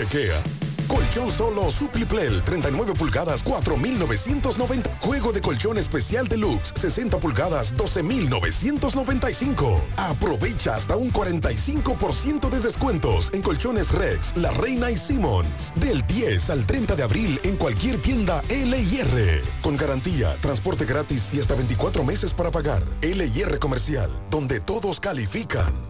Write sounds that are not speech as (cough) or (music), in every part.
Chequea. Colchón solo Supliplel, 39 pulgadas, 4,990. Juego de colchón especial deluxe, 60 pulgadas, 12,995. Aprovecha hasta un 45% de descuentos en colchones Rex, La Reina y Simmons. Del 10 al 30 de abril en cualquier tienda LIR. Con garantía, transporte gratis y hasta 24 meses para pagar. LIR Comercial, donde todos califican.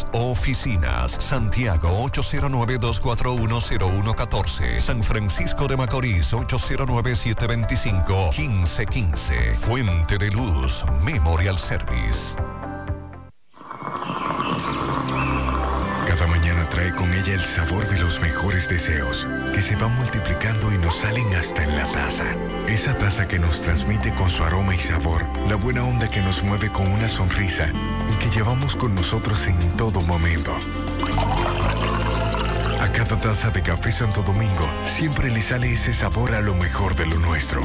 oficinas. Santiago 809-241-0114. San Francisco de Macorís 809-725-1515. Fuente de Luz Memorial Service. Con ella el sabor de los mejores deseos, que se van multiplicando y nos salen hasta en la taza. Esa taza que nos transmite con su aroma y sabor, la buena onda que nos mueve con una sonrisa y que llevamos con nosotros en todo momento. A cada taza de café Santo Domingo siempre le sale ese sabor a lo mejor de lo nuestro.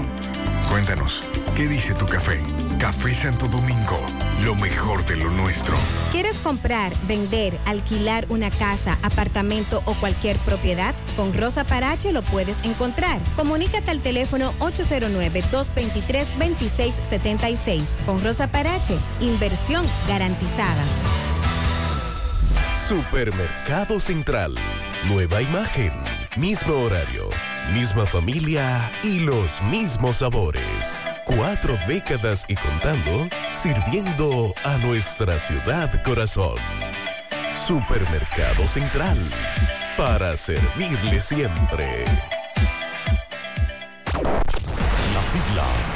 Cuéntanos, ¿qué dice tu café? Café Santo Domingo, lo mejor de lo nuestro. ¿Quieres comprar, vender, alquilar una casa, apartamento o cualquier propiedad? Con Rosa Parache lo puedes encontrar. Comunícate al teléfono 809-223-2676. Con Rosa Parache, inversión garantizada. Supermercado Central. Nueva imagen, mismo horario, misma familia y los mismos sabores. Cuatro décadas y contando, sirviendo a nuestra ciudad corazón. Supermercado Central. Para servirle siempre. Las siglas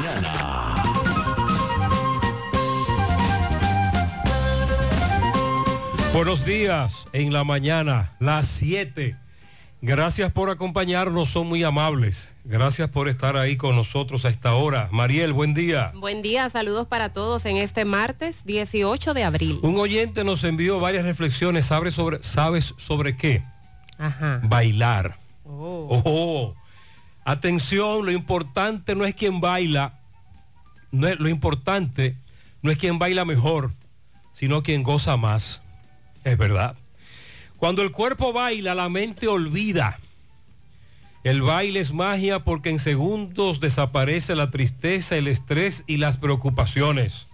Buenos días en la mañana, las 7. Gracias por acompañarnos, son muy amables. Gracias por estar ahí con nosotros a esta hora. Mariel, buen día. Buen día, saludos para todos en este martes 18 de abril. Un oyente nos envió varias reflexiones, ¿sabes sobre, ¿sabes sobre qué? Ajá. Bailar. Oh. Oh, atención, lo importante no es quien baila, no es, lo importante no es quien baila mejor, sino quien goza más. Es verdad. Cuando el cuerpo baila, la mente olvida. El baile es magia porque en segundos desaparece la tristeza, el estrés y las preocupaciones.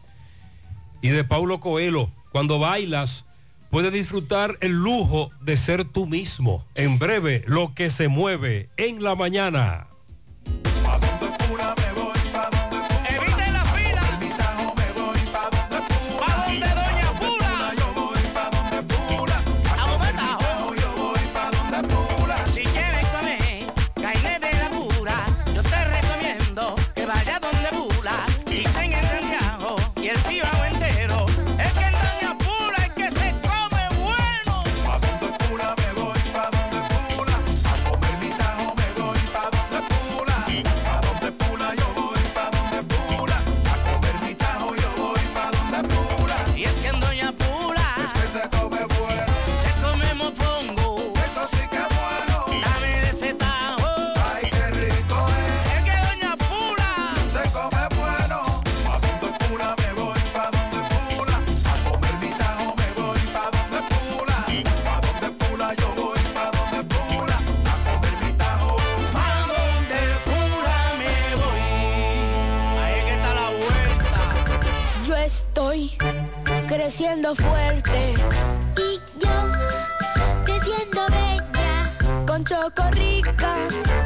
Y de Paulo Coelho, cuando bailas, puedes disfrutar el lujo de ser tú mismo. En breve, lo que se mueve en la mañana. Creciendo fuerte y yo creciendo bella con choco rica,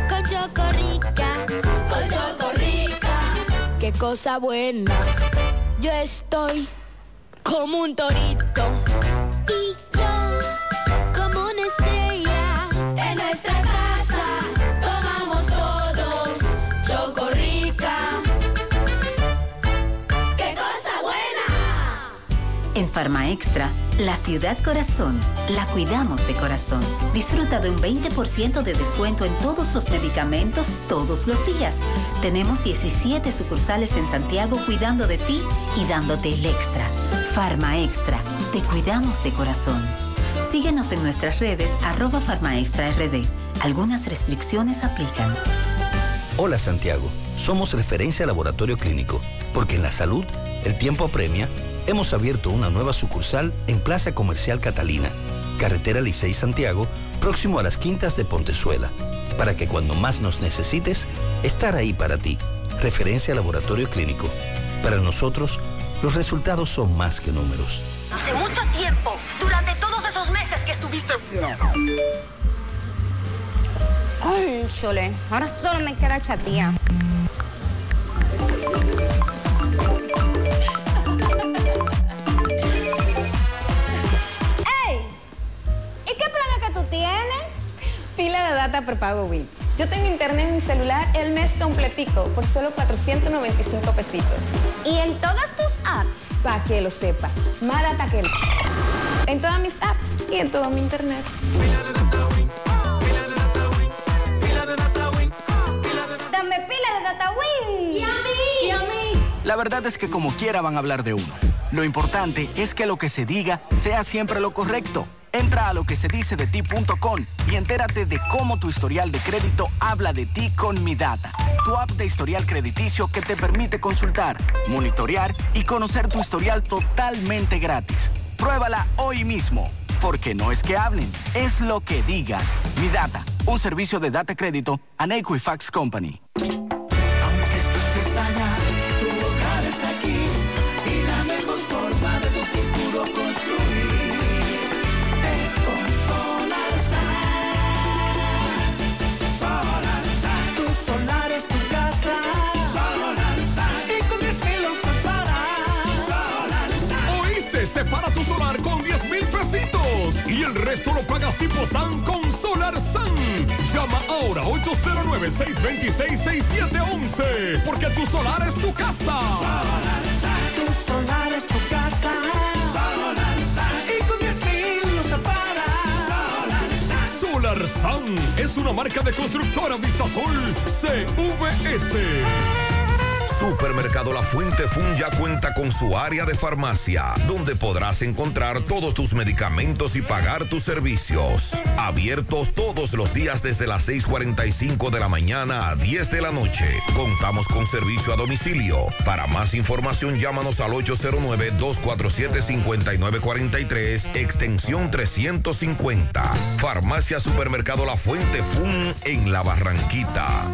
con choco rica, con choco rica. qué cosa buena. Yo estoy como un torito. En Farma Extra, la ciudad corazón, la cuidamos de corazón. Disfruta de un 20% de descuento en todos los medicamentos todos los días. Tenemos 17 sucursales en Santiago cuidando de ti y dándote el extra. Farma Extra, te cuidamos de corazón. Síguenos en nuestras redes arroba Farma Extra RD. Algunas restricciones aplican. Hola Santiago, somos referencia laboratorio clínico, porque en la salud el tiempo apremia. Hemos abierto una nueva sucursal en Plaza Comercial Catalina, Carretera Licey Santiago, próximo a las Quintas de Pontezuela, para que cuando más nos necesites, estar ahí para ti. Referencia laboratorio clínico. Para nosotros, los resultados son más que números. Hace mucho tiempo, durante todos esos meses que estuviste... Cónchole, ahora solo me queda chatía. Pila de data prepago Wii. Yo tengo internet en mi celular el mes completico por solo 495 pesitos. ¿Y en todas tus apps? Para que lo sepa. Más data que... En todas mis apps y en todo mi internet. Dame pila de data Win. ¿Y a mí? ¿Y a mí? La verdad es que como quiera van a hablar de uno. Lo importante es que lo que se diga sea siempre lo correcto. Entra a lo de ti.com y entérate de cómo tu historial de crédito habla de ti con Mi Data, tu app de historial crediticio que te permite consultar, monitorear y conocer tu historial totalmente gratis. Pruébala hoy mismo, porque no es que hablen, es lo que digan. Mi Data, un servicio de data crédito a Equifax Company. Y el resto lo pagas tipo SAN con Solar SAN. Llama ahora 809-626-6711 porque tu solar es tu casa. Solar Sun. Tu solar es tu casa. Solar Sun. Y con 10 mil lo separas. Solar Sun. Solar Sun es una marca de constructora Vistasol CVS. Supermercado La Fuente Fun ya cuenta con su área de farmacia, donde podrás encontrar todos tus medicamentos y pagar tus servicios. Abiertos todos los días desde las 6:45 de la mañana a 10 de la noche. Contamos con servicio a domicilio. Para más información, llámanos al 809-247-5943, extensión 350. Farmacia Supermercado La Fuente Fun en La Barranquita.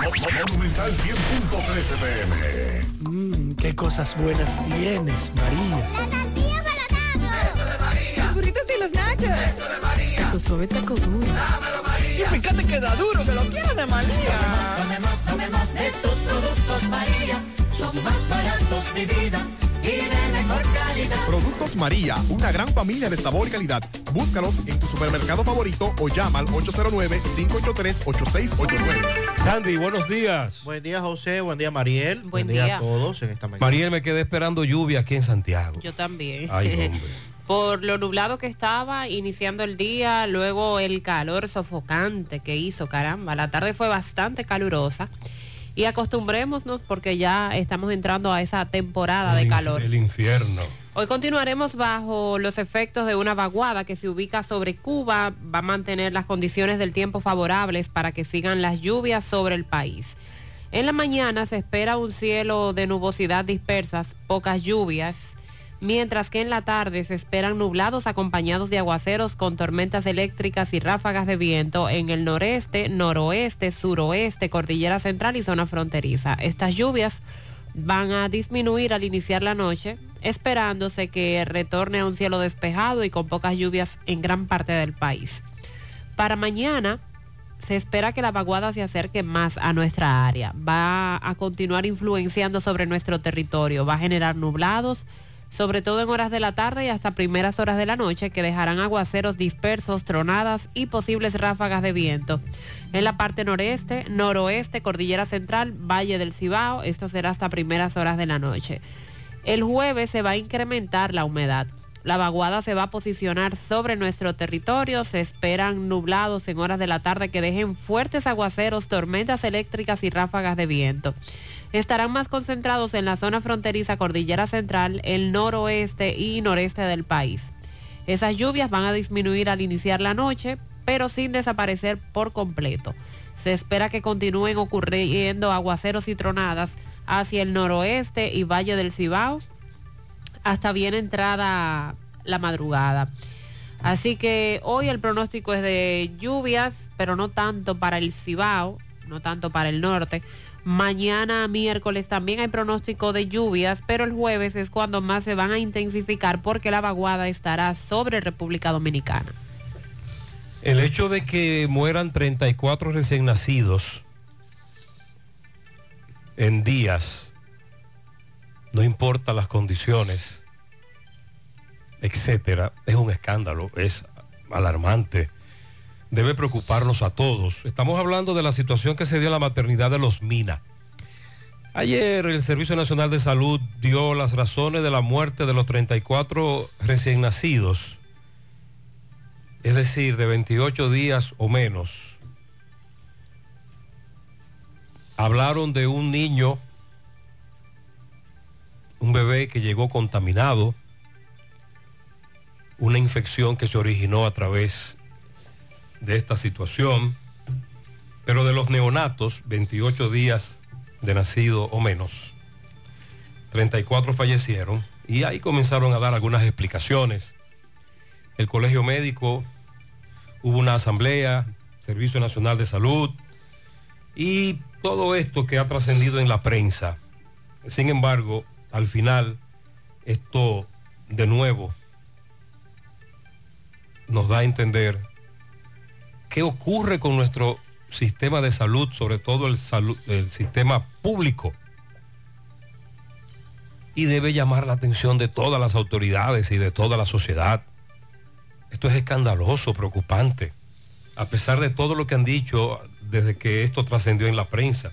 Monumental 100.13 pm. Mmm, qué cosas buenas tienes, María. Los burritos y los nachos. Eso de María. Tu suave taco duro. Dámelo, María. Y fíjate que da duro, que lo quiero de María. Tomemos, tomemos de tus productos, María. Son más baratos de vida y de mejor calidad. Productos María, una gran familia de sabor y calidad. Búscalos en tu supermercado favorito o llama al 809-583-8689. Sandy, buenos días. Buen día, José. Buen día, Mariel. Buen día. día. a todos en esta mañana. Mariel, me quedé esperando lluvia aquí en Santiago. Yo también. Ay, hombre. (laughs) Por lo nublado que estaba iniciando el día, luego el calor sofocante que hizo, caramba, la tarde fue bastante calurosa. Y acostumbrémonos porque ya estamos entrando a esa temporada de El calor. El infierno. Hoy continuaremos bajo los efectos de una vaguada que se ubica sobre Cuba, va a mantener las condiciones del tiempo favorables para que sigan las lluvias sobre el país. En la mañana se espera un cielo de nubosidad dispersas, pocas lluvias, mientras que en la tarde se esperan nublados acompañados de aguaceros con tormentas eléctricas y ráfagas de viento en el noreste, noroeste, suroeste, cordillera central y zona fronteriza. Estas lluvias van a disminuir al iniciar la noche, esperándose que retorne a un cielo despejado y con pocas lluvias en gran parte del país. Para mañana se espera que la vaguada se acerque más a nuestra área. Va a continuar influenciando sobre nuestro territorio, va a generar nublados, sobre todo en horas de la tarde y hasta primeras horas de la noche, que dejarán aguaceros dispersos, tronadas y posibles ráfagas de viento. En la parte noreste, noroeste, cordillera central, Valle del Cibao, esto será hasta primeras horas de la noche. El jueves se va a incrementar la humedad. La vaguada se va a posicionar sobre nuestro territorio. Se esperan nublados en horas de la tarde que dejen fuertes aguaceros, tormentas eléctricas y ráfagas de viento. Estarán más concentrados en la zona fronteriza cordillera central, el noroeste y noreste del país. Esas lluvias van a disminuir al iniciar la noche, pero sin desaparecer por completo. Se espera que continúen ocurriendo aguaceros y tronadas hacia el noroeste y Valle del Cibao hasta bien entrada la madrugada. Así que hoy el pronóstico es de lluvias, pero no tanto para el Cibao, no tanto para el norte. Mañana miércoles también hay pronóstico de lluvias, pero el jueves es cuando más se van a intensificar porque la vaguada estará sobre República Dominicana. El hecho de que mueran 34 recién nacidos en días, no importa las condiciones, etcétera, es un escándalo, es alarmante. Debe preocuparnos a todos. Estamos hablando de la situación que se dio en la maternidad de los Mina. Ayer el Servicio Nacional de Salud dio las razones de la muerte de los 34 recién nacidos, es decir, de 28 días o menos. Hablaron de un niño, un bebé que llegó contaminado, una infección que se originó a través de esta situación, pero de los neonatos, 28 días de nacido o menos, 34 fallecieron y ahí comenzaron a dar algunas explicaciones. El Colegio Médico, hubo una asamblea, Servicio Nacional de Salud y todo esto que ha trascendido en la prensa. Sin embargo, al final, esto de nuevo nos da a entender qué ocurre con nuestro sistema de salud, sobre todo el, salud, el sistema público. Y debe llamar la atención de todas las autoridades y de toda la sociedad. Esto es escandaloso, preocupante, a pesar de todo lo que han dicho desde que esto trascendió en la prensa.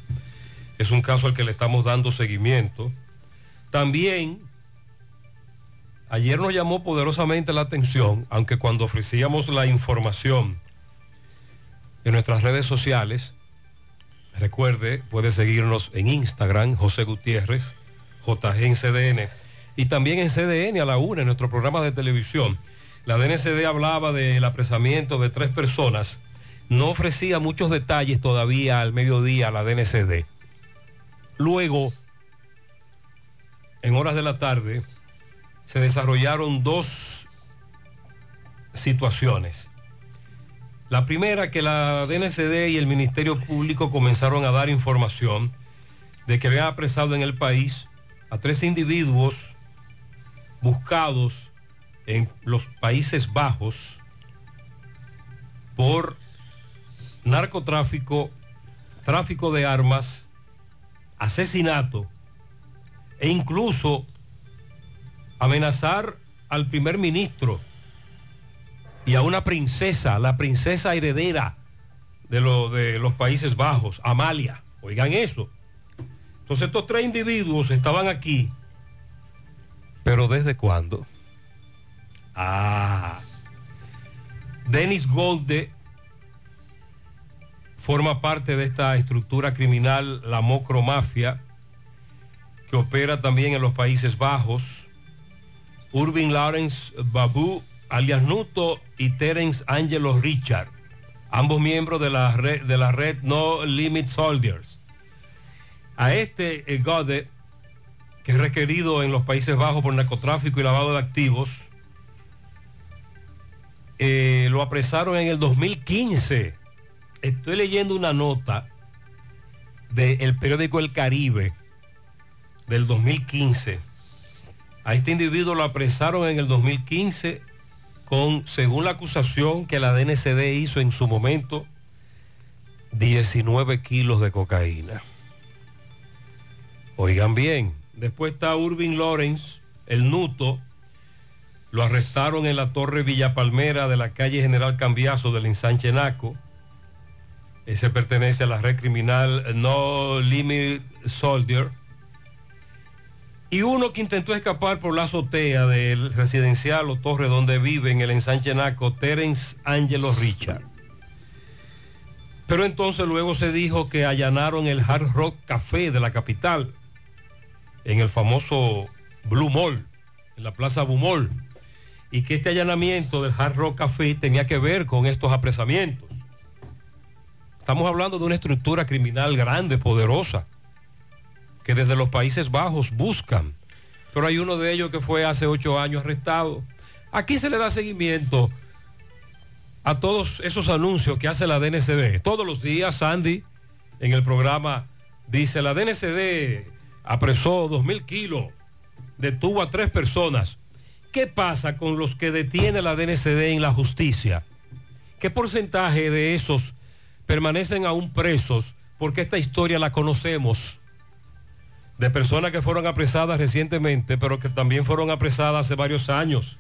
Es un caso al que le estamos dando seguimiento. También Ayer nos llamó poderosamente la atención, aunque cuando ofrecíamos la información en nuestras redes sociales, recuerde, puede seguirnos en Instagram, José Gutiérrez, JG en CDN, y también en CDN a la una, en nuestro programa de televisión. La DNCD hablaba del apresamiento de tres personas, no ofrecía muchos detalles todavía al mediodía a la DNCD. Luego, en horas de la tarde, se desarrollaron dos situaciones. La primera, que la DNCD y el Ministerio Público comenzaron a dar información de que habían apresado en el país a tres individuos buscados en los Países Bajos por narcotráfico, tráfico de armas, asesinato e incluso amenazar al primer ministro y a una princesa, la princesa heredera de, de los Países Bajos, Amalia. Oigan eso. Entonces estos tres individuos estaban aquí. Pero ¿desde cuándo? Ah. Denis Golde forma parte de esta estructura criminal, la Mocromafia, que opera también en los Países Bajos Urban Lawrence Babu, alias Nuto, y Terence Angelo Richard, ambos miembros de la red, No Limit Soldiers. A este el Gode, que es requerido en los Países Bajos por narcotráfico y lavado de activos, eh, lo apresaron en el 2015. Estoy leyendo una nota del periódico El Caribe del 2015 a este individuo lo apresaron en el 2015 con, según la acusación que la DNCD hizo en su momento, 19 kilos de cocaína. Oigan bien, después está Urvin Lawrence, el Nuto, lo arrestaron en la torre Villa Palmera de la calle General Cambiazo del ensanche Naco. Ese pertenece a la red criminal No Limit Soldier. Y uno que intentó escapar por la azotea del residencial o torre donde vive en el ensanche Naco, Terence Angelo Richard. Pero entonces luego se dijo que allanaron el Hard Rock Café de la capital, en el famoso Blue Mall, en la Plaza Bumol, y que este allanamiento del Hard Rock Café tenía que ver con estos apresamientos. Estamos hablando de una estructura criminal grande, poderosa, que desde los Países Bajos buscan. Pero hay uno de ellos que fue hace ocho años arrestado. Aquí se le da seguimiento a todos esos anuncios que hace la DNCD. Todos los días, Sandy, en el programa, dice, la DNCD apresó 2.000 kilos, detuvo a tres personas. ¿Qué pasa con los que detiene la DNCD en la justicia? ¿Qué porcentaje de esos permanecen aún presos? Porque esta historia la conocemos. De personas que fueron apresadas recientemente, pero que también fueron apresadas hace varios años.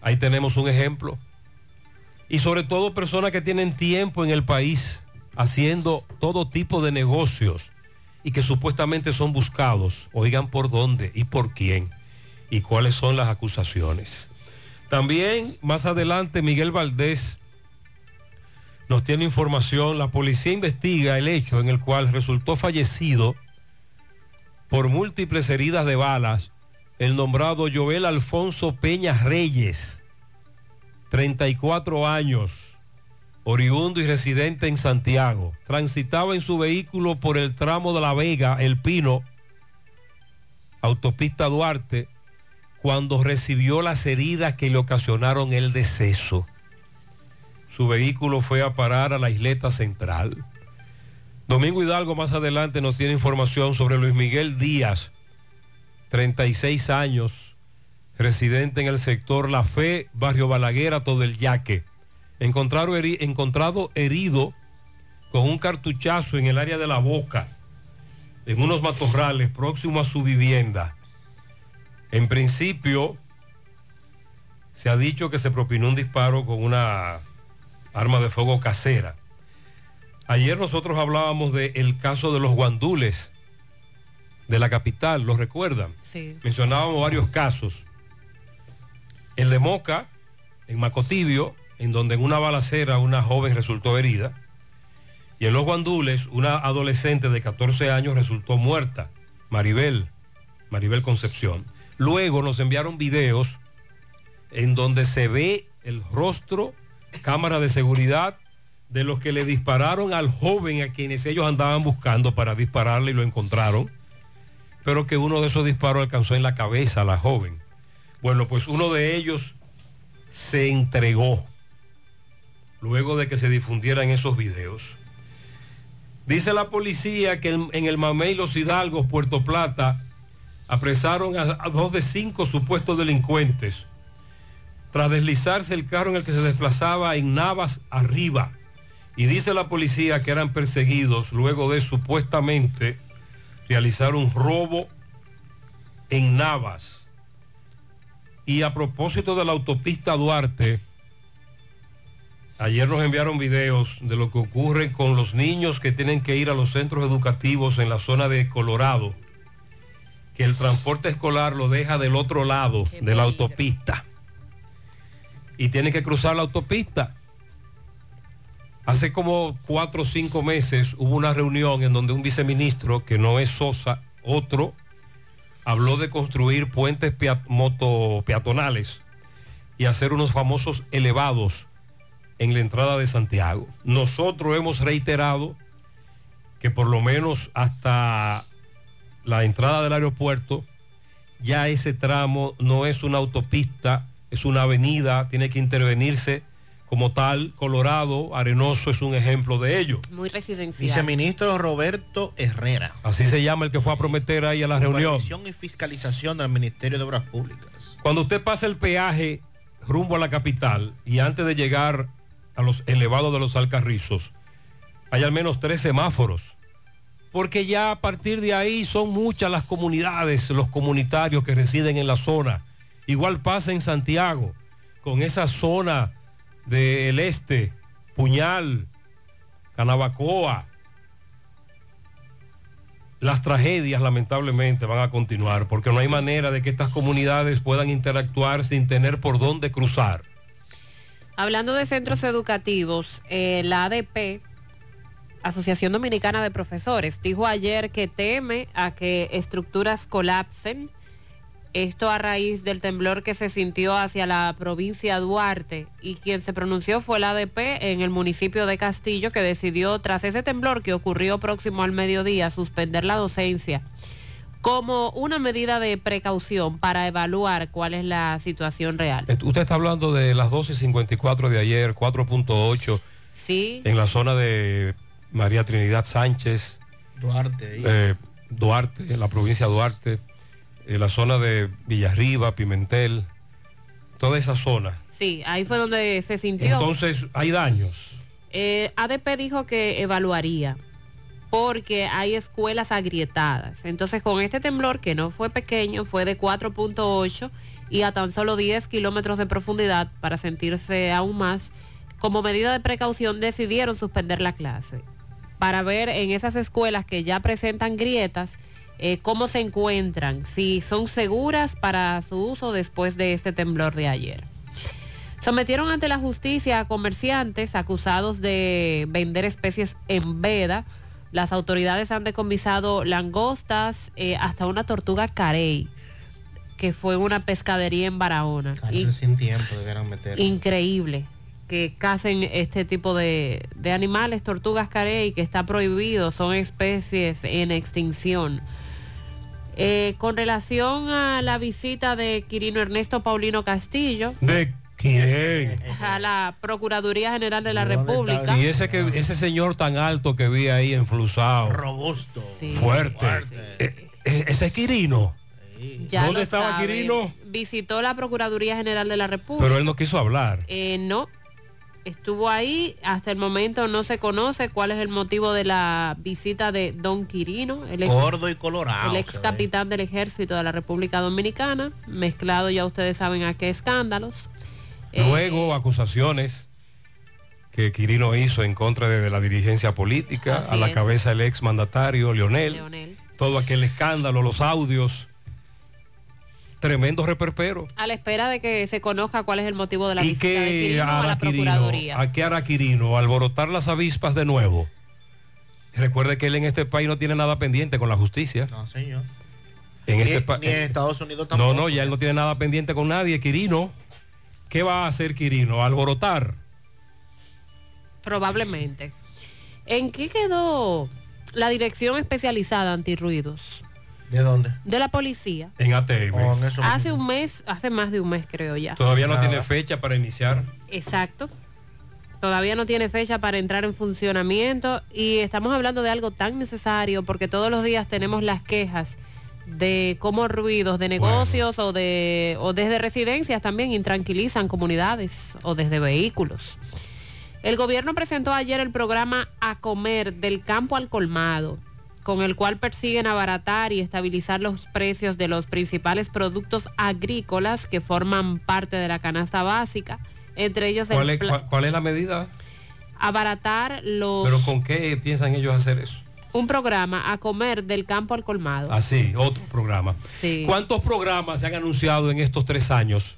Ahí tenemos un ejemplo. Y sobre todo personas que tienen tiempo en el país haciendo todo tipo de negocios y que supuestamente son buscados. Oigan por dónde y por quién y cuáles son las acusaciones. También más adelante Miguel Valdés nos tiene información. La policía investiga el hecho en el cual resultó fallecido por múltiples heridas de balas el nombrado Joel Alfonso Peña Reyes, 34 años, oriundo y residente en Santiago. Transitaba en su vehículo por el tramo de La Vega, El Pino, autopista Duarte, cuando recibió las heridas que le ocasionaron el deceso. Su vehículo fue a parar a la isleta central. Domingo Hidalgo más adelante nos tiene información sobre Luis Miguel Díaz, 36 años, residente en el sector La Fe, barrio Balaguer, todo el Yaque. Encontrado, heri encontrado herido con un cartuchazo en el área de la boca, en unos matorrales próximos a su vivienda. En principio, se ha dicho que se propinó un disparo con una arma de fuego casera. Ayer nosotros hablábamos del caso de los guandules de la capital, ¿lo recuerdan? Sí. Mencionábamos varios casos. El de Moca, en Macotibio, en donde en una balacera una joven resultó herida. Y en los guandules, una adolescente de 14 años resultó muerta, Maribel, Maribel Concepción. Luego nos enviaron videos en donde se ve el rostro, cámara de seguridad, de los que le dispararon al joven a quienes ellos andaban buscando para dispararle y lo encontraron, pero que uno de esos disparos alcanzó en la cabeza a la joven. Bueno, pues uno de ellos se entregó luego de que se difundieran esos videos. Dice la policía que en, el Mamey Los Hidalgos, Puerto Plata, apresaron a dos de cinco supuestos delincuentes tras deslizarse el carro en el que se desplazaba en Navas arriba. Y dice la policía que eran perseguidos luego de supuestamente realizar un robo en Navas. Y a propósito de la autopista Duarte, ayer nos enviaron videos de lo que ocurre con los niños que tienen que ir a los centros educativos en la zona de Colorado, que el transporte escolar lo deja del otro lado de la autopista y tienen que cruzar la autopista. Hace como cuatro o cinco meses hubo una reunión en donde un viceministro, que no es Sosa, otro, habló de construir puentes pea moto peatonales y hacer unos famosos elevados en la entrada de Santiago. Nosotros hemos reiterado que por lo menos hasta la entrada del aeropuerto, ya ese tramo no es una autopista, es una avenida, tiene que intervenirse como tal. Colorado, Arenoso es un ejemplo de ello. Muy residencial. Viceministro Roberto Herrera. Así se llama el que fue a prometer ahí a la reunión. Supervisión y fiscalización del Ministerio de Obras Públicas. Cuando usted pasa el peaje rumbo a la capital y antes de llegar a los elevados de los Alcarrizos, hay al menos tres semáforos. Porque ya a partir de ahí son muchas las comunidades, los comunitarios que residen en la zona. Igual pasa en Santiago, con esa zona del este, Puñal, Canabacoa. Las tragedias lamentablemente van a continuar porque no hay manera de que estas comunidades puedan interactuar sin tener por dónde cruzar. Hablando de centros educativos, eh, la ADP, Asociación Dominicana de Profesores, dijo ayer que teme a que estructuras colapsen. Esto a raíz del temblor que se sintió hacia la provincia Duarte y quien se pronunció fue la ADP en el municipio de Castillo que decidió tras ese temblor que ocurrió próximo al mediodía suspender la docencia como una medida de precaución para evaluar cuál es la situación real. Usted está hablando de las 12.54 de ayer, 4.8 Sí, en la zona de María Trinidad Sánchez, Duarte. eh, Duarte, en la provincia de Duarte, en la zona de Villarriba, Pimentel, toda esa zona. sí, ahí fue donde se sintió. Entonces hay daños. Eh, ADP dijo que evaluaría porque hay escuelas agrietadas. Entonces con este temblor que no fue pequeño, fue de 4.8 y a tan solo 10 kilómetros de profundidad para sentirse aún más, como medida de precaución decidieron suspender la clase para ver en esas escuelas que ya presentan grietas eh, cómo se encuentran, si son seguras para su uso después de este temblor de ayer. Sometieron ante la justicia a comerciantes acusados de vender especies en veda. Las autoridades han decomisado langostas, eh, hasta una tortuga carey, que fue una pescadería en Barahona. Y- Cárcel sin tiempo debieran meter. increíble que casen este tipo de, de animales, tortugas carey, que está prohibido, son especies en extinción. Eh, con relación a la visita de Quirino Ernesto Paulino Castillo ¿De quién? a la Procuraduría General de la República, Y ese que ese señor tan alto que vi ahí enflusado, Robusto. fuerte, Eh, eh, ese es Quirino. ya ¿Dónde estaba Quirino? visitó la Procuraduría General de la República. Pero él no quiso hablar. Eh, no, estuvo ahí, hasta el momento no se conoce cuál es el motivo de la visita de Don Quirino, el ex, Gordo y colorado. el ex capitán del ejército de la República Dominicana, mezclado ya ustedes saben a qué escándalos. Eh, Luego acusaciones que Quirino hizo en contra de, de la dirigencia política, a la es. cabeza del ex mandatario Leonel, Leonel. todo aquel escándalo, los audios, tremendo reperpero. a la espera de que se conozca cuál es el motivo de la ¿Y visita de qué Quirino a la Quirino? Procuraduría. ¿A qué hará Quirino? Alborotar las avispas de nuevo. Recuerde que él en este país no tiene nada pendiente con la justicia. No, señor. En Ni- este ni en Estados Unidos tampoco. No, no, ya él no tiene nada pendiente con nadie. Quirino, ¿qué va a hacer Quirino? Alborotar. Probablemente. ¿En qué quedó la dirección especializada antirruidos ¿De dónde? de la policía? En ATM. Con eso Hace un mes, hace más de un mes creo ya. Todavía no Nada. tiene fecha para iniciar. Exacto. Todavía no tiene fecha para entrar en funcionamiento y estamos hablando de algo tan necesario porque todos los días tenemos las quejas de cómo ruidos de negocios o de o desde residencias también intranquilizan comunidades o desde vehículos. El gobierno presentó ayer el programa A Comer del campo al colmado, con el cual persiguen abaratar y estabilizar los precios de los principales productos agrícolas que forman parte de la canasta básica, entre ellos ¿Cuál el es, cuál- cuál es la medida? abaratar los ¿Pero con qué piensan ellos hacer eso? un programa A Comer del campo al colmado. Así, otro programa. Sí. ¿Cuántos programas se han anunciado en estos tres años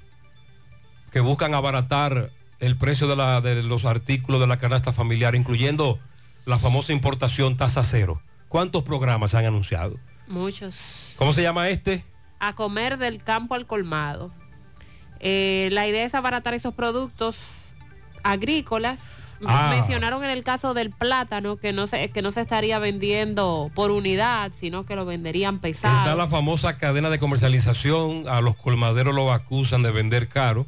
que buscan abaratar el precio de, la- de los artículos de la canasta familiar, incluyendo la famosa importación tasa cero? ¿Cuántos programas han anunciado? Muchos. ¿Cómo se llama este? a comer del campo al colmado. Eh, la idea es abaratar esos productos agrícolas. Ah. Mencionaron en el caso del plátano que no se, que no se estaría vendiendo por unidad, sino que lo venderían Está la pesado. famosa cadena de comercialización, a los colmaderos los acusan de vender caro,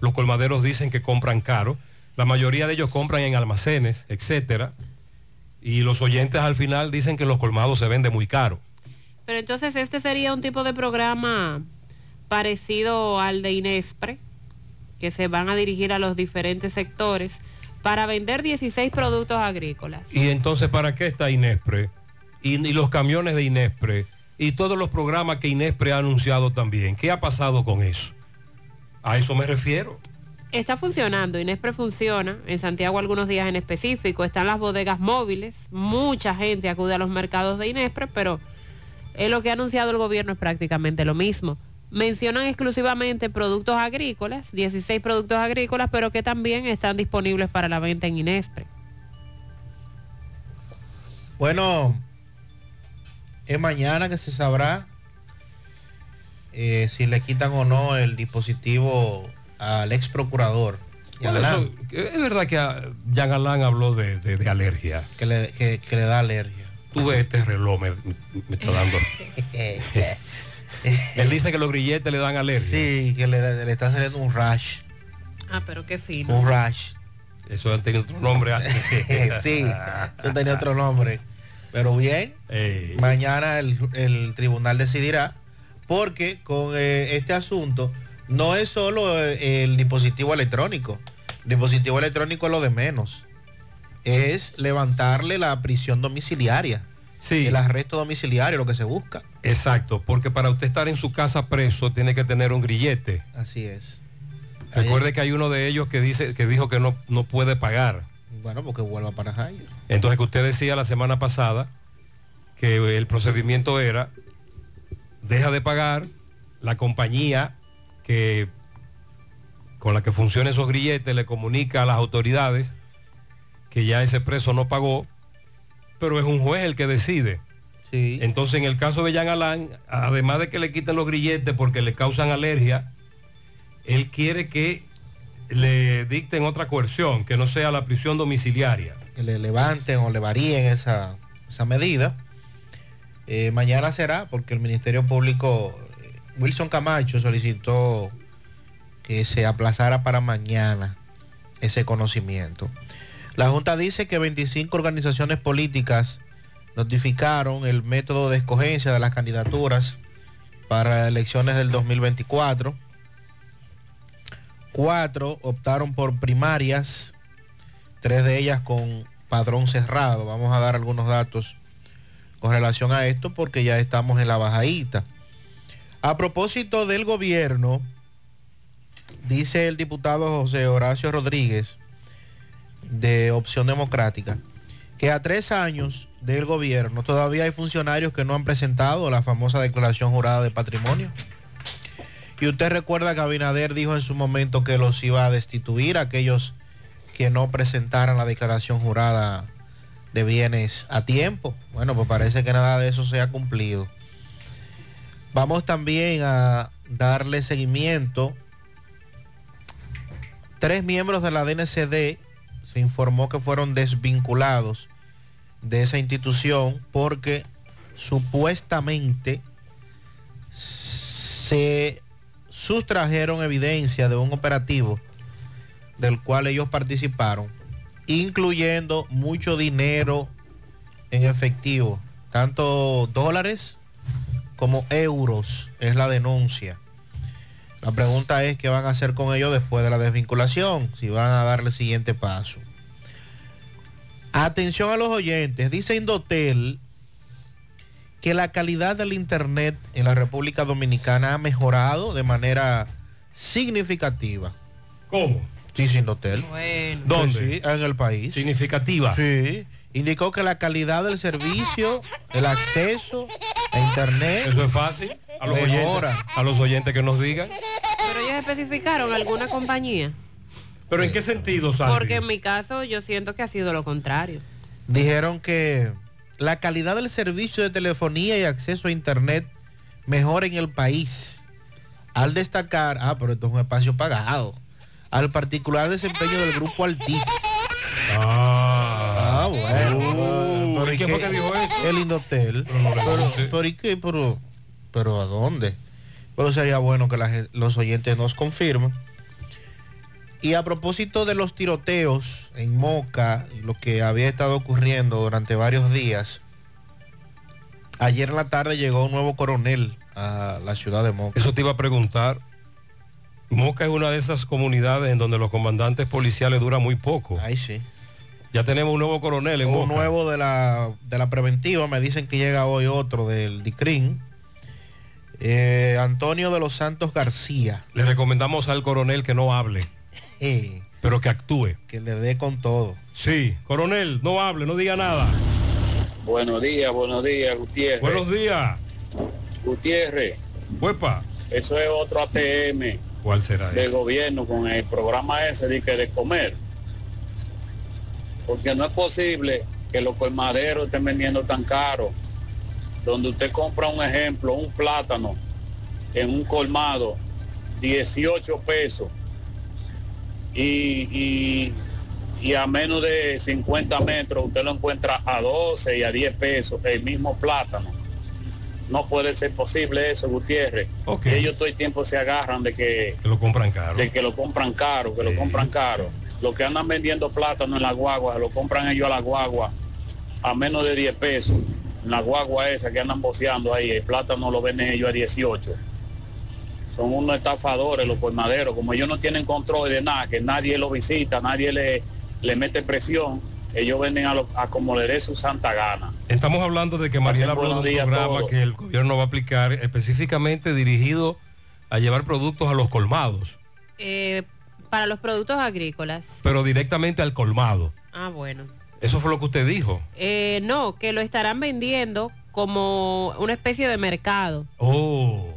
los colmaderos dicen que compran caro, la mayoría de ellos compran en almacenes, etcétera, y los oyentes al final dicen que los colmados se venden muy caro. Pero entonces este sería un tipo de programa parecido al de Inespre, que se van a dirigir a los diferentes sectores para vender 16 productos agrícolas. Y entonces, ¿para qué está Inespre? Y, y los camiones de Inespre y todos los programas que Inespre ha anunciado también. ¿Qué ha pasado con eso? A eso me refiero. Está funcionando, Inespre funciona, en Santiago algunos días en específico, están las bodegas móviles, mucha gente acude a los mercados de Inespre, pero es lo que ha anunciado el gobierno es prácticamente lo mismo. Mencionan exclusivamente productos agrícolas, 16 productos agrícolas, pero que también están disponibles para la venta en Inespre. Bueno, es mañana que se sabrá eh, si le quitan o no el dispositivo al ex procurador. Eso, es verdad que ah, Jean Alain habló de, de- de alergia. Que le, que- que le da alergia. Tú ves este reloj, me, me está dando. (laughs) Él dice que los grilletes le dan alergia. Sí, que le, le está saliendo un rash. Ah, pero qué fino. Un rash. Eso han tenido otro nombre antes. (laughs) sí, eso tenía otro nombre. Pero bien, mañana el, el tribunal decidirá, porque con eh, este asunto no es solo eh, el dispositivo electrónico. El dispositivo electrónico es lo de menos. Es levantarle la prisión domiciliaria. Sí. El arresto domiciliario, lo que se busca. Exacto, porque para usted estar en su casa preso tiene que tener un grillete. Así es. Recuerde que hay uno de ellos que dice que dijo que no, no puede pagar. Bueno, porque vuelva para Jayo. Entonces que usted decía la semana pasada que el procedimiento era deja de pagar la compañía que con la que funcionan esos grilletes le comunica a las autoridades que ya ese preso no pagó, pero es un juez el que decide. Entonces en el caso de Jean Alain, además de que le quiten los grilletes porque le causan alergia, él quiere que le dicten otra coerción, que no sea la prisión domiciliaria. que le levanten o le varíen esa, esa medida. Eh, mañana será porque el Ministerio Público, Wilson Camacho solicitó que se aplazara para mañana ese conocimiento. La Junta dice que 25 organizaciones políticas notificaron el método de escogencia de las candidaturas para elecciones del 2024. Cuatro optaron por primarias, tres de ellas con padrón cerrado. Vamos a dar algunos datos con relación a esto porque ya estamos en la bajadita. A propósito del gobierno, dice el diputado José Horacio Rodríguez de Opción Democrática, que a tres años del gobierno todavía hay funcionarios que no han presentado la famosa declaración jurada de patrimonio. Y usted recuerda que Abinader dijo en su momento que los iba a destituir aquellos que no presentaran la declaración jurada de bienes a tiempo. Bueno, pues parece que nada de eso se ha cumplido. Vamos también a darle seguimiento. Tres miembros de la DNCD se informó que fueron desvinculados de esa institución porque supuestamente se sustrajeron evidencia de un operativo del cual ellos participaron, incluyendo mucho dinero en efectivo, tanto dólares como euros, es la denuncia. La pregunta es qué van a hacer con ellos después de la desvinculación, si van a darle el siguiente paso. Atención a los oyentes, dice Indotel que la calidad del Internet en la República Dominicana ha mejorado de manera significativa. ¿Cómo? Sí, sin hotel. Bueno. ¿Dónde? Sí, en el país. Significativa. Sí. Indicó que la calidad del servicio, el acceso a Internet. Eso es fácil. A los, oyentes, a los oyentes que nos digan. Pero ellos especificaron alguna compañía. ¿Pero en qué sentido, Sandy? Porque en mi caso yo siento que ha sido lo contrario. Dijeron que la calidad del servicio de telefonía y acceso a Internet mejora en el país. Al destacar, ah, pero esto es un espacio pagado, al particular desempeño del grupo Altis. Ah, bueno. Uh, Pero ¿y ¿y quién fue qué? que dijo eso? El Indotel. no pero, pero ¿y qué? Pero, pero ¿a dónde? Pero sería bueno que la los oyentes nos confirmen. Y a propósito de los tiroteos en Moca, lo que había estado ocurriendo durante varios días, ayer en la tarde llegó un nuevo coronel a la ciudad de Moca. Eso te iba a preguntar. Moca es una de esas comunidades en donde los comandantes policiales duran muy poco. Ahí sí. Ya tenemos un nuevo coronel en Un nuevo de la, de la preventiva, me dicen que llega hoy otro del DICRIN. Eh, Antonio de los Santos García. Le recomendamos al coronel que no hable, (laughs) Eh, pero que actúe. que le dé con todo. Sí, coronel, no hable, no diga nada. Buenos días, buenos días, Gutiérrez. Buenos días. Gutiérrez, Huepa. eso es otro ATM ¿Cuál será del gobierno con el programa ese de que de comer. Porque no es posible que los colmaderos estén vendiendo tan caro. Donde usted compra un ejemplo, un plátano en un colmado, 18 pesos. Y, y, y a menos de 50 metros usted lo encuentra a 12 y a 10 pesos, el mismo plátano. No puede ser posible eso, Gutiérrez. Ok. Ellos todo el tiempo se agarran de que Que lo compran caro. de que lo compran caro, que lo compran caro. Los que andan vendiendo plátano en la guagua, lo compran ellos a la guagua a menos de 10 pesos. En la guagua esa que andan boceando ahí, el plátano lo venden ellos a 18. Son unos estafadores los colmaderos, como ellos no tienen control de nada, que nadie lo visita, nadie le, le mete presión, ellos venden a, lo- a como le dé su santa gana. Estamos hablando de que Mariela habló de buenos un programa que el gobierno va a aplicar específicamente dirigido a llevar productos a los colmados, Eh, para los productos agrícolas. pero directamente al colmado. Ah, bueno. Eso fue lo que usted dijo. Eh, no, que lo estarán vendiendo como una especie de mercado, Oh,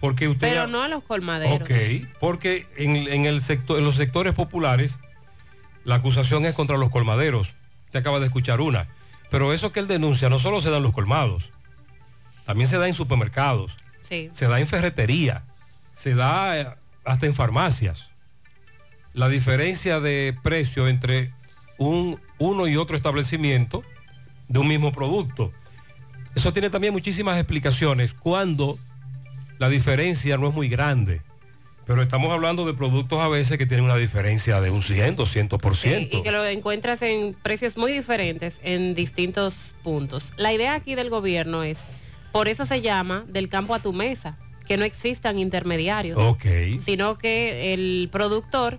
porque usted... pero no a los colmaderos. Ok, porque en, en el sector, en los sectores populares la acusación es contra los colmaderos. Usted acaba de escuchar una. Pero eso que él denuncia no solo se da en los colmados, también se da en supermercados, Sí. se da en ferretería, se da eh, hasta en farmacias. La diferencia de precio entre un, uno y otro establecimiento de un mismo producto. Eso tiene también muchísimas explicaciones cuando la diferencia no es muy grande. Pero estamos hablando de productos a veces que tienen una diferencia de un 100, 200%. Sí, y que lo encuentras en precios muy diferentes en distintos puntos. La idea aquí del gobierno es, por eso se llama del campo a tu mesa, que no existan intermediarios, Ok. sino que el productor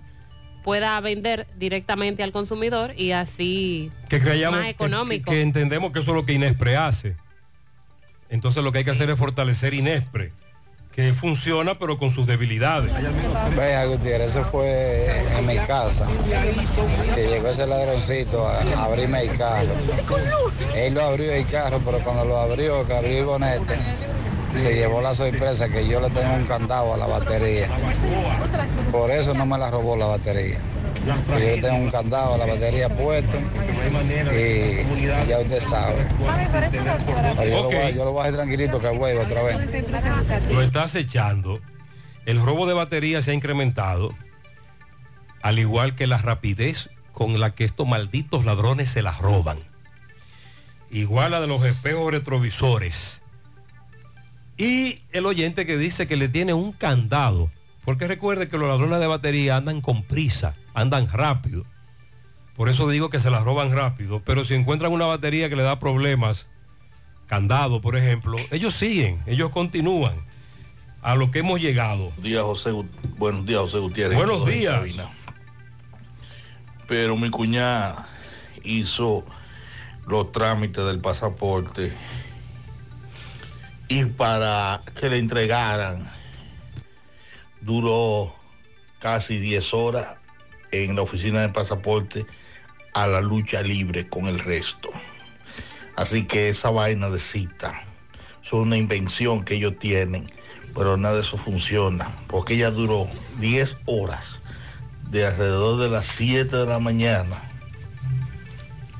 pueda vender directamente al consumidor y así que creamos más económico. Que, que entendemos que eso es lo que Inespre hace. Entonces lo que hay que hacer es fortalecer Inespre, que funciona pero con sus debilidades. Vea, Gutiérrez, eso fue en mi casa, que llegó ese ladroncito a, a abrirme el carro. Él lo abrió el carro, pero cuando lo abrió, que abrió el bonete, se llevó la sorpresa que yo le tengo un candado a la batería. Por eso no me la robó la batería. Yo le tengo un candado a la batería puesto y ya usted sabe. Pero yo, lo voy, a- yo lo voy a hacer tranquilito que vuelva otra vez. Lo está acechando. El robo de baterías se ha incrementado, al igual que la rapidez con la que estos malditos ladrones se las roban. Igual a de los espejos retrovisores. Y el oyente que dice que le tiene un candado, porque recuerde que los ladrones de batería andan con prisa, andan rápido. Por eso digo que se las roban rápido, pero si encuentran una batería que le da problemas, candado, por ejemplo, ellos siguen, ellos continúan a lo que hemos llegado. Buenos días, José, buenos días, José Gutiérrez. Buenos días. Pero mi cuñada hizo los trámites del pasaporte y para que le entregaran duró casi 10 horas en la oficina de pasaporte a la lucha libre con el resto. Así que esa vaina de cita son una invención que ellos tienen, pero nada de eso funciona, porque ella duró 10 horas, de alrededor de las 7 de la mañana,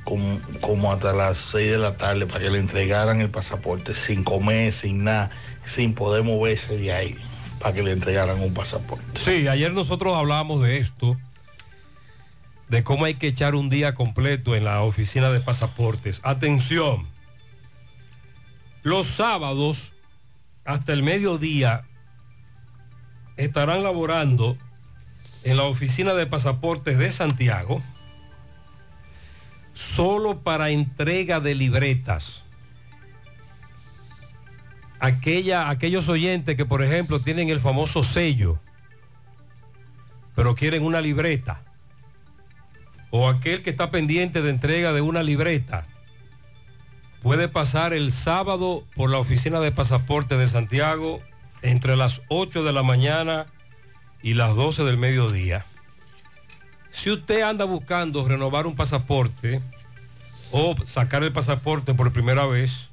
como, hasta las 6 de la tarde, para que le entregaran el pasaporte, sin comer, sin nada, sin poder moverse de ahí, para que le entregaran un pasaporte. Sí, ayer nosotros hablábamos de esto, de cómo hay que echar un día completo en la oficina de pasaportes. Atención, los sábados hasta el mediodía estarán laborando en la oficina de pasaportes de Santiago solo para entrega de libretas. Aquella, aquellos oyentes que, por ejemplo, tienen el famoso sello pero quieren una libreta. O aquel que está pendiente de entrega de una libreta. Puede pasar el sábado por la oficina de pasaporte de Santiago entre las 8 de la mañana y las 12 del mediodía. Si usted anda buscando renovar un pasaporte o sacar el pasaporte por primera vez,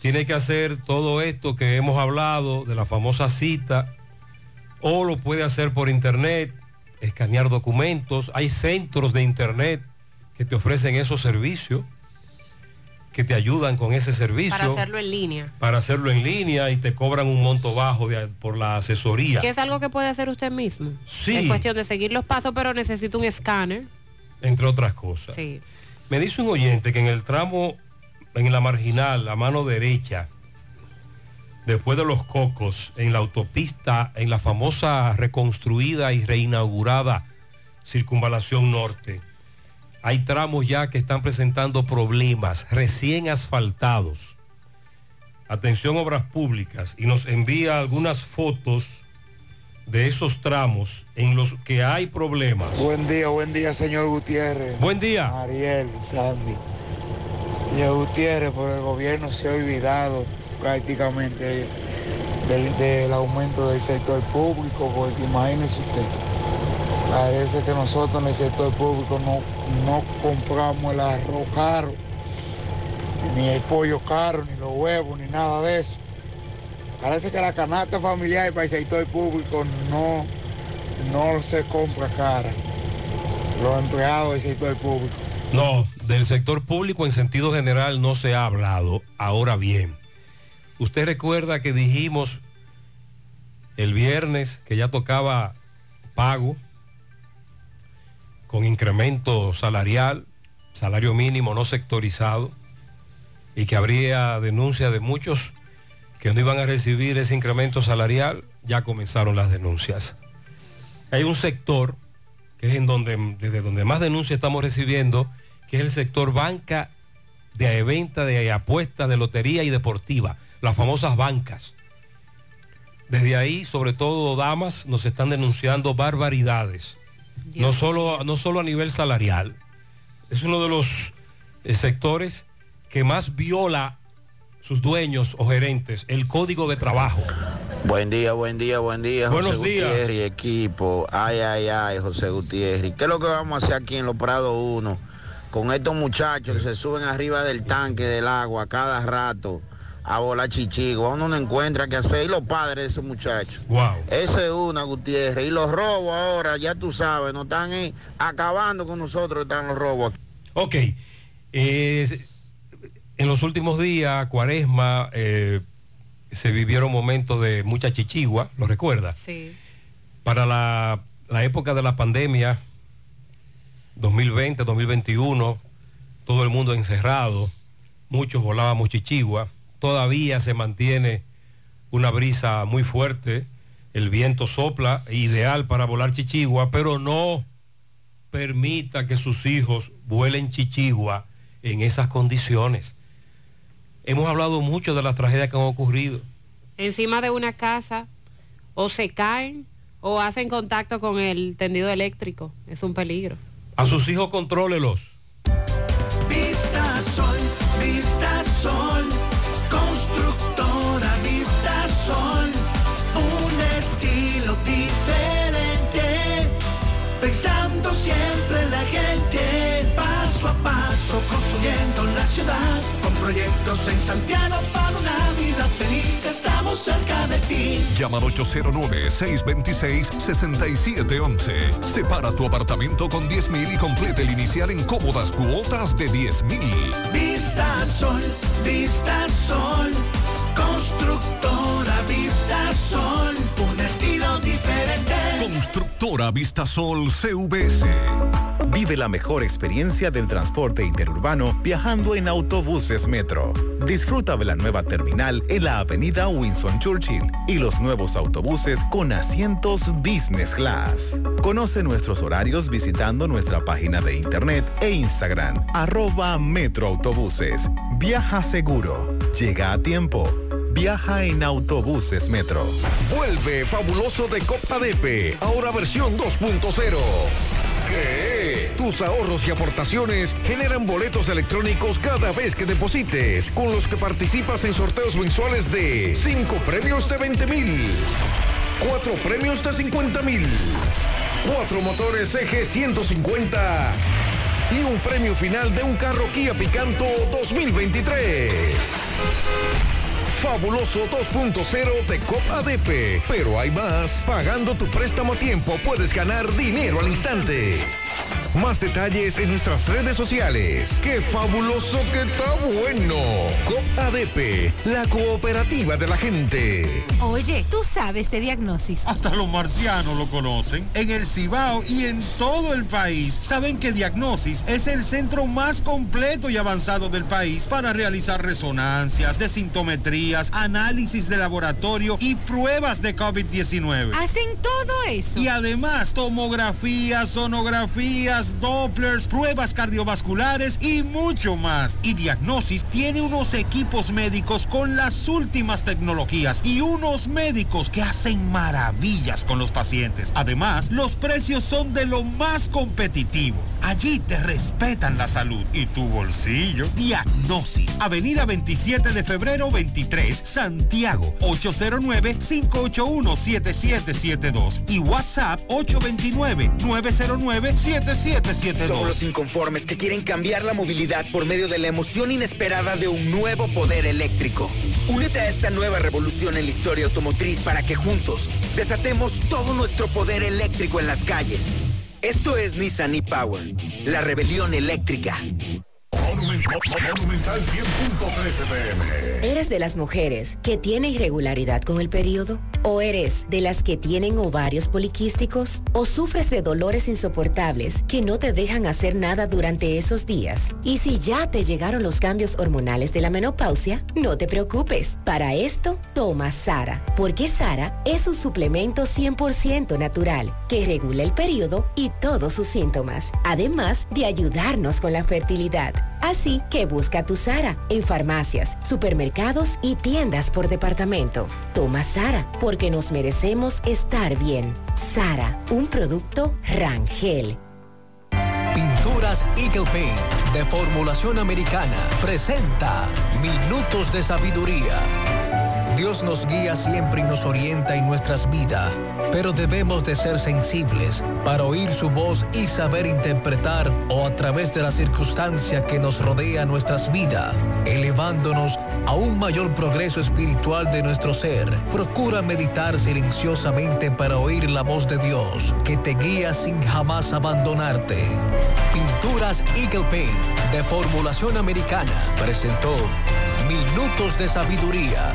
tiene que hacer todo esto que hemos hablado de la famosa cita o lo puede hacer por internet, escanear documentos. Hay centros de internet que te ofrecen esos servicios, que te ayudan con ese servicio. Para hacerlo en línea. Para hacerlo en línea y te cobran un monto bajo de- por la asesoría. Que es algo que puede hacer usted mismo. Sí. Es cuestión de seguir los pasos, pero necesita un escáner. entre otras cosas. Sí. Me dice un oyente que en el tramo, en la marginal, la mano derecha, después de los cocos, en la autopista, en la famosa reconstruida y reinaugurada circunvalación norte, hay tramos ya que están presentando problemas recién asfaltados. Atención Obras Públicas y nos envía algunas fotos de esos tramos en los que hay problemas. Buen día, buen día, señor Gutiérrez. Buen día. Ariel, Sandy. Señor Gutiérrez, por el gobierno se ha olvidado prácticamente del, del aumento del sector público, porque imagínese usted, parece que nosotros en el sector público no, no compramos el arroz caro, ni el pollo caro, ni los huevos, ni nada de eso. Parece que la canasta familiar para el sector público no, no se compra cara. Los empleados del sector público. No, del sector público en sentido general no se ha hablado. Ahora bien, usted recuerda que dijimos el viernes que ya tocaba pago con incremento salarial, salario mínimo no sectorizado, y que habría denuncia de muchos que no iban a recibir ese incremento salarial, ya comenzaron las denuncias. Hay un sector que es en donde, desde donde más denuncias estamos recibiendo, que es el sector banca de venta de apuestas, de lotería y deportiva, las famosas bancas. Desde ahí, sobre todo damas, nos están denunciando barbaridades. No solo, no solo a nivel salarial. Es uno de los eh, sectores que más viola sus dueños o gerentes el código de trabajo. Buen día, buen día, buen día, José Buenos días. Gutiérrez y equipo. Ay, ay, ay, José Gutiérrez. ¿Qué es lo que vamos a hacer aquí en Los Prados 1? Con estos muchachos que se suben arriba del tanque del agua cada rato a volar chichigo. Uno no encuentra qué hacer. Y los padres de esos muchachos. Wow. Esa es una, Gutiérrez. Y los robos ahora, ya tú sabes, nos están eh, acabando con nosotros, están los robos aquí. Ok. Eh, en los últimos días, Cuaresma, eh, se vivieron momentos de mucha chichigua, ¿lo recuerda? Sí. Para la, la época de la pandemia, 2020, 2021, todo el mundo encerrado, muchos volábamos chichigua, todavía se mantiene una brisa muy fuerte, el viento sopla, ideal para volar chichigua, pero no permita que sus hijos vuelen chichigua en esas condiciones. Hemos hablado mucho de las tragedias que han ocurrido. Encima de una casa, o se caen o hacen contacto con el tendido eléctrico. Es un peligro. A sus hijos contrólelos. Vista Sol, ciudad, con proyectos en Santiago para una vida feliz, estamos cerca de ti. Llama al 809-626-6711. Separa tu apartamento con 10 mil y complete el inicial en cómodas cuotas de 10 mil. Vista Sol, Vista Sol, constructora Vista Sol. Constructora Vistasol CVS. Vive la mejor experiencia del transporte interurbano viajando en autobuses Metro. Disfruta de la nueva terminal en la avenida Winston Churchill y los nuevos autobuses con asientos Business Class. Conoce nuestros horarios visitando nuestra página de internet e Instagram, arroba Metroautobuses. Viaja seguro. Llega a tiempo. Viaja en autobuses Metro. Vuelve fabuloso de Cop ADP, ahora versión 2.0. ¿Qué? Tus ahorros y aportaciones generan boletos electrónicos cada vez que deposites, con los que participas en sorteos mensuales de 5 premios de 20 mil, 4 premios de 50 mil, 4 motores eje 150 y un premio final de un carro Kia Picanto 2023. Fabuloso 2.0 de COP ADP. Pero hay más. Pagando tu préstamo a tiempo puedes ganar dinero al instante. Más detalles en nuestras redes sociales. ¡Qué fabuloso que está bueno! COP ADP, la cooperativa de la gente. Oye, tú sabes de diagnosis. Hasta los marcianos lo conocen. En el Cibao y en todo el país saben que Diagnosis es el centro más completo y avanzado del país para realizar resonancias, desintometrías, análisis de laboratorio y pruebas de COVID-19. Hacen todo eso. Y además tomografías, Dopplers, pruebas cardiovasculares y mucho más. Y Diagnosis tiene unos equipos médicos con las últimas tecnologías y unos médicos que hacen maravillas con los pacientes. Además, los precios son de lo más competitivos. Allí te respetan la salud y tu bolsillo. Diagnosis, Avenida 27 de febrero 23, Santiago, 809-581-7772 y WhatsApp 829-909-7772. Son los inconformes que quieren cambiar la movilidad por medio de la emoción inesperada de un nuevo poder eléctrico. Únete a esta nueva revolución en la historia automotriz para que juntos desatemos todo nuestro poder eléctrico en las calles. Esto es Nissan e-Power, la rebelión eléctrica. Monumental 100.13 pm. ¿Eres de las mujeres que tiene irregularidad con el periodo? ¿O eres de las que tienen ovarios poliquísticos? ¿O sufres de dolores insoportables que no te dejan hacer nada durante esos días? Y si ya te llegaron los cambios hormonales de la menopausia, no te preocupes. Para esto, toma Sara, porque Sara es un suplemento 100% natural que regula el periodo y todos sus síntomas, además de ayudarnos con la fertilidad. Así que busca tu Sara en farmacias, supermercados y tiendas por departamento. Toma Sara porque nos merecemos estar bien. Sara, un producto Rangel. Pinturas Eagle Paint de formulación americana presenta Minutos de Sabiduría. Dios nos guía siempre y nos orienta en nuestras vidas, pero debemos de ser sensibles para oír su voz y saber interpretar o a través de la circunstancia que nos rodea nuestras vidas, elevándonos a un mayor progreso espiritual de nuestro ser. Procura meditar silenciosamente para oír la voz de Dios, que te guía sin jamás abandonarte. Pinturas Eagle Paint de formulación americana presentó Minutos de Sabiduría.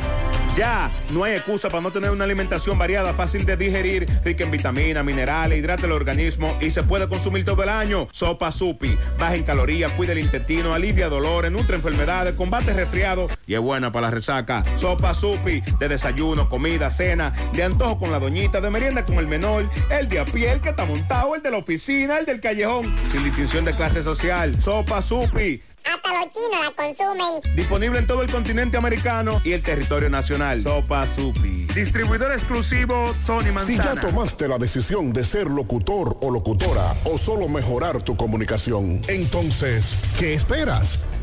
Ya, no hay excusa para no tener una alimentación variada, fácil de digerir, rica en vitaminas, minerales, hidrata el organismo y se puede consumir todo el año. Sopa Supi, baja en calorías, cuida el intestino, alivia dolores, nutre enfermedades, combate resfriado y es buena para la resaca. Sopa Supi, de desayuno, comida, cena, de antojo con la doñita, de merienda con el menor, el de a pie, el que está montado, el de la oficina, el del callejón, sin distinción de clase social. Sopa Supi. Hasta los chinos la consumen. Disponible en todo el continente americano y el territorio nacional. Sopa Supi. Distribuidor exclusivo Tony Si ya Manzana. tomaste la decisión de ser locutor o locutora o solo mejorar tu comunicación, entonces, ¿qué esperas?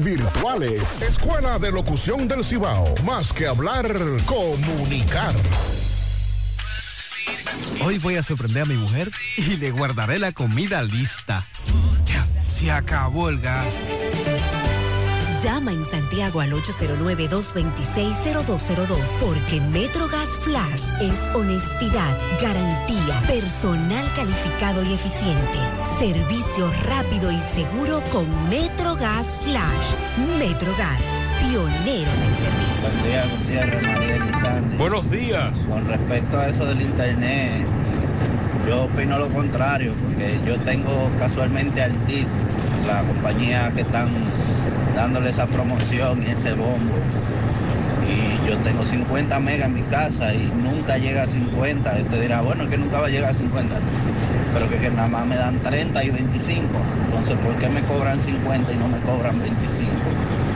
virtuales. Escuela de Locución del Cibao. Más que hablar, comunicar. Hoy voy a sorprender a mi mujer y le guardaré la comida lista. Ya, se acabó el gas. Llama en Santiago al 809-226-0202 porque MetroGas Flash es honestidad, garantía, personal calificado y eficiente, servicio rápido y seguro con MetroGas Flash. MetroGas, pioneros en servicio. Buen día, Gutiérrez, María Elizalde. Buenos días. Con respecto a eso del internet, yo opino lo contrario, porque yo tengo casualmente Altis, la compañía que están dándole esa promoción y ese bombo. Y yo tengo 50 megas en mi casa y nunca llega a 50. Y usted dirá, bueno, que nunca va a llegar a 50. Pero que, que nada más me dan 30 y 25. Entonces, ¿por qué me cobran 50 y no me cobran 25?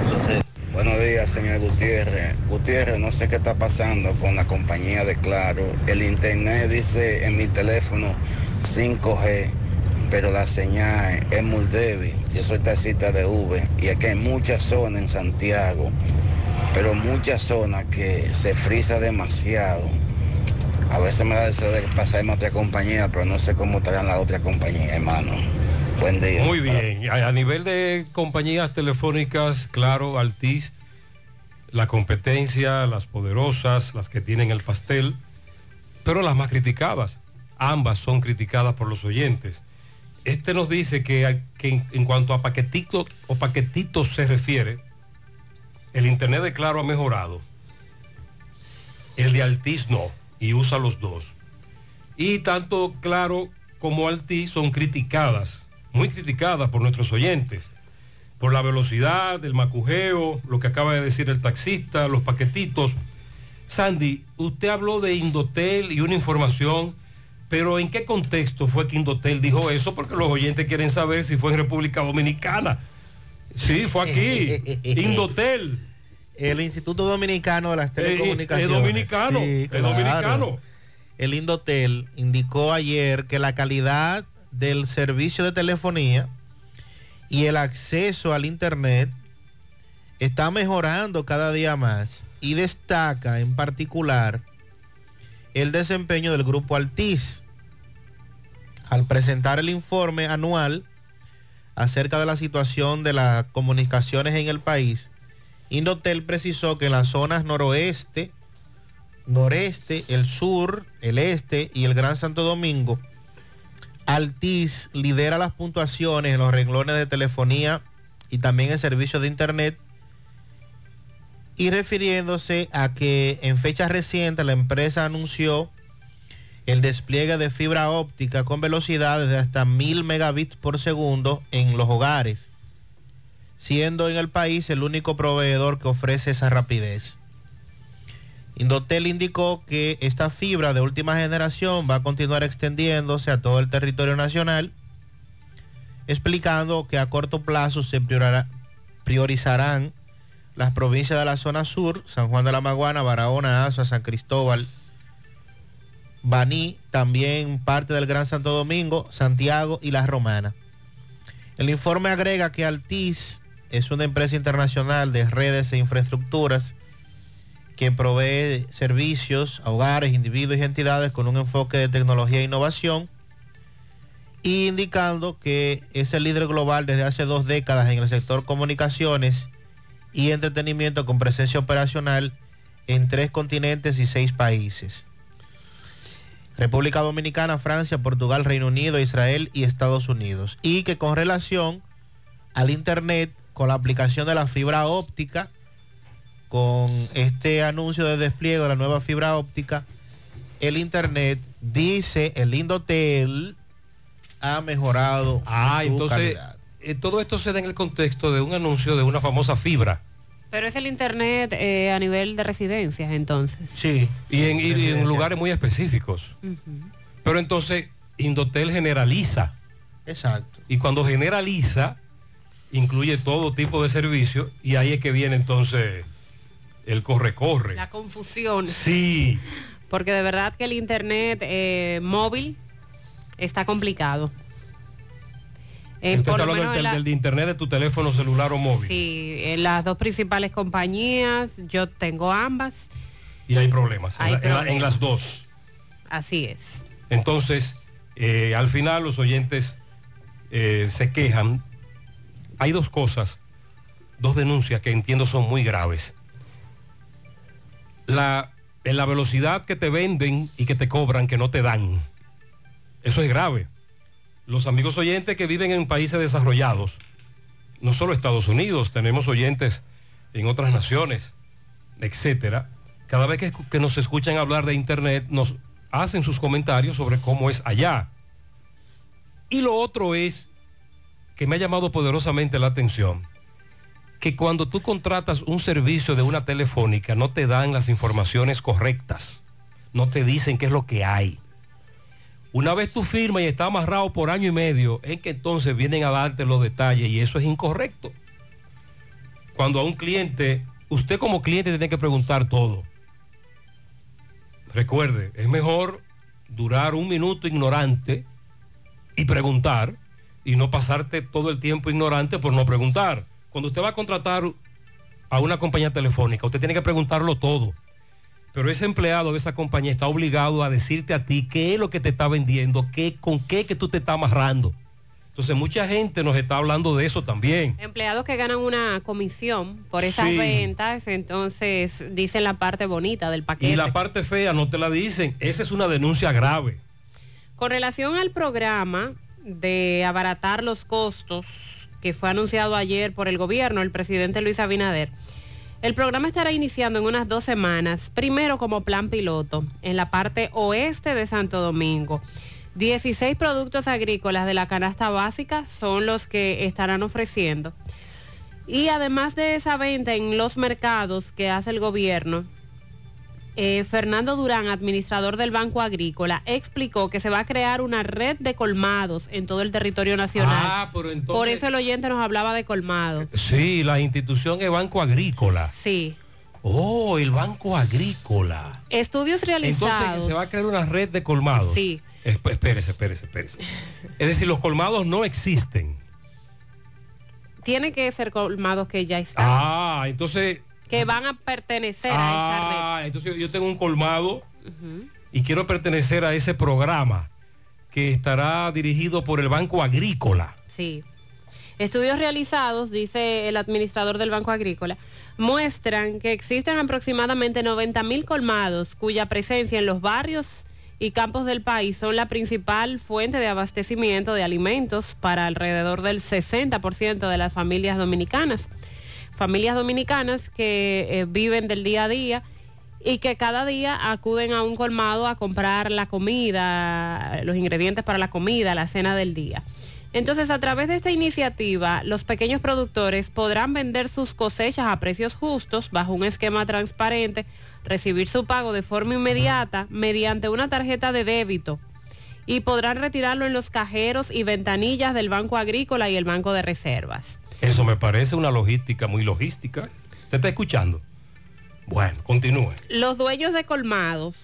Entonces, Buenos días, señor Gutiérrez. Gutiérrez, no sé qué está pasando con la compañía de Claro. El internet dice en mi teléfono 5G, pero la señal es muy débil. Yo soy taxista de V y aquí hay muchas zonas en Santiago, pero muchas zonas que se frisa demasiado. A veces me da deseo de pasarme a otra compañía, pero no sé cómo estará en la otra compañía, hermano. Buen día. Muy bien. A, nivel de compañías telefónicas, claro, Altiz, la competencia, las poderosas, las que tienen el pastel, pero las más criticadas. Ambas son criticadas por los oyentes. Este nos dice que, en cuanto a paquetitos o paquetitos se refiere, el internet de Claro ha mejorado. El de Altiz no, y usa los dos. Y tanto Claro como Altiz son criticadas, muy criticadas por nuestros oyentes, por la velocidad, el macujeo, lo que acaba de decir el taxista, los paquetitos. Sandy, usted habló de Indotel y una información, pero ¿en qué contexto fue que Indotel dijo eso? Porque los oyentes quieren saber si fue en República Dominicana. Sí, fue aquí. (laughs) Indotel. El Instituto Dominicano de las Eh, Telecomunicaciones. es dominicano, Sí, es dominicano. El Indotel indicó ayer que la calidad del servicio de telefonía y el acceso al Internet está mejorando cada día más y destaca en particular el desempeño del grupo Altiz. Al presentar el informe anual acerca de la situación de las comunicaciones en el país, Indotel precisó que en las zonas noroeste, noreste, el sur, el este y el Gran Santo Domingo, Altiz lidera las puntuaciones en los renglones de telefonía y también en servicios de Internet y refiriéndose a que en fecha reciente la empresa anunció el despliegue de fibra óptica con velocidades de hasta 1000 megabits por segundo en los hogares, siendo en el país el único proveedor que ofrece esa rapidez. Indotel indicó que esta fibra de última generación va a continuar extendiéndose a todo el territorio nacional, explicando que a corto plazo se priorizarán las provincias de la zona sur, San Juan de la Maguana, Barahona, Azua, San Cristóbal, Baní, también parte del Gran Santo Domingo, Santiago y La Romana. El informe agrega que Altiz es una empresa internacional de redes e infraestructuras que provee servicios a hogares, individuos y entidades con un enfoque de tecnología e innovación, y indicando que es el líder global desde hace dos décadas en el sector comunicaciones y entretenimiento con presencia operacional en tres continentes y seis países. República Dominicana, Francia, Portugal, Reino Unido, Israel y Estados Unidos. Y que con relación al Internet, con la aplicación de la fibra óptica, con este anuncio de despliegue de la nueva fibra óptica, el Internet, dice el Indotel, ha mejorado Ah, su entonces calidad. eh, todo esto se da en el contexto de un anuncio de una famosa fibra. Pero es el internet eh, a nivel de residencias entonces. Sí. Y en, y en lugares muy específicos. Pero entonces Indotel generaliza. Exacto. Y cuando generaliza, incluye todo tipo de servicios y ahí es que viene entonces el corre-corre. La confusión. Sí. Porque de verdad que el internet eh, móvil está complicado. Eh, Usted por está hablando del, la- internet de tu teléfono celular o móvil. Sí, en las dos principales compañías, yo tengo ambas, Y hay problemas, en la- las dos. así es. Entonces, eh, al final los oyentes eh, se quejan. Hay dos cosas, dos denuncias que entiendo son muy graves. La, en la velocidad que te venden y que te cobran, que no te dan. Eso es grave. Los amigos oyentes que viven en países desarrollados, no solo Estados Unidos, tenemos oyentes en otras naciones, etcétera, cada vez que, que nos escuchan hablar de Internet, nos hacen sus comentarios sobre cómo es allá. Y lo otro es que me ha llamado poderosamente la atención, que cuando tú contratas un servicio de una telefónica no te dan las informaciones correctas, no te dicen qué es lo que hay. Una vez tú firmas y está amarrado por año y medio, es que entonces vienen a darte los detalles y eso es incorrecto. Cuando a un cliente, usted como cliente tiene que preguntar todo. Recuerde, es mejor durar un minuto ignorante y preguntar y no pasarte todo el tiempo ignorante por no preguntar. Cuando usted va a contratar a una compañía telefónica, usted tiene que preguntarlo todo. Pero ese empleado de esa compañía está obligado a decirte a ti qué es lo que te está vendiendo, qué, con qué que tú te estás amarrando. Entonces mucha gente nos está hablando de eso también. Empleados que ganan una comisión por esas Sí. ventas, entonces dicen la parte bonita del paquete. Y la parte fea no te la dicen. Esa es una denuncia grave. Con relación al programa de abaratar los costos que fue anunciado ayer por el gobierno, el presidente Luis Abinader, el programa estará iniciando en unas dos semanas, primero como plan piloto en la parte oeste de Santo Domingo. 16 productos agrícolas de la canasta básica son los que estarán ofreciendo. Y además de esa venta en los mercados que hace el gobierno, eh, Fernando Durán, administrador del Banco Agrícola, explicó que se va a crear una red de colmados en todo el territorio nacional. Ah, pero entonces- Por eso el oyente nos hablaba de colmados. Sí, la institución es Banco Agrícola. Sí. Oh, el Banco Agrícola. Estudios realizados. Entonces se va a crear una red de colmados. Sí. Esp- Espérese, espérese, espérese. Es decir, los colmados no existen. Tienen que ser colmados que ya están, Ah, entonces. Que van a pertenecer a esa red. Ah, entonces yo tengo un colmado y quiero pertenecer a ese programa que estará dirigido por el Banco Agrícola. Sí. Estudios realizados, dice el administrador del Banco Agrícola, muestran que existen aproximadamente 90 mil colmados cuya presencia en los barrios y campos del país son la principal fuente de abastecimiento de alimentos para alrededor del 60% de las familias dominicanas. Familias dominicanas que eh, viven del día a día y que cada día acuden a un colmado a comprar la comida, los ingredientes para la comida, la cena del día. Entonces, a través de esta iniciativa, los pequeños productores podrán vender sus cosechas a precios justos, bajo un esquema transparente, recibir su pago de forma inmediata mediante una tarjeta de débito y podrán retirarlo en los cajeros y ventanillas del Banco Agrícola y el Banco de Reservas. Eso me parece una logística muy logística. ¿Usted está escuchando? Bueno, continúe. Los dueños de colmados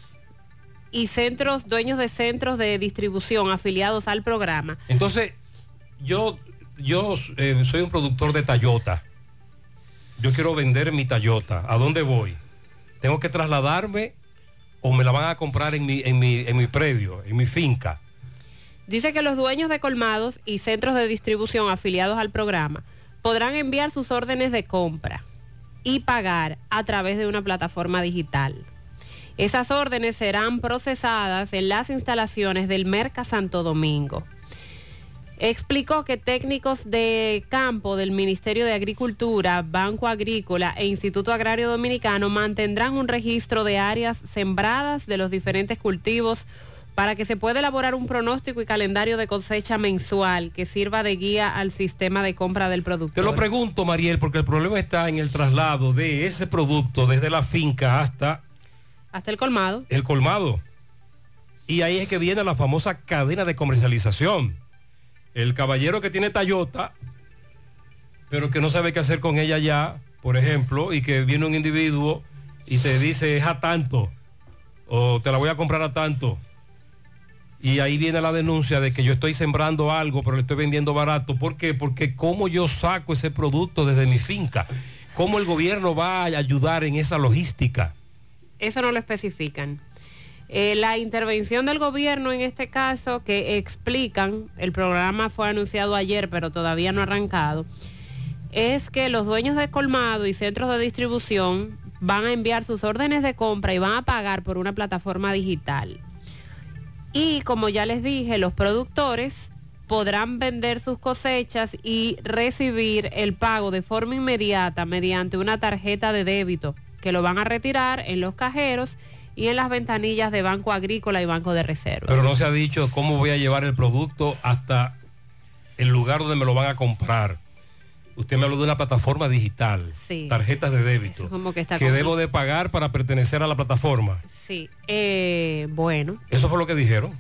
y centros, dueños de centros de distribución afiliados al programa, Entonces, yo, yo eh, soy un productor de Toyota. Yo quiero vender mi Toyota. ¿A dónde voy? ¿Tengo que trasladarme o me la van a comprar en mi, en mi, en mi predio, en mi finca? Dice que los dueños de colmados y centros de distribución afiliados al programa podrán enviar sus órdenes de compra y pagar a través de una plataforma digital. Esas órdenes serán procesadas en las instalaciones del Merca Santo Domingo. Explicó que técnicos de campo del Ministerio de Agricultura, Banco Agrícola e Instituto Agrario Dominicano mantendrán un registro de áreas sembradas de los diferentes cultivos para que se pueda elaborar un pronóstico y calendario de cosecha mensual que sirva de guía al sistema de compra del Te productor. lo pregunto, Mariel, porque el problema está en el traslado de ese producto desde la finca hasta Hasta el colmado. el colmado. Y ahí es que viene la famosa cadena de comercialización. El caballero que tiene Toyota, pero que no sabe qué hacer con ella ya, por ejemplo, y que viene un individuo y te dice es a tanto, o te la voy a comprar a tanto. Y ahí viene la denuncia de que yo estoy sembrando algo, pero le estoy vendiendo barato. ¿Por qué? Porque cómo yo saco ese producto desde mi finca, cómo el gobierno va a ayudar en esa logística. Eso no lo especifican. Eh, la intervención del gobierno en este caso que explican, el programa fue anunciado ayer pero todavía no ha arrancado, es que los dueños de colmado y centros de distribución van a enviar sus órdenes de compra y van a pagar por una plataforma digital. Y como ya les dije, los productores podrán vender sus cosechas y recibir el pago de forma inmediata mediante una tarjeta de débito que lo van a retirar en los cajeros y en las ventanillas de Banco Agrícola y Banco de Reserva. Pero no se ha dicho cómo voy a llevar el producto hasta el lugar donde me lo van a comprar. Usted me habló de una plataforma digital, Sí. tarjetas de débito, como que está que debo de pagar para pertenecer a la plataforma. Sí, eh, bueno. Eso fue lo que dijeron.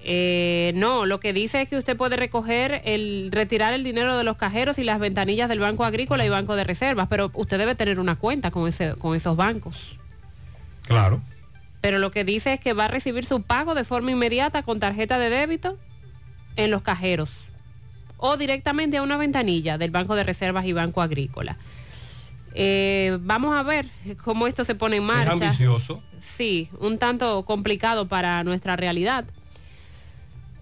Eh, no, lo que dice es que usted puede recoger el, retirar el dinero de los cajeros y las ventanillas del Banco Agrícola y Banco de Reservas, pero usted debe tener una cuenta con ese, con esos bancos. Claro. Pero lo que dice es que va a recibir su pago de forma inmediata con tarjeta de débito en los cajeros o directamente a una ventanilla del Banco de Reservas y Banco Agrícola. Eh, vamos a ver cómo esto se pone en Es marcha. ambicioso. Sí, un tanto complicado para nuestra realidad.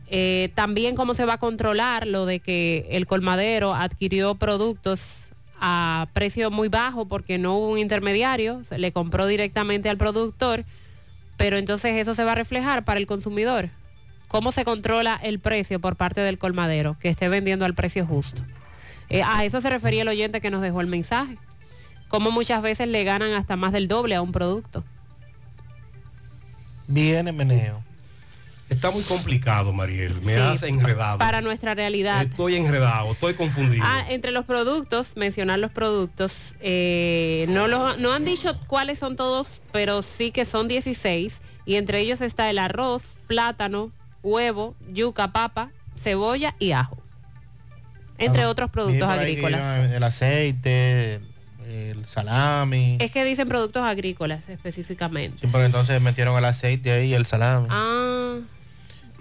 Eh, también cómo se va a controlar lo de que el colmadero adquirió productos a precio muy bajo porque no hubo un intermediario, se le compró directamente al productor, pero entonces eso se va a reflejar para el consumidor. ¿Cómo se controla el precio por parte del colmadero que esté vendiendo al precio justo? Eh, a eso se refería el oyente que nos dejó el mensaje. Cómo muchas veces le ganan hasta más del doble a un producto. Viene meneo. Está muy complicado, Mariel. Me Sí, has enredado. Para nuestra realidad. Estoy enredado, estoy confundido. Ah, entre los productos, mencionar los productos, eh, no, lo- no han dicho cuáles son todos, pero sí que son 16 y entre ellos está el arroz, plátano, huevo, yuca, papa, cebolla y ajo. Entre Ah, otros productos agrícolas. El aceite, el salami. Es que dicen productos agrícolas específicamente. Sí, pero entonces metieron el aceite ahí y el salami. Ah,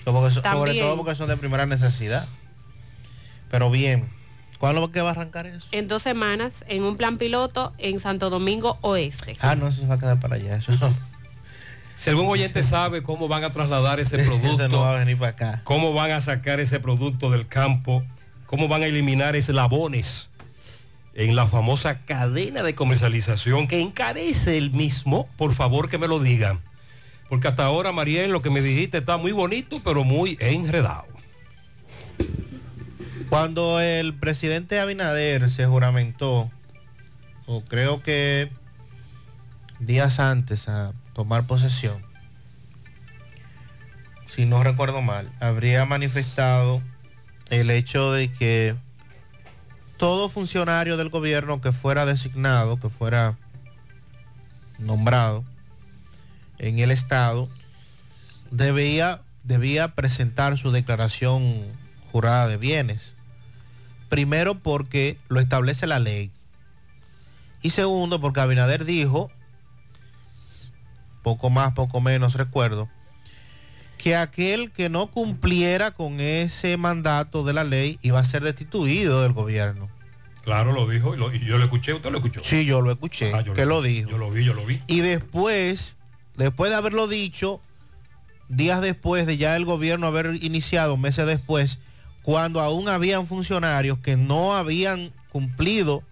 son- sobre todo porque son de primera necesidad. Pero bien, ¿cuándo es que va a arrancar eso? en dos semanas, en un plan piloto en Santo Domingo Oeste. Ah, no, eso se va a quedar para allá. Eso, Si algún oyente sabe cómo van a trasladar ese (laughs) producto, no va a venir para acá. cómo van a sacar ese producto del campo, cómo van a eliminar eslabones en la famosa cadena de comercialización que encarece el mismo, por favor que me lo digan. Porque hasta ahora, Mariel, lo que me dijiste está muy bonito, pero muy enredado. Cuando el presidente Abinader se juramentó, o creo que días antes a tomar posesión, si no recuerdo mal, habría manifestado el hecho de que todo funcionario del gobierno que fuera designado, que fuera nombrado en el Estado, debía, debía presentar su declaración jurada de bienes. Primero porque lo establece la ley. Y segundo porque Abinader dijo, poco más, poco menos recuerdo, que aquel que no cumpliera con ese mandato de la ley iba a ser destituido del gobierno. Claro, lo dijo y, lo- y yo lo escuché, usted lo escuchó. Sí, yo lo escuché, Ah, yo que lo dijo. Yo lo vi, yo lo vi. Y después, después de haberlo dicho, días después de ya el gobierno haber iniciado, meses después, cuando aún habían funcionarios que no habían cumplido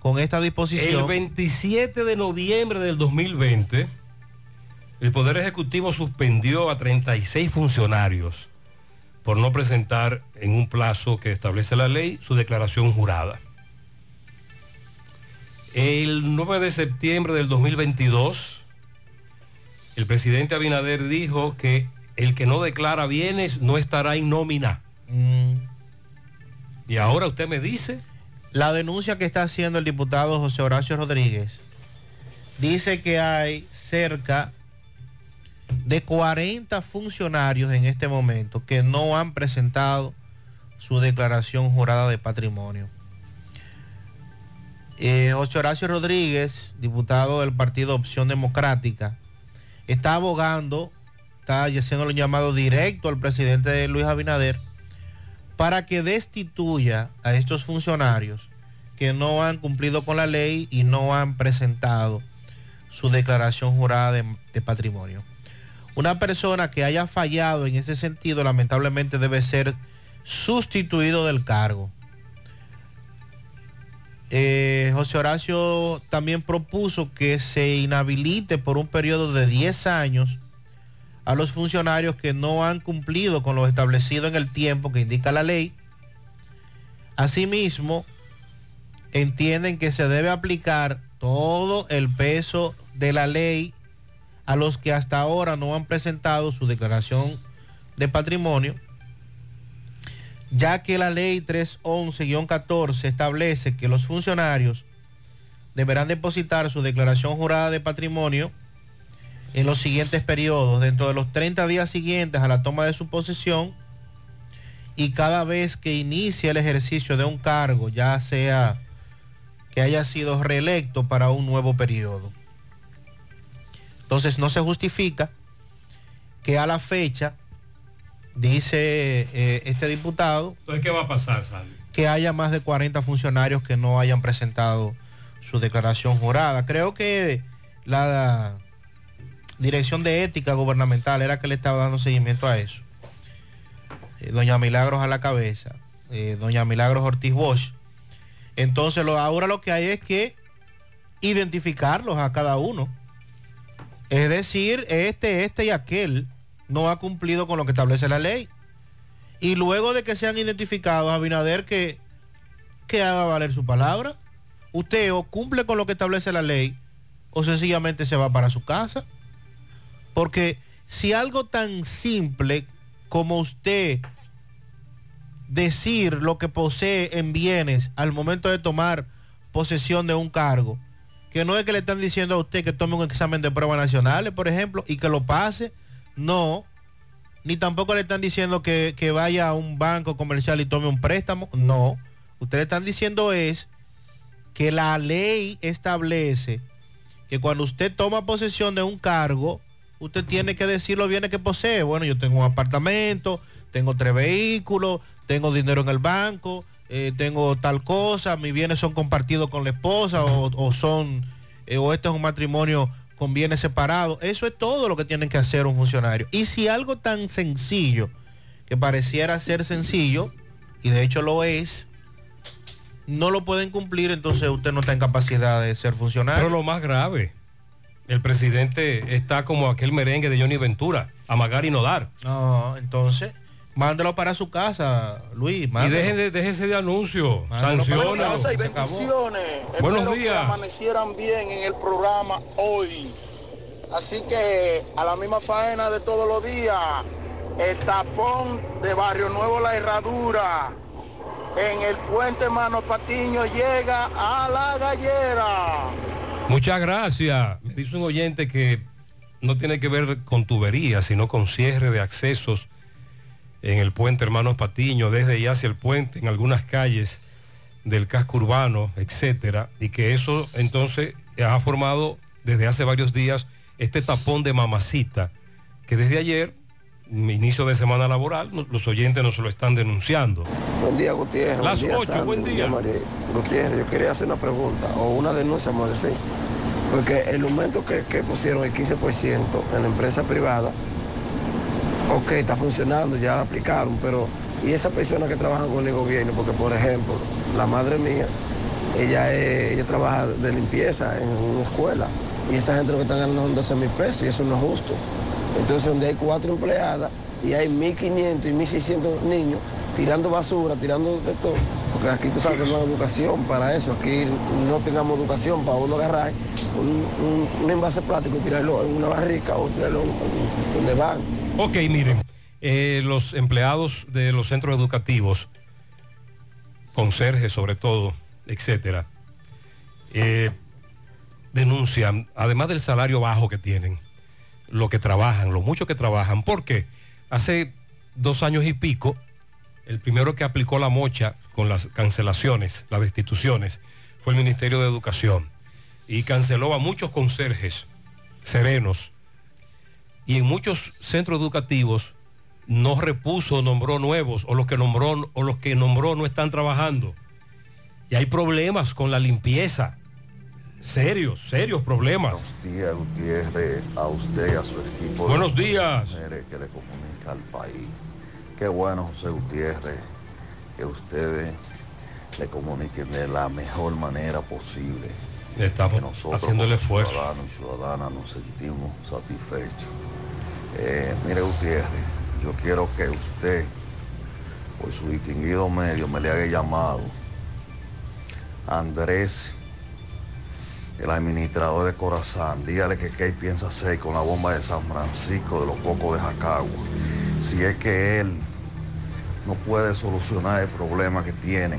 con esta El disposición. 27 de noviembre del 2020, el Poder Ejecutivo suspendió a 36 funcionarios por no presentar en un plazo que establece la ley su declaración jurada. El 9 de septiembre del 2022, el presidente Abinader dijo que el que no declara bienes no estará en nómina. Mm, Y ahora usted me dice, la denuncia que está haciendo el diputado José Horacio Rodríguez dice que hay cerca de 40 funcionarios en este momento que no han presentado su declaración jurada de patrimonio. Eh, José Horacio Rodríguez, diputado del Partido Opción Democrática, está abogando, está haciendo un llamado directo al presidente Luis Abinader para que destituya a estos funcionarios que no han cumplido con la ley y no han presentado su declaración jurada de, de patrimonio. Una persona que haya fallado en ese sentido lamentablemente debe ser sustituido del cargo. Eh, José Horacio también propuso que se inhabilite por un periodo de 10 años a los funcionarios que no han cumplido con lo establecido en el tiempo que indica la ley. Asimismo, entienden que se debe aplicar todo el peso de la ley a los que hasta ahora no han presentado su declaración de patrimonio, ya que la ley 311-14 establece que los funcionarios deberán depositar su declaración jurada de patrimonio en los siguientes periodos, dentro de los 30 días siguientes a la toma de su posesión y cada vez que inicie el ejercicio de un cargo, ya sea que haya sido reelecto para un nuevo periodo. Entonces no se justifica que a la fecha, dice eh, este diputado, Entonces, ¿qué va a pasar, Salvi? que haya más de 40 funcionarios que no hayan presentado su declaración jurada. Creo que la Dirección de Ética Gubernamental era que le estaba dando seguimiento a eso. Eh, doña Milagros a la cabeza, eh, doña Milagros Ortiz Bosch. Entonces lo, ahora lo que hay es que identificarlos a cada uno. Es decir, este, este y aquel no ha cumplido con lo que establece la ley. Y luego de que sean identificados, Abinader que, que haga valer su palabra. Usted o cumple con lo que establece la ley o sencillamente se va para su casa. Porque si algo tan simple como usted decir lo que posee en bienes al momento de tomar posesión de un cargo, que no es que le están diciendo a usted que tome un examen de pruebas nacionales, por ejemplo, y que lo pase, no, ni tampoco le están diciendo que, que vaya a un banco comercial y tome un préstamo, no, ustedes están diciendo es que la ley establece que cuando usted toma posesión de un cargo, usted tiene que decir los bienes que posee. Bueno, yo tengo un apartamento, tengo tres vehículos, tengo dinero en el banco, eh, tengo tal cosa, mis bienes son compartidos con la esposa o, o son, eh, o este es un matrimonio con bienes separados. Eso es todo lo que tienen que hacer un funcionario. Y si algo tan sencillo, que pareciera ser sencillo, y de hecho lo es, no lo pueden cumplir, entonces usted no está en capacidad de ser funcionario. Pero lo más grave, el presidente está como aquel merengue de Johnny Ventura, amagar y no dar. No, entonces, mándelo para su casa, Luis. Y dejen de, anuncio, Mándalo sanciones. bendiciones. Buenos Espero días. que amanecieran bien en el programa hoy. Así que a la misma faena de todos los días, el tapón de Barrio Nuevo La Herradura, en el puente Mano Patiño llega a la gallera. Muchas gracias. Me dice un oyente que no tiene que ver con tuberías, sino con cierre de accesos en el puente Hermanos Patiño, desde y hacia el puente, en algunas calles del casco urbano, etcétera, y que eso entonces ha formado desde hace varios días este tapón de mamacita, que desde ayer, inicio de semana laboral, los oyentes nos lo están denunciando. Buen día, Gutiérrez. Las Buen día, ocho, Sandy. buen día. María. Gutiérrez, yo quería hacer una pregunta o una denuncia, vamos a decir. Porque el aumento que, que pusieron el 15% en la empresa privada, ok, está funcionando, ya aplicaron, pero ¿y esas personas que trabajan con el gobierno? Porque, por ejemplo, la madre mía, ella, ella trabaja de limpieza en una escuela y esa gente lo que están ganando son 12 mil pesos y eso no es justo. Entonces, donde hay cuatro empleadas y hay 1.500 y 1.600 niños tirando basura, tirando de todo, porque aquí tú sabes que no hay educación para eso, aquí no tengamos educación para uno agarrar un, un- envase plástico y tirarlo en una barrica o tirarlo donde van. Ok, miren, eh, los empleados de los centros educativos, conserjes sobre todo, etcétera, eh, denuncian, además del salario bajo que tienen, lo que trabajan, lo mucho que trabajan, porque hace dos años y pico, el primero que aplicó la mocha con las cancelaciones, las destituciones, fue el Ministerio de Educación y canceló a muchos conserjes serenos y en muchos centros educativos no repuso, nombró nuevos, o los que nombró, o los que nombró no están trabajando. Y hay problemas con la limpieza. Serios, serios problemas. días, Gutiérrez, a usted y a su equipo. de Buenos días. que le comunica al país. Qué bueno, José Gutiérrez, que ustedes le comuniquen de la mejor manera posible. Estamos nosotros haciendo el esfuerzo. ciudadanos y ciudadanas nos sentimos satisfechos. Eh, mire Gutiérrez, yo quiero que usted, por su distinguido medio, me le haga llamado a Andrés, el administrador de Corazán. Dígale que qué piensa hacer con la bomba de San Francisco de los Cocos de Jacagua. Si es que él no puede solucionar el problema que tiene,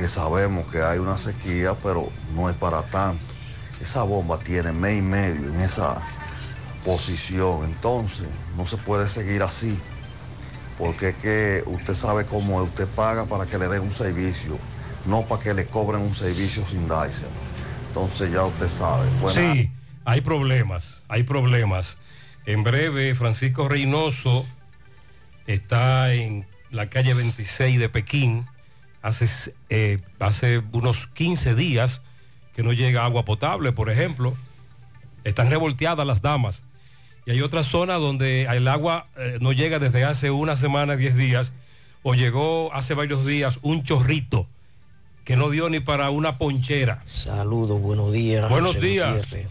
porque sabemos que hay una sequía, pero no es para tanto. Esa bomba tiene mes y medio en esa posición, entonces no se puede seguir así, porque es que usted sabe cómo usted paga para que le den un servicio, no para que le cobren un servicio sin dárselo. Entonces ya usted sabe. Buena- Sí, hay problemas, hay problemas. En breve, Francisco Reynoso está en la calle 26 de Pekín. Hace, eh, hace unos 15 días que no llega agua potable, por ejemplo. Están revolteadas las damas. Y hay otra zona donde el agua eh, no llega desde hace una semana, 10 días, o llegó hace varios días un chorrito que no dio ni para una ponchera. Saludos, buenos días. Buenos José días. Gutiérrez.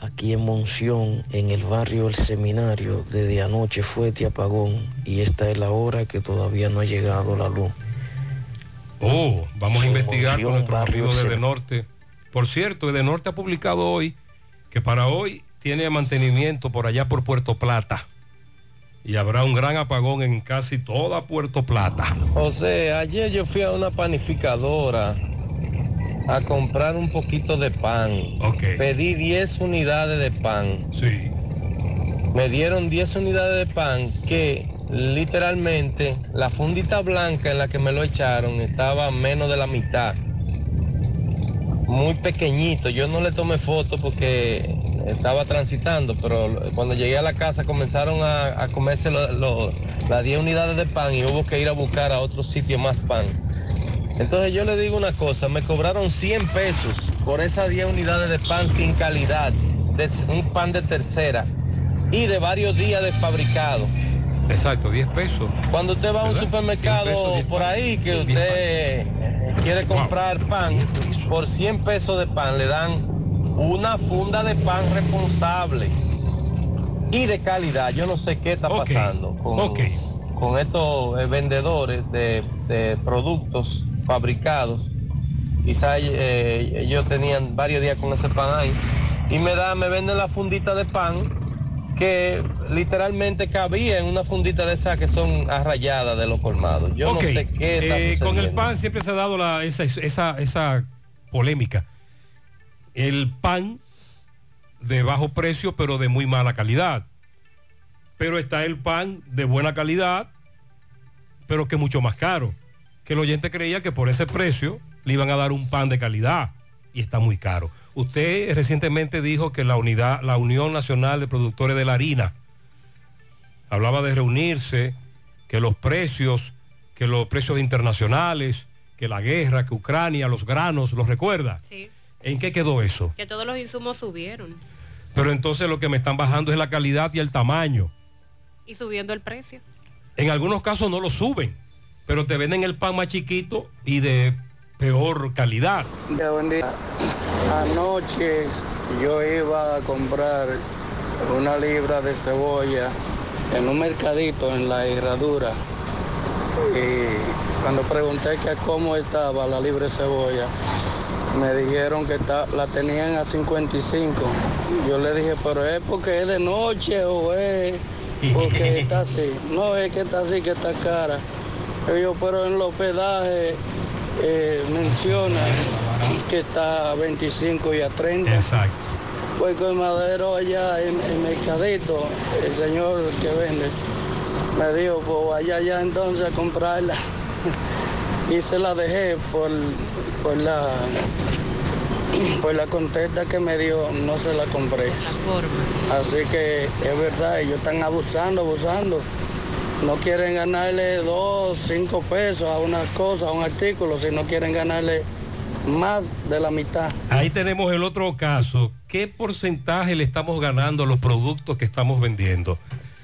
Aquí en Monción, en el barrio El Seminario, desde anoche fue este apagón y esta es la hora que todavía no ha llegado la luz. Oh, vamos a investigar con nuestros amigos de Edenorte. Por cierto, Edenorte ha publicado hoy que para hoy tiene mantenimiento por allá por Puerto Plata. Y habrá un gran apagón en casi toda Puerto Plata. José, ayer yo fui a una panificadora a comprar un poquito de pan. Pedí 10 unidades de pan. Sí. Me dieron 10 unidades de pan que literalmente la fundita blanca en la que me lo echaron estaba menos de la mitad. Muy pequeñito. Yo no le tomé foto porque estaba transitando, pero cuando llegué a la casa comenzaron a, comerse lo- las 10 unidades de pan y hubo que ir a buscar a otro sitio más pan. Entonces yo le digo una cosa, me cobraron 100 pesos por esas 10 unidades de pan sin calidad, de un pan de tercera y de varios días de fabricado. Exacto, 10 pesos. Cuando usted va a un supermercado 100 pesos, 10 por ahí que Sí, 10 usted eh, quiere comprar pan, por 100 pesos de pan le dan una funda de pan responsable y de calidad. Yo no sé qué está pasando con, con estos eh, vendedores de, de productos fabricados. Quizá eh, ellos tenían varios días con ese pan ahí. Y me da, me venden la fundita de pan que literalmente cabía en una fundita de esas que son arrayadas de los colmados. Yo Ok, no sé qué está eh, con el pan siempre se ha dado la- esa, esa, esa polémica. El pan de bajo precio pero de muy mala calidad. Pero está el pan de buena calidad pero que es mucho más caro. Que el oyente creía que por ese precio le iban a dar un pan de calidad y está muy caro. Usted recientemente dijo que la unidad, la Unión Nacional de Productores de la Harina hablaba de reunirse, que los precios, que los precios internacionales, que la guerra, que Ucrania, los granos, ¿los recuerda? Sí. ¿En qué quedó eso? Que todos los insumos subieron Pero entonces lo que me están bajando es la calidad y el tamaño. y subiendo el precio. En algunos casos no lo suben, pero te venden el pan más chiquito y de peor calidad. Buen día. Anoche yo iba a comprar una libra de cebolla en un mercadito en la herradura. Y cuando pregunté que cómo estaba la libra de cebolla, me dijeron que está- la tenían a 55. Yo le dije, pero es porque es de noche o es (laughs) porque está así. No, es que está así, que está cara. Yo, pero en los pedajes eh, menciona que está a 25 y a 30. Exacto. Pues con Madero allá en, en Mercadito, el señor que vende, me dijo, pues vaya allá entonces a comprarla. (laughs) y se la dejé por, por la por la contesta que me dio, no se la compré. Así que es verdad, ellos están abusando, abusando. No quieren ganarle dos, cinco pesos a una cosa, a un artículo, sino quieren ganarle más de la mitad. Ahí tenemos el otro caso. ¿Qué porcentaje le estamos ganando a los productos que estamos vendiendo?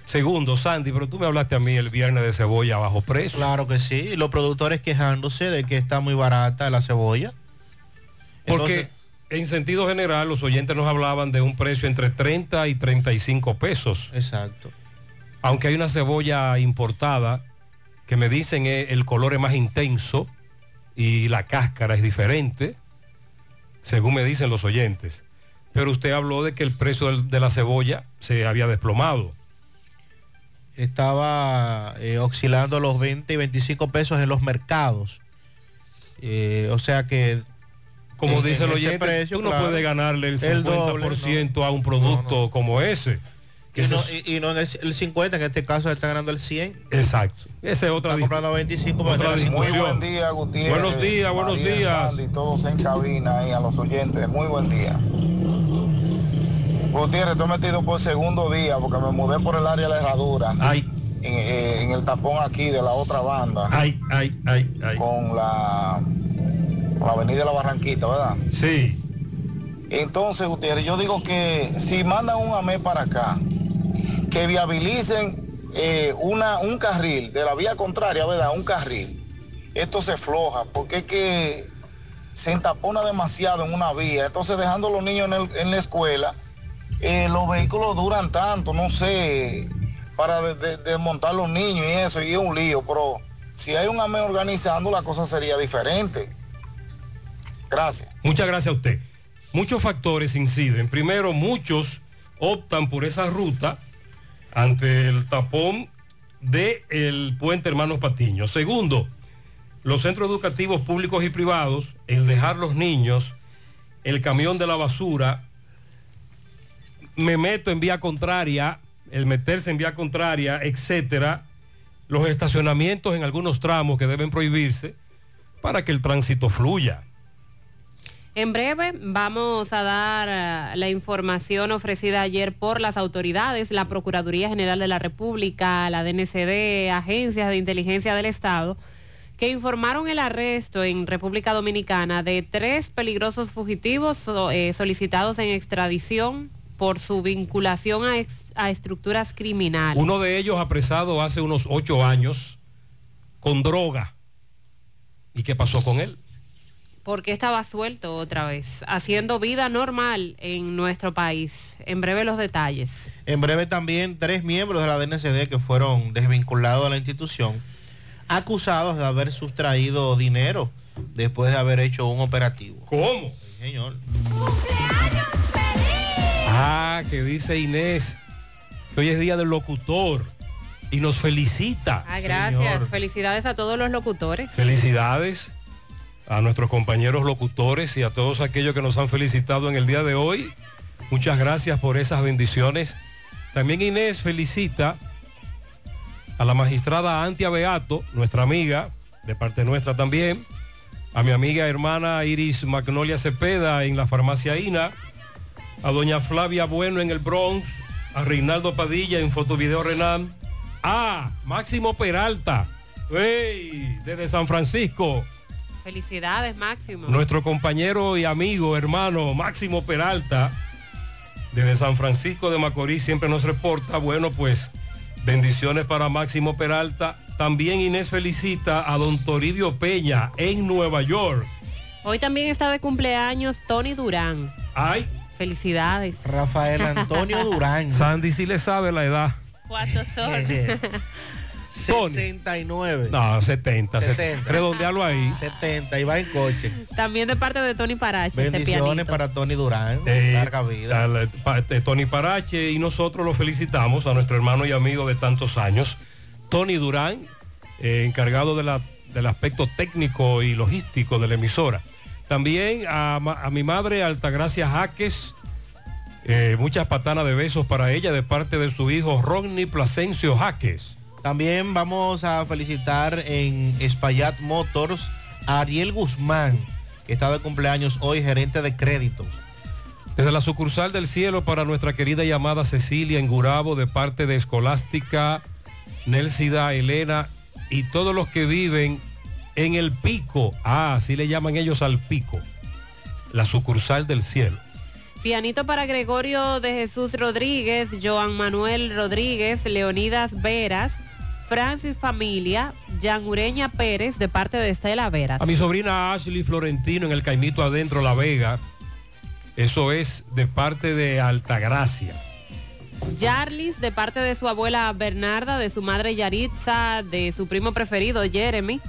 Segundo, Sandy, pero tú me hablaste a mí el viernes de cebolla a bajo precio. Claro que sí. Y los productores quejándose de que está muy barata la cebolla. Porque en sentido general, los oyentes nos hablaban de un precio entre 30 y 35 pesos. Exacto. Aunque hay una cebolla importada que me dicen el color es más intenso y la cáscara es diferente, según me dicen los oyentes. Pero usted habló de que el precio de la cebolla se había desplomado. Estaba eh, oscilando los 20 y 25 pesos en los mercados. Eh, o sea que... Como dice el oyente, precio, tú no claro, puedes ganarle el 50% el doble, a un producto como ese. Y no, es- y- y no el 50, en este caso está ganando el 100. Exacto. Esa es otra Está comprando 25 para otra vender a 50. discusión. Muy buen día, Gutiérrez. Buenos días, buenos María, días. Sandy, todos en cabina y a los oyentes. Muy buen día. Gutiérrez, estoy metido por segundo día porque me mudé por el área de la herradura. Ay. En, eh, en el tapón aquí de la otra banda. Ay, ay, ay, ay. Con la, con la avenida de la Barranquita, ¿verdad? Sí. Entonces, Gutiérrez, yo digo que si mandan un AME para acá, que viabilicen eh, una, un carril de la vía contraria, ¿verdad? Un carril. Esto se floja, porque es que se entapona demasiado en una vía. Entonces, dejando a los niños en, la escuela, eh, los vehículos duran tanto, no sé, para de- de- desmontar los niños y eso, y es un lío. Pero si hay un AME organizando, la cosa sería diferente. Gracias. Muchas gracias a usted. Muchos factores inciden. Primero, muchos optan por esa ruta ante el tapón del puente Hermanos Patiño. Segundo, los centros educativos públicos y privados, el dejar los niños, el camión de la basura, me meto en vía contraria, el meterse en vía contraria, etcétera, los estacionamientos en algunos tramos que deben prohibirse para que el tránsito fluya. En breve vamos a dar eh, la información ofrecida ayer por las autoridades, la Procuraduría General de la República, la DNCD, agencias de inteligencia del Estado, que informaron el arresto en República Dominicana de tres peligrosos fugitivos eh, solicitados en extradición por su vinculación a estructuras criminales. Uno de ellos apresado hace unos ocho años con droga. ¿Y qué pasó con él? Porque estaba suelto otra vez, haciendo vida normal en nuestro país. En breve los detalles. En breve también tres miembros de la DNCD que fueron desvinculados de la institución, acusados de haber sustraído dinero después de haber hecho un operativo. ¿Cómo? Sí, señor. Ah, que dice Inés que hoy es día del locutor y nos felicita. Ah, gracias. Señor. Felicidades a todos los locutores. Felicidades a nuestros compañeros locutores y a todos aquellos que nos han felicitado en el día de hoy. Muchas gracias por esas bendiciones. También Inés felicita a la magistrada Antia Beato, nuestra amiga, de parte nuestra también, a mi amiga hermana Iris Magnolia Cepeda en la farmacia INA, a doña Flavia Bueno en el Bronx, a Reinaldo Padilla en Fotovideo Renan, a Máximo Peralta, ¡ey! desde San Francisco, Felicidades, Máximo. nuestro compañero y amigo, hermano Máximo Peralta, desde San Francisco de Macorís, siempre nos reporta. Bueno, pues bendiciones para Máximo Peralta. También Inés felicita a don Toribio Peña en Nueva York. Hoy también está de cumpleaños Tony Durán. Ay. Felicidades. Rafael Antonio Durán. Sandy sí le sabe la edad. ¿Cuántos son? (laughs) (laughs) 69. No, 70. 70. Redondealo ahí. 70 y va en coche. También de parte de Tony Parache, este Bendiciones para Tony Durán. Eh, Larga vida. al- pa- eh, Tony Parache y nosotros lo felicitamos a nuestro hermano y amigo de tantos años, Tony Durán, eh, encargado de la- del aspecto técnico y logístico de la emisora. También a, a mi madre Altagracia Jaques, eh, muchas patanas de besos para ella de parte de su hijo Rodney Plasencio Jaques. También vamos a felicitar en Espaillat Motors a Ariel Guzmán, que está de cumpleaños hoy, gerente de créditos. Desde la sucursal del cielo para nuestra querida llamada Cecilia en Gurabo de parte de Escolástica, Nelsida, Elena y todos los que viven en el pico. Ah, así le llaman ellos al pico. La sucursal del cielo. Pianito para Gregorio de Jesús Rodríguez, Joan Manuel Rodríguez, Leonidas Veras, Francis Familia, Jan Ureña Pérez, de parte de Estela Veras. A mi sobrina Ashley Florentino en el Caimito Adentro La Vega. Eso es de parte de Altagracia. Jarlis, de parte de su abuela Bernarda, de su madre Yaritza, de su primo preferido Jeremy,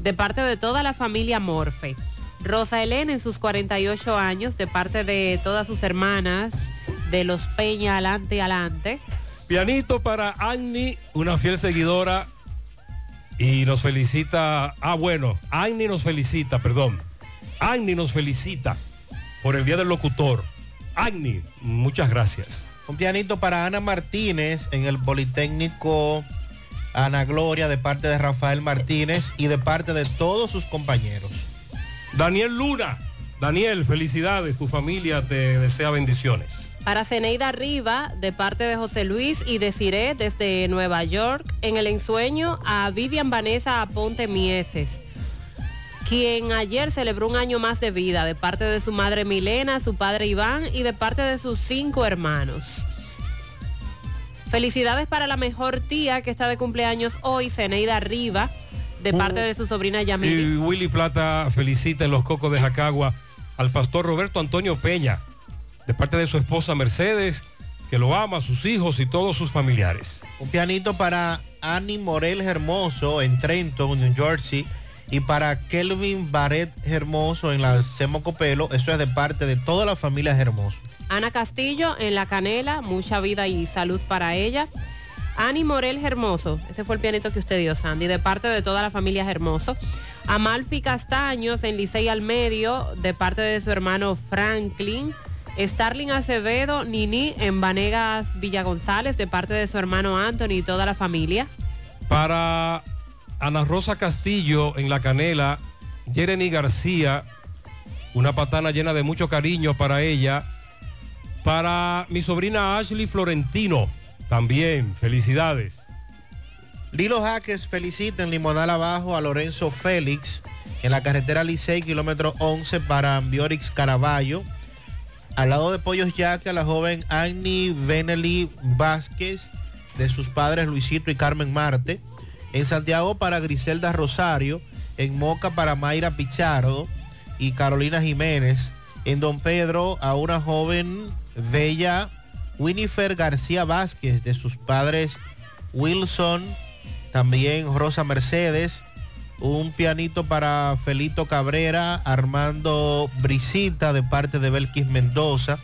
de parte de toda la familia Morfe. Rosa Elena en sus 48 años, de parte de todas sus hermanas, de los Peña, adelante, adelante. Pianito para Annie, una fiel seguidora. Y nos felicita. Ah, bueno, Annie nos felicita, perdón. Annie nos felicita por el Día del Locutor. Annie, muchas gracias. Un pianito para Ana Martínez en el Politécnico Ana Gloria de parte de Rafael Martínez y de parte de todos sus compañeros. Daniel Luna. Daniel, felicidades. Tu familia te desea bendiciones. Para Ceneida Riva, de parte de José Luis y de Ciré desde Nueva York, en el ensueño a Vivian Vanessa Aponte Mieses, quien ayer celebró un año más de vida, de parte de su madre Milena, su padre Iván y de parte de sus cinco hermanos. Felicidades para la mejor tía que está de cumpleaños hoy, Ceneida Riva, de parte de su sobrina Y Yamilis. Willy Plata felicita en los cocos de Jacagua al pastor Roberto Antonio Peña, de parte de su esposa Mercedes, que lo ama, sus hijos y todos sus familiares. Un pianito para Annie Morel Hermoso en Trenton, New Jersey. Y para Kelvin Barrett Hermoso en la Semo Copelo. Eso es de parte de toda la familia Hermoso. Ana Castillo en La Canela, mucha vida y salud para ella. Ani Morel Hermoso, ese fue el pianito que usted dio, Sandy, de parte de toda la familia Hermoso. Amalfi Castaños en Licey al Medio, de parte de su hermano Franklin. Starling Acevedo, Nini en Vanegas Villa González, de parte de su hermano Anthony y toda la familia. Para Ana Rosa Castillo en La Canela, Jeremy García, una patana llena de mucho cariño para ella. Para mi sobrina Ashley Florentino, también, felicidades. Lilo Jaques felicita en Limonal Abajo a Lorenzo Félix en la carretera Licey, kilómetro 11 para Ambiorix Caraballo. Al lado de Pollos Yaque a la joven Annie Benelli Vázquez de sus padres Luisito y Carmen Marte. En Santiago para Griselda Rosario. En Moca para Mayra Pichardo y Carolina Jiménez. En Don Pedro a una joven bella Winifred García Vázquez de sus padres Wilson, también Rosa Mercedes, un pianito para Felito Cabrera, Armando Brisita de parte de Belkis Mendoza,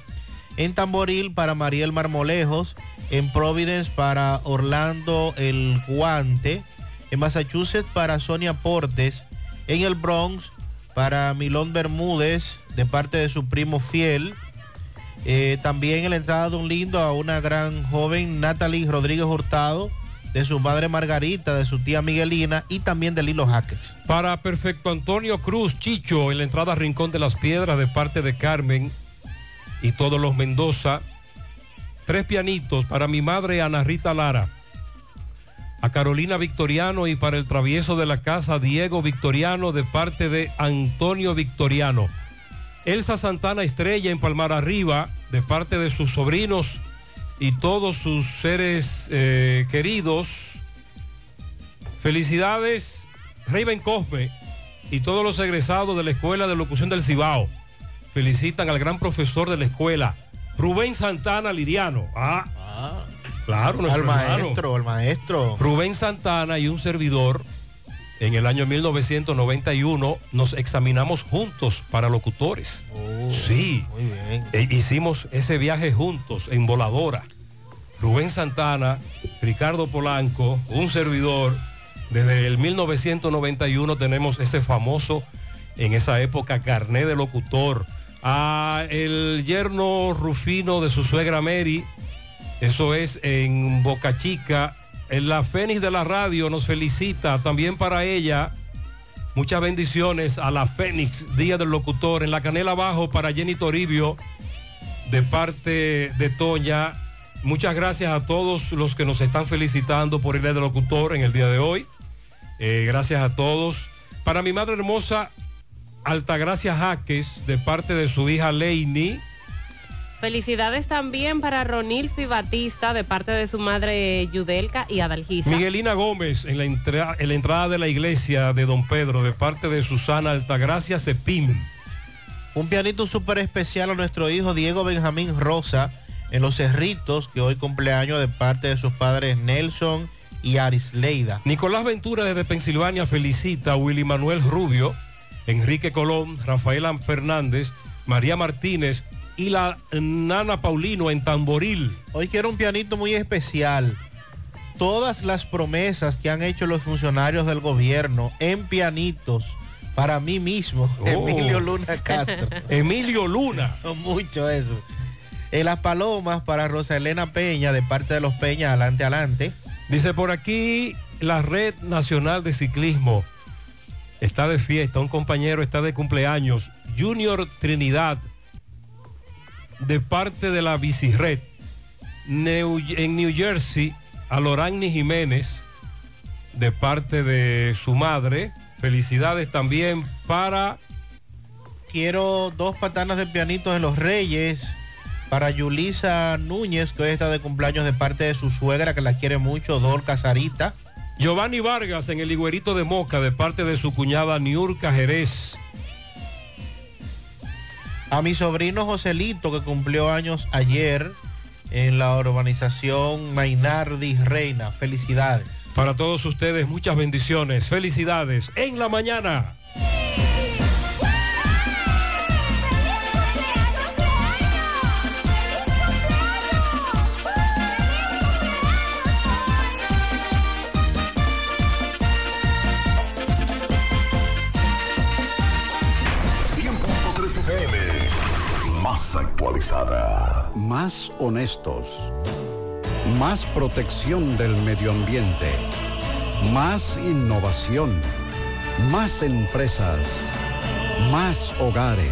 en Tamboril para Mariel Marmolejos, en Providence para Orlando El Guante, en Massachusetts para Sonia Portes, en el Bronx para Milón Bermúdez de parte de su primo fiel, eh, también en la entrada de un lindo a una gran joven Natalie Rodríguez Hurtado, de su madre Margarita, de su tía Miguelina y también de Lilo Jaques. Para Perfecto Antonio Cruz Chicho en la entrada Rincón de las Piedras de parte de Carmen y todos los Mendoza. Tres pianitos para mi madre Ana Rita Lara. A Carolina Victoriano y para el travieso de la casa Diego Victoriano de parte de Antonio Victoriano. Elsa Santana Estrella en Palmar Arriba de parte de sus sobrinos y todos sus seres eh, queridos. Felicidades, Raven Cosme y todos los egresados de la Escuela de Locución del Cibao. Felicitan al gran profesor de la escuela, Rubén Santana Liriano. Ah, claro, nuestro Al maestro, al maestro. Rubén Santana y un servidor en el año 1991 nos examinamos juntos para locutores. sí, Muy bien. e hicimos ese viaje juntos en voladora. Rubén Santana, Ricardo Polanco, un servidor. Desde el 1991 tenemos ese famoso, en esa época, carné de locutor. A el yerno Rufino de su suegra Mary, eso es en Boca Chica. La Fénix de la radio nos felicita también para ella. Muchas bendiciones a la Fénix, Día del Locutor. En la Canela Abajo para Jenny Toribio, de parte de Toña. Muchas gracias a todos los que nos están felicitando por el Día del Locutor en el día de hoy. Eh, gracias a todos. Para mi madre hermosa, Altagracia Jaques, de parte de su hija Leini. Felicidades también para Ronilfi Batista, de parte de su madre Yudelka y Adalgisa. Miguelina Gómez en la, entra- en la entrada de la iglesia de Don Pedro de parte de Susana Altagracia Cepín. Un pianito súper especial a nuestro hijo Diego Benjamín Rosa en Los Cerritos, que hoy cumpleaños de parte de sus padres Nelson y Arisleida. Nicolás Ventura desde Pensilvania felicita a Willy Manuel Rubio, Enrique Colón, Rafaela Fernández, María Martínez y la Nana Paulino en Tamboril. Hoy quiero un pianito muy especial. Todas las promesas que han hecho los funcionarios del gobierno en pianitos para mí mismo, Oh. Emilio Luna Castro. (laughs) Emilio Luna. Son mucho eso. En las palomas para Rosa Elena Peña, de parte de los Peñas, adelante, adelante. Dice por aquí la Red Nacional de Ciclismo está de fiesta, un compañero está de cumpleaños, Junior Trinidad, de parte de la Bicired, New- en New Jersey, a Loragni Jiménez, de parte de su madre. Felicidades también para Quiero dos patanas de pianitos de los Reyes para Yulisa Núñez, que hoy está de cumpleaños de parte de su suegra, que la quiere mucho, Dor Casarita. Giovanni Vargas en el Higuerito de Moca, de parte de su cuñada Niurka Jerez. A mi sobrino Joselito, que cumplió años ayer en la urbanización Mainardi Reina. Felicidades. Para todos ustedes, muchas bendiciones. Felicidades en la mañana. Actualizada. Más honestos. Más protección del medio ambiente. Más innovación. Más empresas. Más hogares.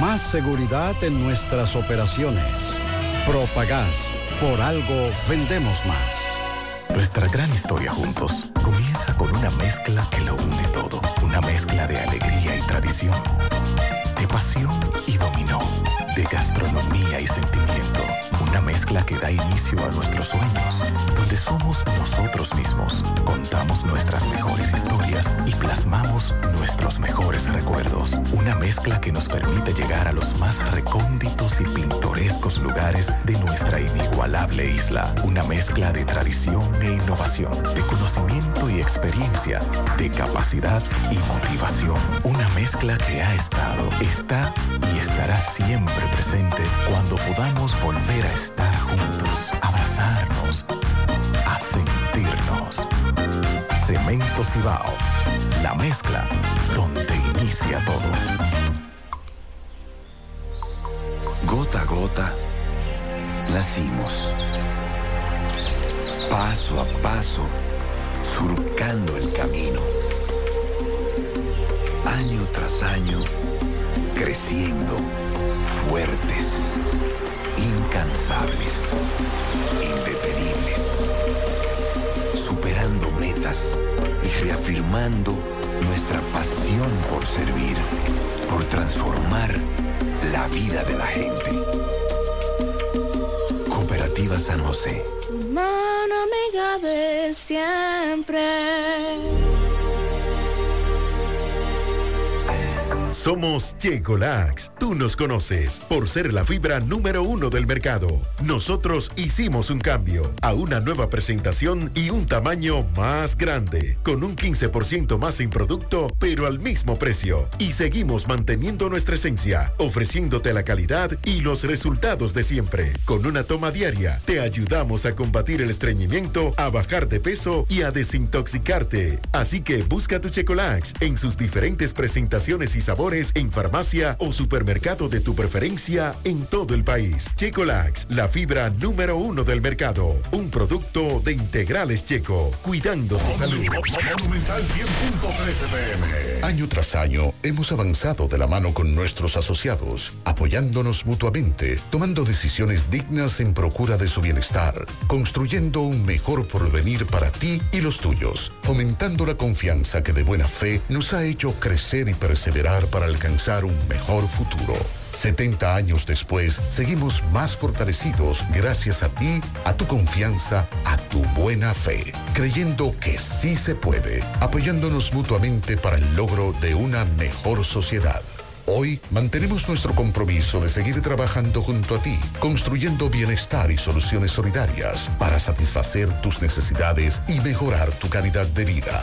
Más seguridad en nuestras operaciones. Propagás. Por algo vendemos más. Nuestra gran historia juntos comienza con una mezcla que lo une todo. Una mezcla de alegría y tradición, de pasión y dominó, de gastronomía y sentimiento. Una mezcla que da inicio a nuestros sueños, donde somos nosotros mismos, nuestros mejores recuerdos. Una mezcla que nos permite llegar a los más recónditos y pintorescos lugares de nuestra inigualable isla. Una mezcla de tradición e innovación, de conocimiento y experiencia, de capacidad y motivación. Una mezcla que ha estado, está y estará siempre presente cuando podamos volver a estar juntos, abrazarnos, a sentirnos. Cemento Cibao, la mezcla donde inicia todo. Gota a gota, nacimos. Paso a paso, surcando el camino. Año tras año, creciendo, fuertes, incansables, indetenibles. Superando metas y reafirmando nuestra pasión por servir, por transformar la vida de la gente. Cooperativa San José. De siempre. Somos Checolax. Tú nos conoces por ser la fibra número uno del mercado. Nosotros hicimos un cambio a una nueva presentación y un tamaño más grande, con un 15% más en producto, pero al mismo precio. Y seguimos manteniendo nuestra esencia, ofreciéndote la calidad y los resultados de siempre. Con una toma diaria, te ayudamos a combatir el estreñimiento, a bajar de peso y a desintoxicarte. Así que busca tu Checolax en sus diferentes presentaciones y sabores en farmacia o supermercado de tu preferencia en todo el país. Checolax, la fibra número uno del mercado. Un producto de integrales checo, cuidando tu salud. Monumental 100.13 pm. Año tras año hemos avanzado de la mano con nuestros asociados, apoyándonos mutuamente, tomando decisiones dignas en procura de su bienestar, construyendo un mejor porvenir para ti y los tuyos, fomentando la confianza que de buena fe nos ha hecho crecer y perseverar para alcanzar un mejor futuro. 70 años después, seguimos más fortalecidos gracias a ti, a tu confianza, a tu buena fe, creyendo que sí se puede, apoyándonos mutuamente para el logro de una mejor sociedad. Hoy mantenemos nuestro compromiso de seguir trabajando junto a ti, construyendo bienestar y soluciones solidarias para satisfacer tus necesidades y mejorar tu calidad de vida.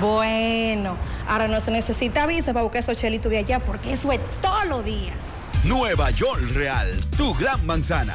Bueno, ahora no se necesita visa para buscar esos chelitos de allá porque eso es todos los días. Nueva York Real, tu gran manzana.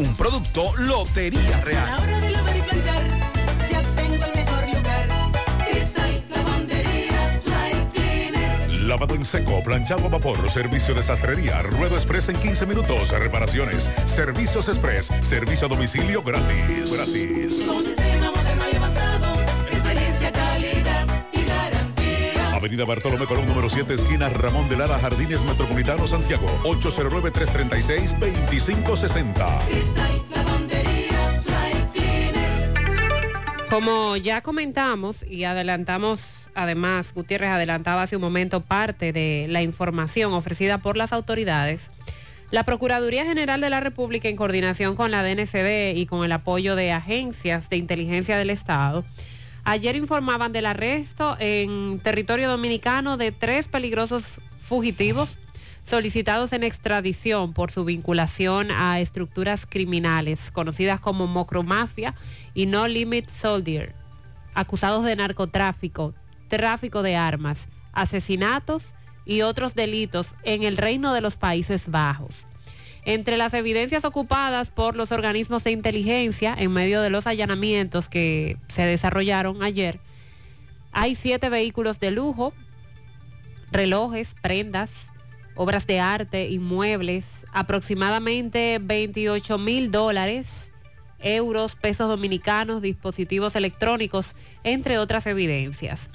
Un producto Lotería Real. A la hora de lavar y planchar, ya tengo el mejor lugar. Cristal, lavandería, dry cleaner. Lavado en seco, planchado a vapor, servicio de sastrería, ruedo express en 15 minutos, reparaciones, servicios express, servicio a domicilio gratis. Gratis. Con un sistema Avenida Bartolomé Colón, número 7, esquina Ramón de Lara, Jardines Metropolitano, Santiago. 809-336-2560. Cristal, lavandería, dry cleaner. Como ya comentamos y adelantamos, además, Gutiérrez adelantaba hace un momento parte de la información ofrecida por las autoridades. La Procuraduría General de la República, en coordinación con la DNCD y con el apoyo de agencias de inteligencia del Estado, ayer informaban del arresto en territorio dominicano de tres peligrosos fugitivos solicitados en extradición por su vinculación a estructuras criminales conocidas como Mocromafia y No Limit Soldier, acusados de narcotráfico, tráfico de armas, asesinatos y otros delitos en el reino de los Países Bajos. Entre las evidencias ocupadas por los organismos de inteligencia en medio de los allanamientos que se desarrollaron ayer, hay siete vehículos de lujo, relojes, prendas, obras de arte, inmuebles, aproximadamente 28 mil dólares, euros, pesos dominicanos, dispositivos electrónicos, entre otras evidencias.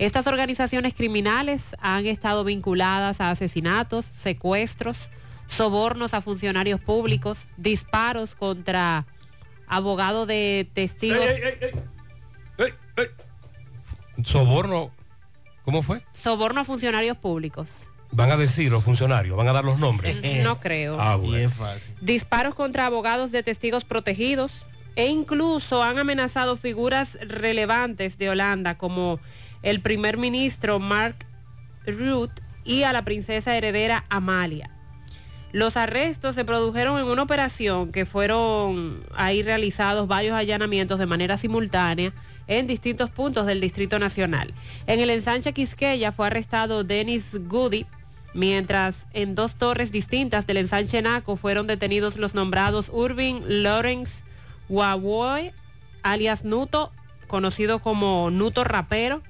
Estas organizaciones criminales han estado vinculadas a asesinatos, secuestros, sobornos a funcionarios públicos, disparos contra abogados de testigos. Soborno, ¿cómo fue? Soborno a funcionarios públicos. Van a decir los funcionarios, van a dar los nombres. No creo. Ah, bueno. disparos contra abogados de testigos protegidos e incluso han amenazado figuras relevantes de Holanda como el primer ministro Mark Rutte y a la princesa heredera Amalia. Los arrestos se produjeron en una operación que fueron ahí realizados varios allanamientos de manera simultánea en distintos puntos del Distrito Nacional. En el ensanche Quisqueya fue arrestado Dennis Goody, mientras en dos torres distintas del ensanche Naco fueron detenidos los nombrados Urvin Lawrence Wawoy, alias Nuto, conocido como Nuto Rapero,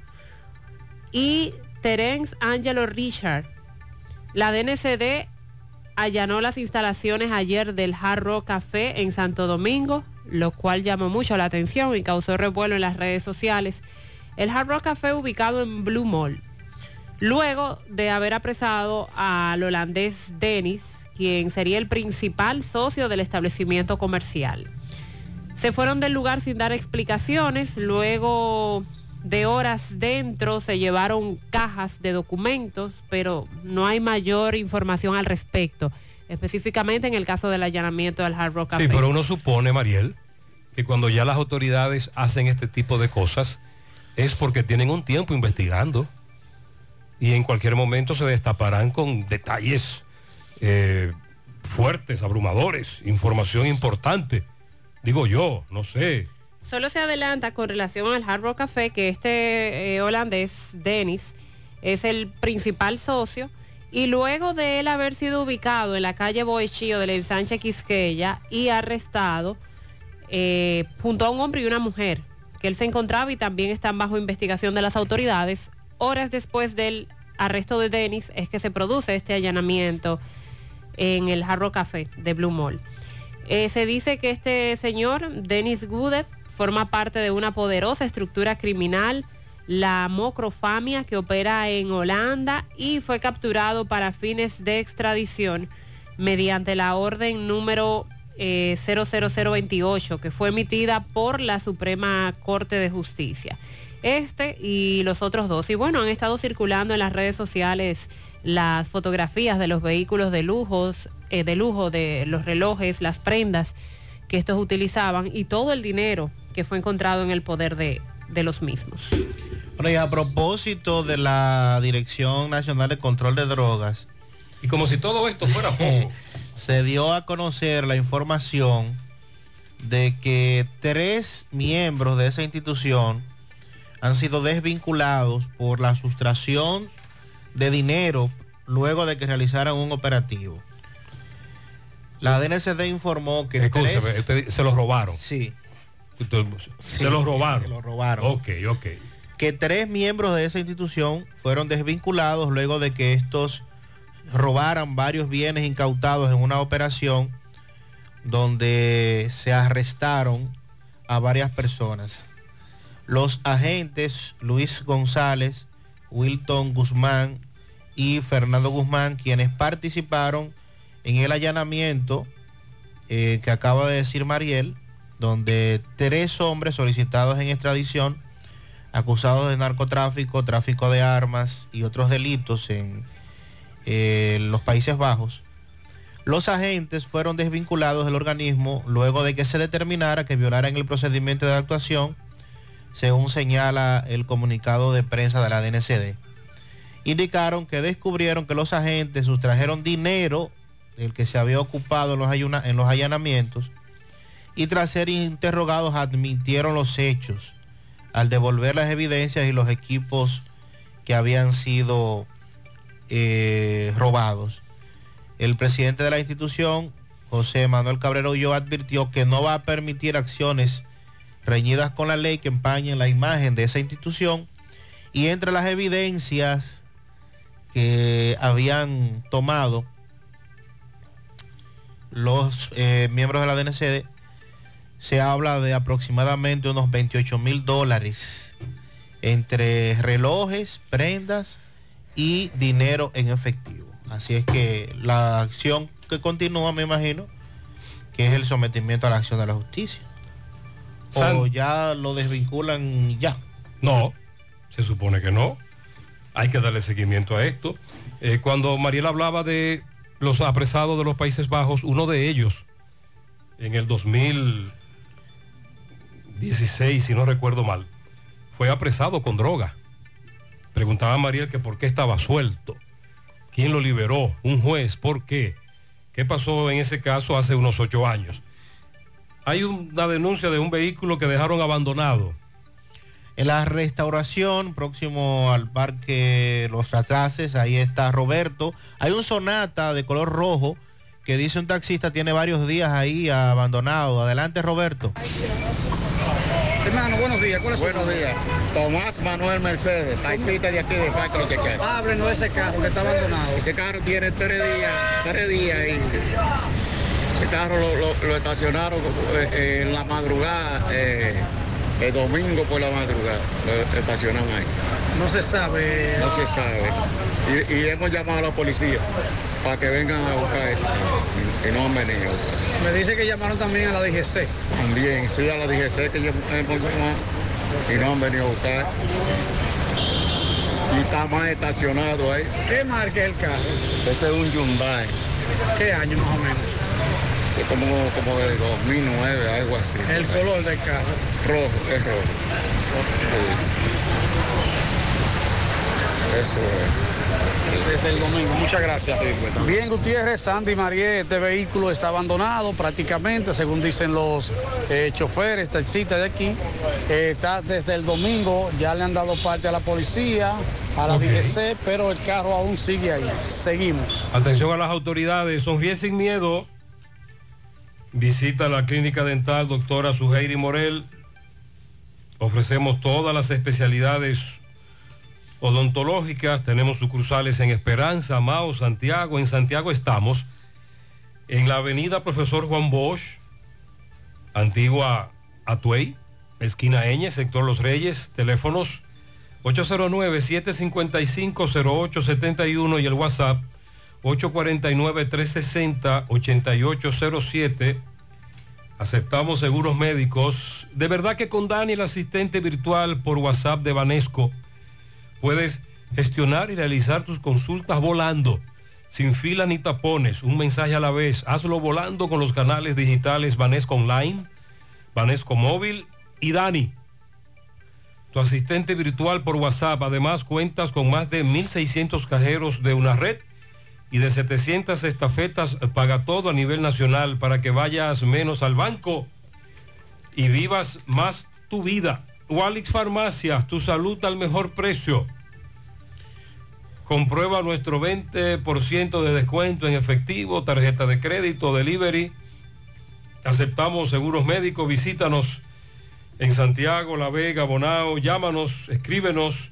y Terence Angelo Richard. La DNCD allanó las instalaciones ayer del Hard Rock Café en Santo Domingo, lo cual llamó mucho la atención y causó revuelo en las redes sociales. El Hard Rock Café ubicado en Blue Mall. Luego de haber apresado al holandés Dennis, quien sería el principal socio del establecimiento comercial. Se fueron del lugar sin dar explicaciones, luego de horas dentro se llevaron cajas de documentos, pero no hay mayor información al respecto, específicamente en el caso del allanamiento del Hard Rock Café. Sí, pero uno supone, Mariel, que cuando ya las autoridades hacen este tipo de cosas es porque tienen un tiempo investigando y en cualquier momento se destaparán con detalles eh, fuertes, abrumadores, información importante. Digo yo, no sé. Solo se adelanta con relación al Hard Café que este eh, holandés, Dennis, es el principal socio y luego de él haber sido ubicado en la calle Boechío del ensanche Quisqueya y arrestado eh, junto a un hombre y una mujer que él se encontraba y también están bajo investigación de las autoridades, horas después del arresto de Dennis es que se produce este allanamiento en el Jarro Café de Blue Mall. Eh, se dice que este señor, Dennis Gudet, forma parte de una poderosa estructura criminal, la Mocrofamia, que opera en Holanda y fue capturado para fines de extradición mediante la orden número eh, 00028, que fue emitida por la Suprema Corte de Justicia. Este y los otros dos. Y bueno, han estado circulando en las redes sociales las fotografías de los vehículos de lujos, eh, de lujo, de los relojes, las prendas que estos utilizaban y todo el dinero que fue encontrado en el poder de, de los mismos. Bueno, y a propósito de la Dirección Nacional de Control de Drogas. Y como si todo esto fuera (laughs) poco. se dio a conocer la información de que tres miembros de esa institución han sido desvinculados por la sustracción de dinero luego de que realizaran un operativo. La DNCD informó que Escúcheme, tres- usted- se los robaron. Sí. Se los robaron. Se los robaron. Ok, ok. que tres miembros de esa institución fueron desvinculados luego de que estos robaran varios bienes incautados en una operación donde se arrestaron a varias personas. Los agentes Luis González, Wilton Guzmán y Fernando Guzmán, quienes participaron en el allanamiento eh, que acaba de decir Mariel, donde tres hombres solicitados en extradición acusados de narcotráfico, tráfico de armas y otros delitos en eh, los Países Bajos. Los agentes fueron desvinculados del organismo luego de que se determinara que violaran el procedimiento de actuación, según señala el comunicado de prensa de la DNCD. Indicaron que descubrieron que los agentes sustrajeron dinero del que se había ocupado en los allanamientos y tras ser interrogados admitieron los hechos al devolver las evidencias y los equipos que habían sido eh, robados. El presidente de la institución, José Manuel Cabrera Ulloa, advirtió que no va a permitir acciones reñidas con la ley que empañen la imagen de esa institución y entre las evidencias que habían tomado los eh, miembros de la DNCD, se habla de aproximadamente unos 28 mil dólares entre relojes, prendas y dinero en efectivo. Así es que la acción que continúa, me imagino, que es el sometimiento a la acción de la justicia. O ya lo desvinculan ya. No, se supone que no. Hay que darle seguimiento a esto. Eh, cuando Mariela hablaba de los apresados de los Países Bajos, uno de ellos, en el 2016, si no recuerdo mal, fue apresado con droga. Preguntaba a Mariel que por qué estaba suelto. ¿Quién lo liberó? ¿Un juez? ¿Por qué? ¿Qué pasó en ese caso hace unos ocho años? Hay una denuncia de un vehículo que dejaron abandonado. En la restauración, próximo al parque Los Atraces, ahí está Roberto. Hay un sonata de color rojo que dice un taxista tiene varios días ahí abandonado. Adelante, Roberto. Hermano, buenos días. ¿Cuál es Buenos días. Tomás Manuel Mercedes, taxista de aquí de Parque Los Cheques. Ábrenos ese carro que está abandonado. Ese carro tiene tres días, tres días y ese carro lo, lo- lo estacionaron eh, en la madrugada, eh, el domingo por la madrugada, lo estacionan ahí. No se sabe. No se sabe. Y, y hemos llamado a la policía para que vengan a buscar y, y no han venido. Me dice que llamaron también a la DGC. También, sí, a la DGC que hemos llamado y no han venido a buscar. Y está más estacionado ahí. ¿Qué marca es el carro? Ese es un Hyundai. ¿Qué año más o menos? Es como, como de 2009, algo así. El color del carro. Rojo, es rojo. Sí. Eso es. Desde el domingo, muchas gracias. Bien, Gutiérrez, Sandy María, este vehículo está abandonado prácticamente, según dicen los eh, choferes, taxistas de aquí. Eh, está desde el domingo, ya le han dado parte a la policía, a la Ok. DGC, pero el carro aún sigue ahí. Seguimos. Atención a las autoridades, sonríe sin miedo. Visita la clínica dental doctora Suheiri Morel. Ofrecemos todas las especialidades odontológicas. Tenemos sucursales en Esperanza, Mao, Santiago. En Santiago estamos en la avenida Profesor Juan Bosch, antigua Atuey, esquina Eñe, sector Los Reyes. Teléfonos 809-755-0871 y el WhatsApp 849-360-8807. Aceptamos seguros médicos. De verdad que con Dani, el asistente virtual por WhatsApp de Banesco, puedes gestionar y realizar tus consultas volando, sin fila ni tapones, un mensaje a la vez. Hazlo volando con los canales digitales Banesco Online, Banesco Móvil y Dani tu asistente virtual por WhatsApp. Además, cuentas con más de 1.600 cajeros de una red y de 700 estafetas. Paga todo a nivel nacional para que vayas menos al banco y vivas más tu vida. Walix Farmacia, tu salud al mejor precio. Comprueba nuestro 20% de descuento en efectivo, tarjeta de crédito, delivery. Aceptamos seguros médicos, visítanos en Santiago, La Vega, Bonao. Llámanos, escríbenos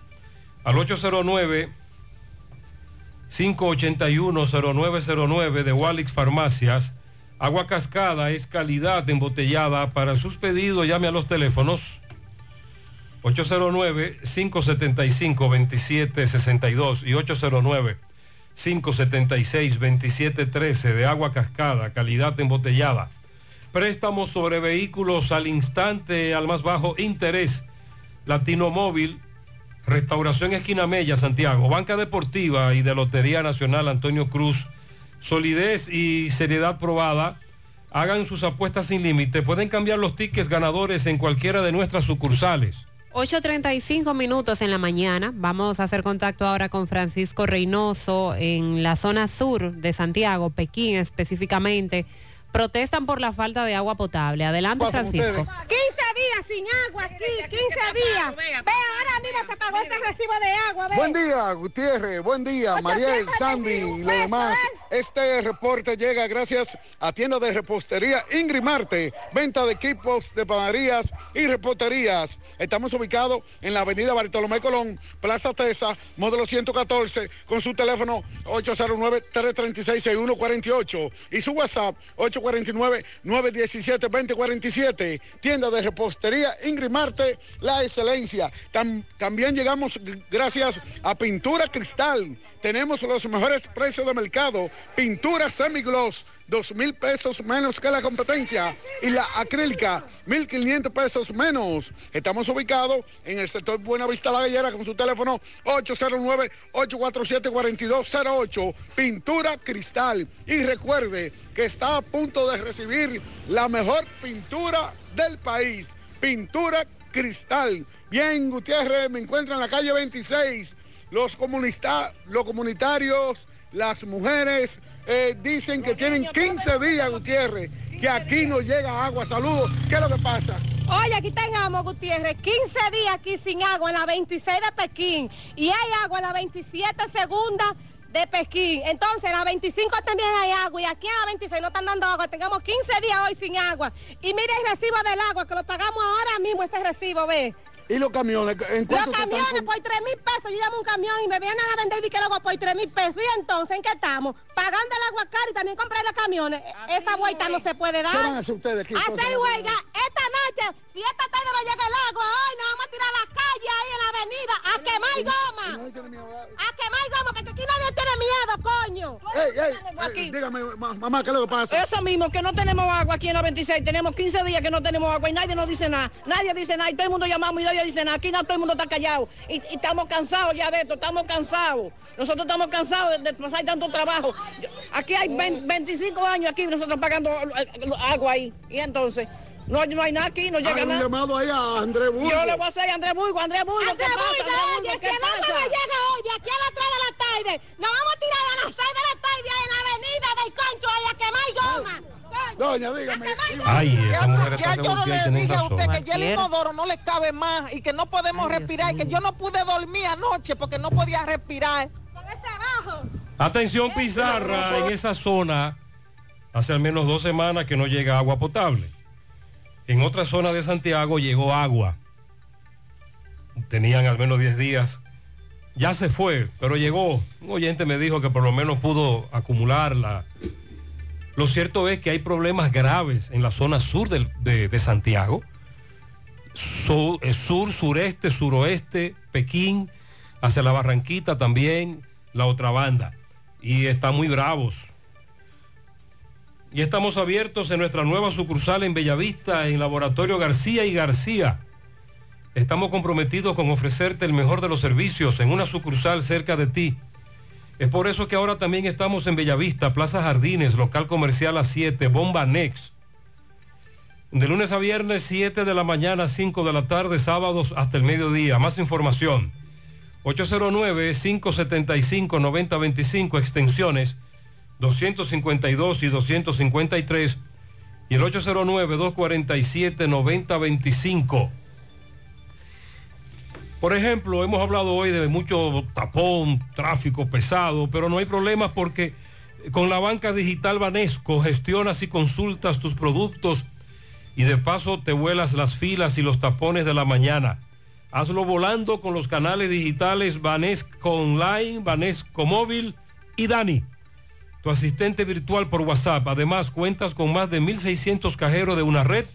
al 809-581-0909 de Walix Farmacias. Agua cascada es calidad embotellada. Para sus pedidos llame a los teléfonos 809-575-2762 y 809-576-2713 de agua cascada, calidad embotellada. Préstamos sobre vehículos al instante, al más bajo interés. Latino Móvil, Restauración Esquina Mella, Santiago, Banca Deportiva y de Lotería Nacional Antonio Cruz. Solidez y seriedad probada. Hagan sus apuestas sin límite. Pueden cambiar los tickets ganadores en cualquiera de nuestras sucursales. 8.35 minutos en la mañana. Vamos a hacer contacto ahora con Francisco Reynoso en la zona sur de Santiago, Pekín específicamente. Protestan por la falta de agua potable. Adelante, Francisco. 15 días sin agua aquí, 15 días. Ve, ahora mismo se pagó este recibo de agua. Ve. Buen día, Gutiérrez. Buen día, Mariel, Sandy y lo demás. Este reporte llega gracias a tienda de repostería Ingrid Marte, venta de equipos de panaderías y reposterías. Estamos ubicados en la avenida Bartolomé Colón, Plaza Tesa, módulo 114, con su teléfono 809-336-6148 y su WhatsApp 849-917-2047. Tienda de repostería Ingrid Marte, la excelencia. Tam- también llegamos gracias a Pintura Cristal. Tenemos los mejores precios de mercado. Pintura semigloss, dos mil pesos menos que la competencia. Y la acrílica, mil quinientos pesos menos. Estamos ubicados en el sector Buenavista La Gallera con su teléfono 809-847-4208. Pintura Cristal. Y recuerde que está a punto de recibir la mejor pintura del país. Pintura Cristal. Bien, Gutiérrez, me encuentro en la calle 26. Los, comunista- los comunitarios, las mujeres, eh, dicen que tienen 15 días, Gutiérrez, que aquí no llega agua. Saludos. ¿Qué es lo que pasa? Oye, aquí tengamos, Gutiérrez, 15 días aquí sin agua en la 26 de Pekín y hay agua en la 27 segunda de Pekín. Entonces, en la 25 también hay agua y aquí en la 26 no están dando agua. Tengamos 15 días hoy sin agua. Y mire el recibo del agua, que lo pagamos ahora mismo ese recibo, ve. ¿Y los camiones? ¿En Los cuánto camiones con- por 3 mil pesos, yo llamo un camión y me vienen a vender y que el agua por 3 mil pesos. Y entonces, ¿en qué estamos? Pagando el agua cara y también comprar los camiones. Esa vuelta no se puede dar. ¿Qué van a hacer ustedes aquí? Hacer huelga esta noche. Si esta tarde no llega el agua, hoy nos vamos a tirar a la calle ahí en la avenida a quemar goma. A quemar goma, porque aquí nadie tiene miedo, coño. Ey, dígame, ma- mamá, ¿qué es lo que pasa? Eso mismo, que no tenemos agua aquí en la 26, tenemos 15 días que no tenemos agua y nadie nos dice nada, nadie dice nada y todo el mundo llamamos y nadie dice nada, aquí no todo el mundo está callado y, y estamos cansados ya de esto, estamos cansados, nosotros estamos cansados de, de pasar tanto trabajo, Yo- aquí hay 20 25 años aquí nosotros pagando eh, agua ahí y entonces no, no hay nada aquí, no llega Hay un nada. llamado ahí a Andrés Burgo. Yo le voy a hacer a Andrés Burgo, Andrés Burgo, ¿qué Andrés pasa? Oye, Burgo, agua no llega hoy, de aquí a las 3 de la tarde, nos vamos a tirar a las 6 de la tarde en la avenida del Concho ahí a quemar goma. Doña, dígame. Ay, esa mujer Ya yo no le dije a usted que ya el inodoro no le cabe más y que no podemos respirar, y que yo no pude dormir anoche porque no podía respirar. Atención Pizarra, en esa zona hace al menos dos semanas que no llega agua potable. En otra zona de Santiago llegó agua. Tenían al menos 10 días. Ya se fue, pero llegó. Un oyente me dijo que por lo menos pudo acumularla. Lo cierto es que hay problemas graves en la zona sur de, Santiago. Su- eh, sur, sureste, suroeste, Pekín, hacia la Barranquita también, la otra banda. Y están muy bravos. Y estamos abiertos en nuestra nueva sucursal en Bellavista, en Laboratorio García y García. Estamos comprometidos con ofrecerte el mejor de los servicios en una sucursal cerca de ti. Es por eso que ahora también estamos en Bellavista, Plaza Jardines, local comercial a 7, Bomba Next. De lunes a viernes, 7 de la mañana, 5 de la tarde, sábados hasta el mediodía. Más información. 809-575-9025, extensiones 252 y 253. Y el 809-247-9025. Por ejemplo, hemos hablado hoy de mucho tapón, tráfico pesado, pero no hay problema porque con la banca digital Banesco gestionas y consultas tus productos y de paso te vuelas las filas y los tapones de la mañana. Hazlo volando con los canales digitales Banesco Online, Banesco Móvil y Dani, tu asistente virtual por WhatsApp. Además, cuentas con más de 1.600 cajeros de una red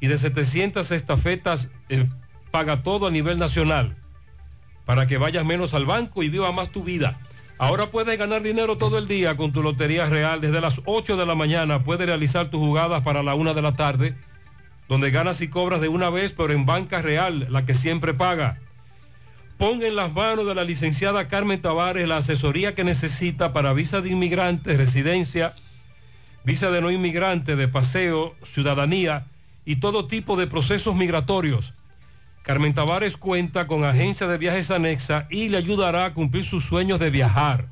y de 700 estafetas paga todo a nivel nacional para que vayas menos al banco y viva más tu vida. Ahora puedes ganar dinero todo el día con tu Lotería Real. Desde las 8 de la mañana puedes realizar tus jugadas para la 1 de la tarde, donde ganas y cobras de una vez, pero en banca real, la que siempre paga. Pon en las manos de la licenciada Carmen Tavares la asesoría que necesita para visa de inmigrante, residencia, visa de no inmigrante, de paseo, ciudadanía y todo tipo de procesos migratorios. Carmen Tavares cuenta con agencia de viajes anexa y le ayudará a cumplir sus sueños de viajar.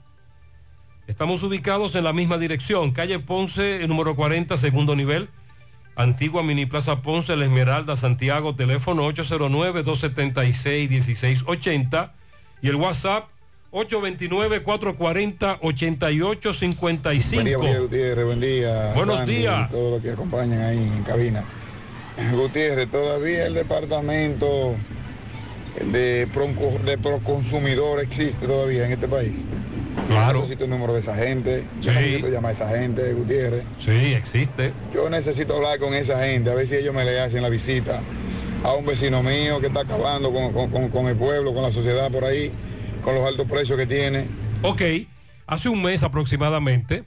Estamos ubicados en la misma dirección, calle Ponce, número 40, segundo nivel, antigua Mini Plaza Ponce, La Esmeralda, Santiago, teléfono 809-276-1680 y el WhatsApp 829-440-8855. Buen día, Gutiérrez, buen día. Buenos Sandy, días. y Todos los que acompañan ahí en cabina. Gutiérrez, todavía el departamento de, Pronco- de Proconsumidor existe todavía en este país. Claro. Yo necesito el número de esa gente. Yo Sí. necesito llamar a esa gente, Gutiérrez. Sí, existe. Yo necesito hablar con esa gente, a ver si ellos me le hacen la visita a un vecino mío que está acabando con, con- con- con el pueblo, con la sociedad por ahí, con los altos precios que tiene. Ok, hace un mes aproximadamente,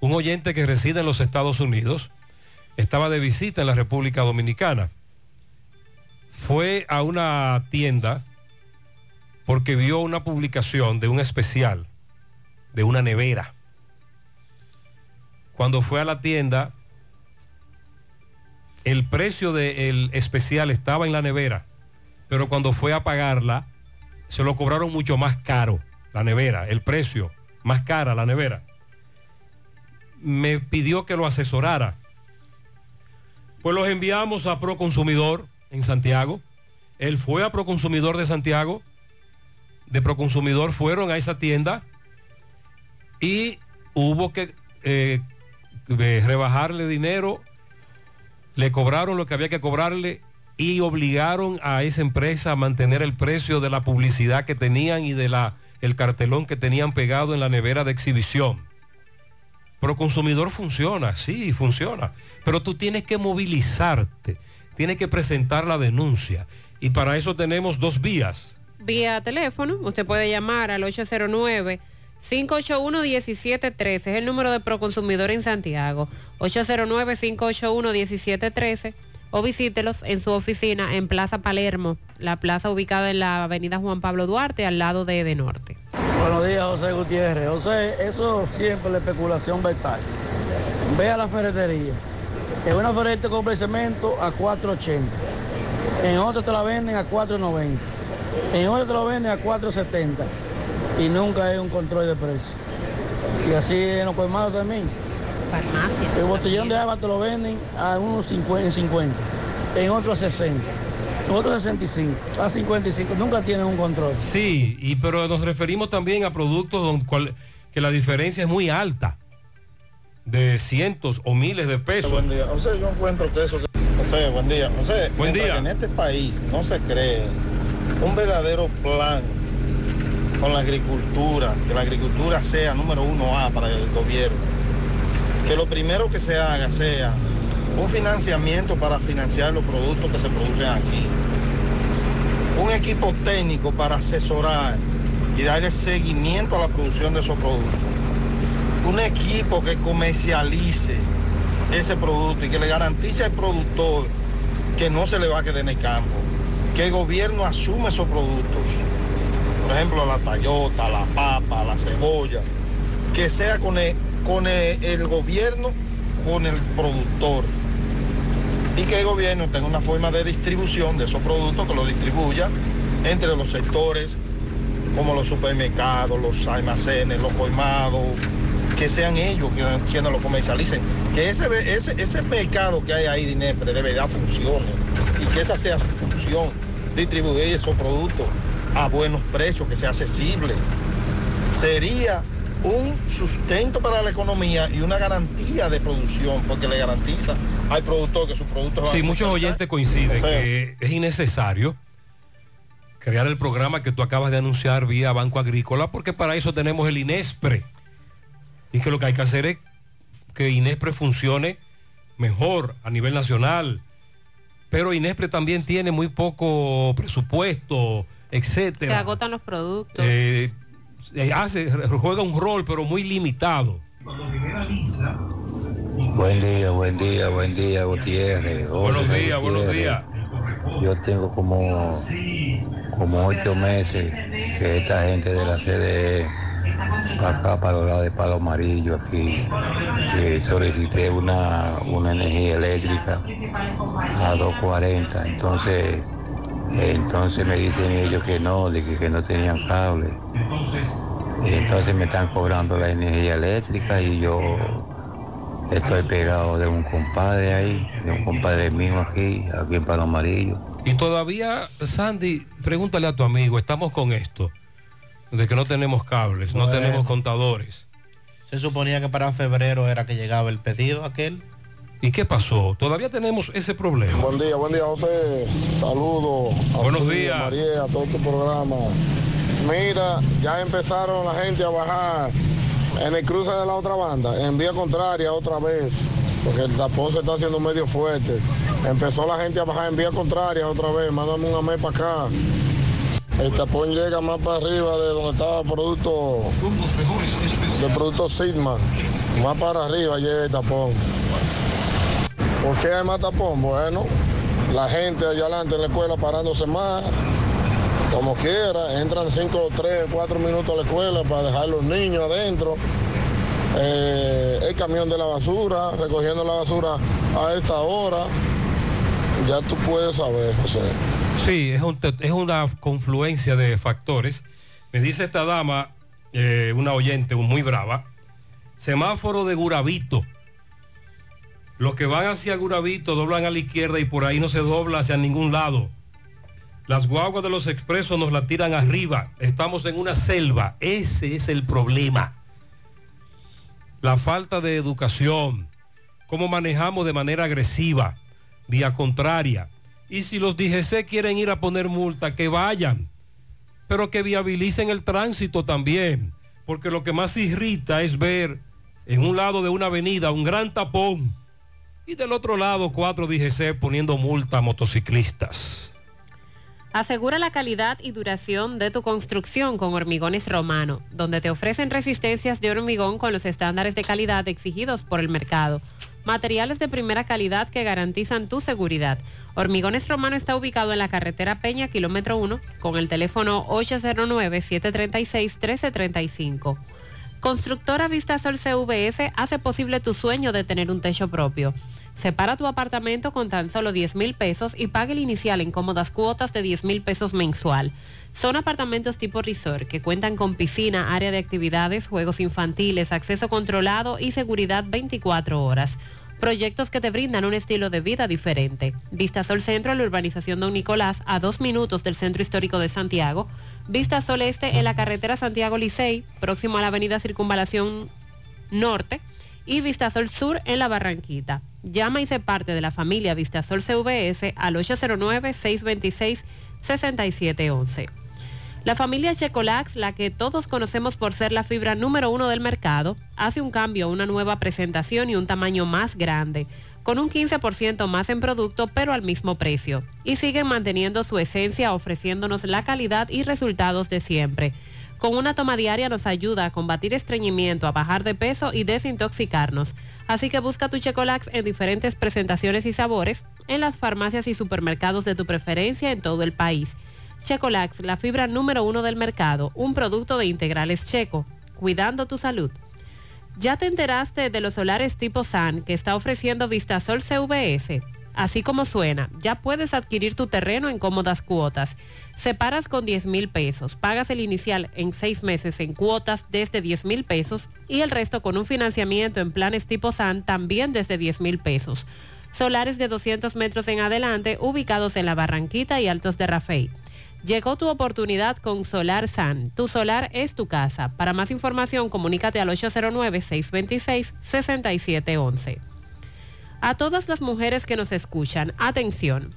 un oyente que reside en los Estados Unidos estaba de visita en la República Dominicana. Fue a una tienda porque vio una publicación de un especial, de una nevera. Cuando fue a la tienda, el precio del especial estaba en la nevera, pero cuando fue a pagarla, se lo cobraron mucho más caro, la nevera, el precio, más cara la nevera. Me pidió que lo asesorara. Pues los enviamos a Proconsumidor en Santiago. Él fue a Proconsumidor de Santiago. De Proconsumidor fueron a esa tienda y hubo que eh, rebajarle dinero. Le cobraron lo que había que cobrarle y obligaron a esa empresa a mantener el precio de la publicidad que tenían y de la el cartelón que tenían pegado en la nevera de exhibición. Proconsumidor funciona, sí, funciona, pero tú tienes que movilizarte, tienes que presentar la denuncia y para eso tenemos dos vías. Vía teléfono, usted puede llamar al 581-1713 es el número de Proconsumidor en Santiago. 809-581-1713 o visítelos en su oficina en Plaza Palermo, la plaza ubicada en la avenida Juan Pablo Duarte, al lado de De Norte. Buenos días, José Gutiérrez. José, eso siempre es la especulación vertal. Ve a la ferretería. En una ferretería te compra el cemento a 4.80. En otra te la venden a 4.90. En otra te lo venden a 4.70. Y nunca hay un control de precio. Y así en los colmados también. Farmacias. El botellón de agua te lo venden a unos 50, 50. En otros a 60. A 65. A 55. Nunca tienen un control. Sí, y pero nos referimos también a productos donde cual- que la diferencia es muy alta, de cientos o miles de pesos. Buen día. O sea, yo encuentro que eso... O sea, buen día. O sea, Buen día. en este país no se cree un verdadero plan con la agricultura, que la agricultura sea número uno A para el gobierno. Que lo primero que se haga sea un financiamiento para financiar los productos que se producen aquí. Un equipo técnico para asesorar y darle seguimiento a la producción de esos productos. Un equipo que comercialice ese producto y que le garantice al productor que no se le va a quedar en el campo, que el gobierno asume esos productos, por ejemplo la tallota, la papa, la cebolla, que sea con el, el gobierno, con el productor y que el gobierno tenga una forma de distribución de esos productos que lo distribuya entre los sectores como los supermercados, los almacenes, los colmados, que sean ellos quienes, quienes lo comercialicen, que ese, ese, ese mercado que hay ahí de Inepre de verdad funcione y que esa sea su función, distribuir esos productos a buenos precios, que sea accesible. Sería un sustento para la economía y una garantía de producción, porque le garantiza al productor que sus productos van Sí, a muchos oyentes coinciden O sea, que es innecesario crear el programa que tú acabas de anunciar vía Banco Agrícola, porque para eso tenemos el INESPRE. Y que lo que hay que hacer es que INESPRE funcione mejor a nivel nacional. Pero INESPRE también tiene muy poco presupuesto, Se etcétera. agotan los productos. Eh, hace, juega un rol, pero muy limitado. Buen día, buen día, buen día, Gutiérrez. Buenos Oiga, días, buenos Gutiérrez, Yo tengo como, como ocho meses que esta gente de la CDE, para acá, para los lados de Palo Amarillo, aquí, que solicité una, una energía eléctrica a 240. Entonces, eh, entonces me dicen ellos que no, de que, que no tenían cable. Entonces me están cobrando la energía eléctrica y yo estoy pegado de un compadre ahí, de un compadre mío aquí, aquí en Palo Amarillo. Y todavía, Sandy, pregúntale a tu amigo, estamos con esto, de que no tenemos cables, no tenemos contadores. Se suponía que para febrero era que llegaba el pedido aquel. ¿Y qué pasó? Todavía tenemos ese problema. Buen día, buen día, José. Saludos. a Buenos ti, días. María, a todo tu programa. Mira, ya empezaron la gente a bajar en el cruce de la otra banda, en vía contraria otra vez, porque el tapón se está haciendo medio fuerte. Empezó la gente a bajar en vía contraria otra vez, mándame una mes para acá. El tapón llega más para arriba de donde estaba el producto, del producto Sigma. Más para arriba llega el tapón. ¿Por qué hay más tapón? Bueno, la gente allá adelante en la escuela parándose más, como quiera, entran 5, 3, 4 minutos a la escuela para dejar los niños adentro. Eh, el camión de la basura, recogiendo la basura a esta hora, ya tú puedes saber, José. Sí, es, un es una confluencia de factores. Me dice esta dama, eh, una oyente muy brava, semáforo de Guravito. Los que van hacia Guravito doblan a la izquierda y por ahí no se dobla hacia ningún lado. Las guaguas de los expresos nos la tiran arriba. Estamos en una selva. Ese es el problema. La falta de educación. Cómo manejamos de manera agresiva, vía contraria. Y si los DGC quieren ir a poner multa, que vayan. Pero que viabilicen el tránsito también. Porque lo que más irrita es ver en un lado de una avenida un gran tapón y del otro lado cuatro DGC poniendo multa a motociclistas. Asegura la calidad y duración de tu construcción con Hormigones Romano, donde te ofrecen resistencias de hormigón con los estándares de calidad exigidos por el mercado. Materiales de primera calidad que garantizan tu seguridad. Hormigones Romano está ubicado en la carretera Peña, kilómetro 1, con el teléfono 809-736-1335. Constructora Vistasol CVS hace posible tu sueño de tener un techo propio. Separa tu apartamento con tan solo 10 mil pesos y pague el inicial en cómodas cuotas de 10 mil pesos mensual. Son apartamentos tipo resort que cuentan con piscina, área de actividades, juegos infantiles, acceso controlado y seguridad 24 horas. Proyectos que te brindan un estilo de vida diferente. Vistasol Centro en la urbanización Don Nicolás, a dos minutos del Centro Histórico de Santiago. Vistasol Este en la carretera Santiago Licey, próximo a la avenida Circunvalación Norte. Y Vistasol Sur en la Barranquita. Llama y sé parte de la familia Vistasol CVS al 809-626-6711. La familia Checolax, la que todos conocemos por ser la fibra número uno del mercado, hace un cambio una nueva presentación y un tamaño más grande, con un 15% más en producto pero al mismo precio. Y siguen manteniendo su esencia ofreciéndonos la calidad y resultados de siempre. Con una toma diaria nos ayuda a combatir estreñimiento, a bajar de peso y desintoxicarnos. Así que busca tu Checolax en diferentes presentaciones y sabores en las farmacias y supermercados de tu preferencia en todo el país. Checolax, la fibra número uno del mercado, un producto de integrales checo, cuidando tu salud. ¿Ya te enteraste de los solares tipo SAN que está ofreciendo Vistasol CVS? Así como suena, ya puedes adquirir tu terreno en cómodas cuotas. Separas con 10 mil pesos, pagas el inicial en seis meses en cuotas desde 10 mil pesos y el resto con un financiamiento en planes tipo SAN también desde 10 mil pesos. Solares de 200 metros en adelante ubicados en la Barranquita y Altos de Rafey. Llegó tu oportunidad con Solar San. Tu solar es tu casa. Para más información, comunícate al 809-626-6711. A todas las mujeres que nos escuchan, atención.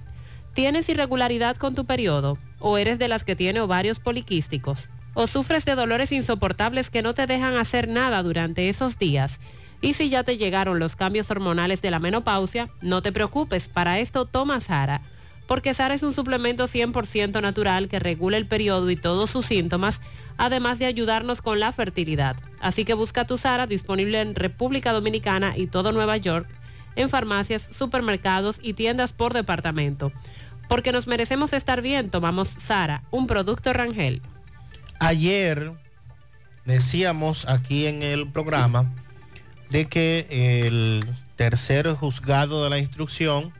¿Tienes irregularidad con tu periodo? ¿O eres de las que tiene ovarios poliquísticos? ¿O sufres de dolores insoportables que no te dejan hacer nada durante esos días? Y si ya te llegaron los cambios hormonales de la menopausia, no te preocupes, para esto toma Sara porque Sara es un suplemento 100% natural que regula el periodo y todos sus síntomas, además de ayudarnos con la fertilidad. Así que busca tu Sara disponible en República Dominicana y todo Nueva York, en farmacias, supermercados y tiendas por departamento. Porque nos merecemos estar bien, tomamos Sara, un producto Rangel. Ayer decíamos aquí en el programa de que el tercer juzgado de la instrucción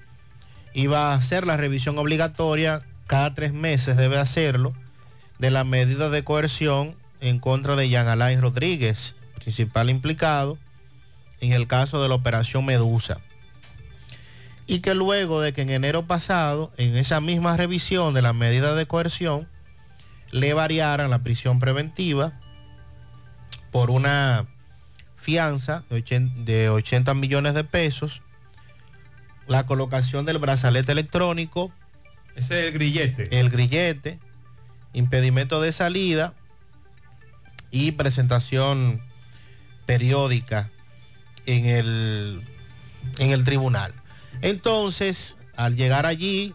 iba a hacer la revisión obligatoria, cada tres meses debe hacerlo, de la medida de coerción en contra de Jean Alain Rodríguez, principal implicado en el caso de la operación Medusa. Y que luego de que en enero pasado, en esa misma revisión de la medida de coerción, le variaran la prisión preventiva por una fianza de 80, de 80 millones de pesos la colocación del brazalete electrónico. Ese es el grillete. El grillete, impedimento de salida y presentación periódica en el, en el tribunal. Entonces, al llegar allí,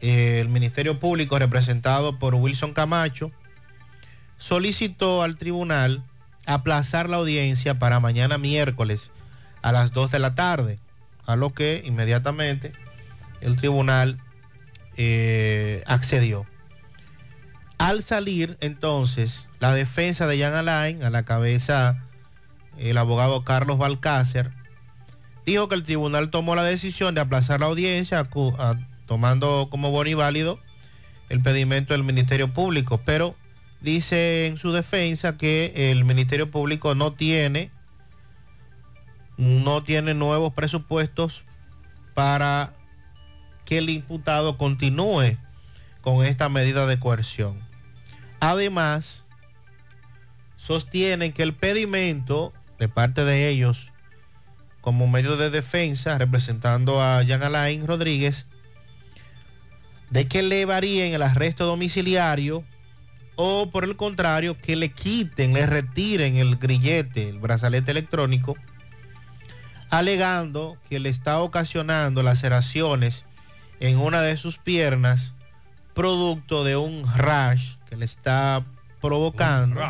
eh, el Ministerio Público, representado por Wilson Camacho, solicitó al tribunal aplazar la audiencia para mañana miércoles a las 2 de la tarde a lo que inmediatamente el tribunal eh, accedió. Al salir entonces la defensa de Jan Alain, a la cabeza el abogado Carlos Balcácer, dijo que el tribunal tomó la decisión de aplazar la audiencia tomando como bueno y válido el pedimento del Ministerio Público, pero dice en su defensa que el Ministerio Público no tiene no tiene nuevos presupuestos para que el imputado continúe con esta medida de coerción. Además, sostienen que el pedimento de parte de ellos como medio de defensa, representando a Jean Alain Rodríguez, de que le varíen el arresto domiciliario o por el contrario, que le quiten, le retiren el grillete, el brazalete electrónico, alegando que le está ocasionando laceraciones en una de sus piernas producto de un rash que le está provocando.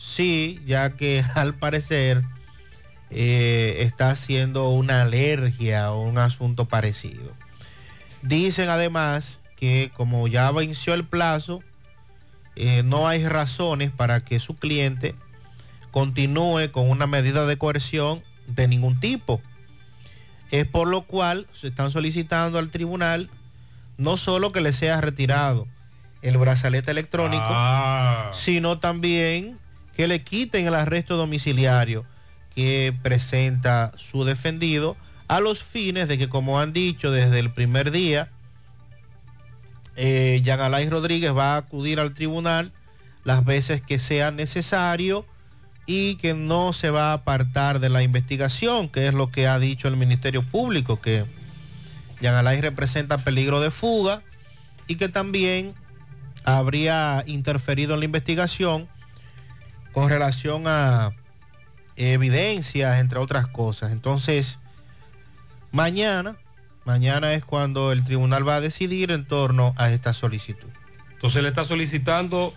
Sí, ya que (laughs) al parecer eh, está haciendo una alergia o un asunto parecido. Dicen además que como ya venció el plazo, eh, no hay razones para que su cliente continúe con una medida de coerción de ningún tipo. Es por lo cual se están solicitando al tribunal no solo que le sea retirado el brazalete electrónico, Ah. sino también que le quiten el arresto domiciliario que presenta su defendido a los fines de que, como han dicho desde el primer día, eh, Jean Alain Rodríguez va a acudir al tribunal las veces que sea necesario y que no se va a apartar de la investigación, que es lo que ha dicho el Ministerio Público, que Jean Alain representa peligro de fuga y que también habría interferido en la investigación con relación a evidencias, entre otras cosas. Entonces, mañana, mañana es cuando el tribunal va a decidir en torno a esta solicitud. Entonces le está solicitando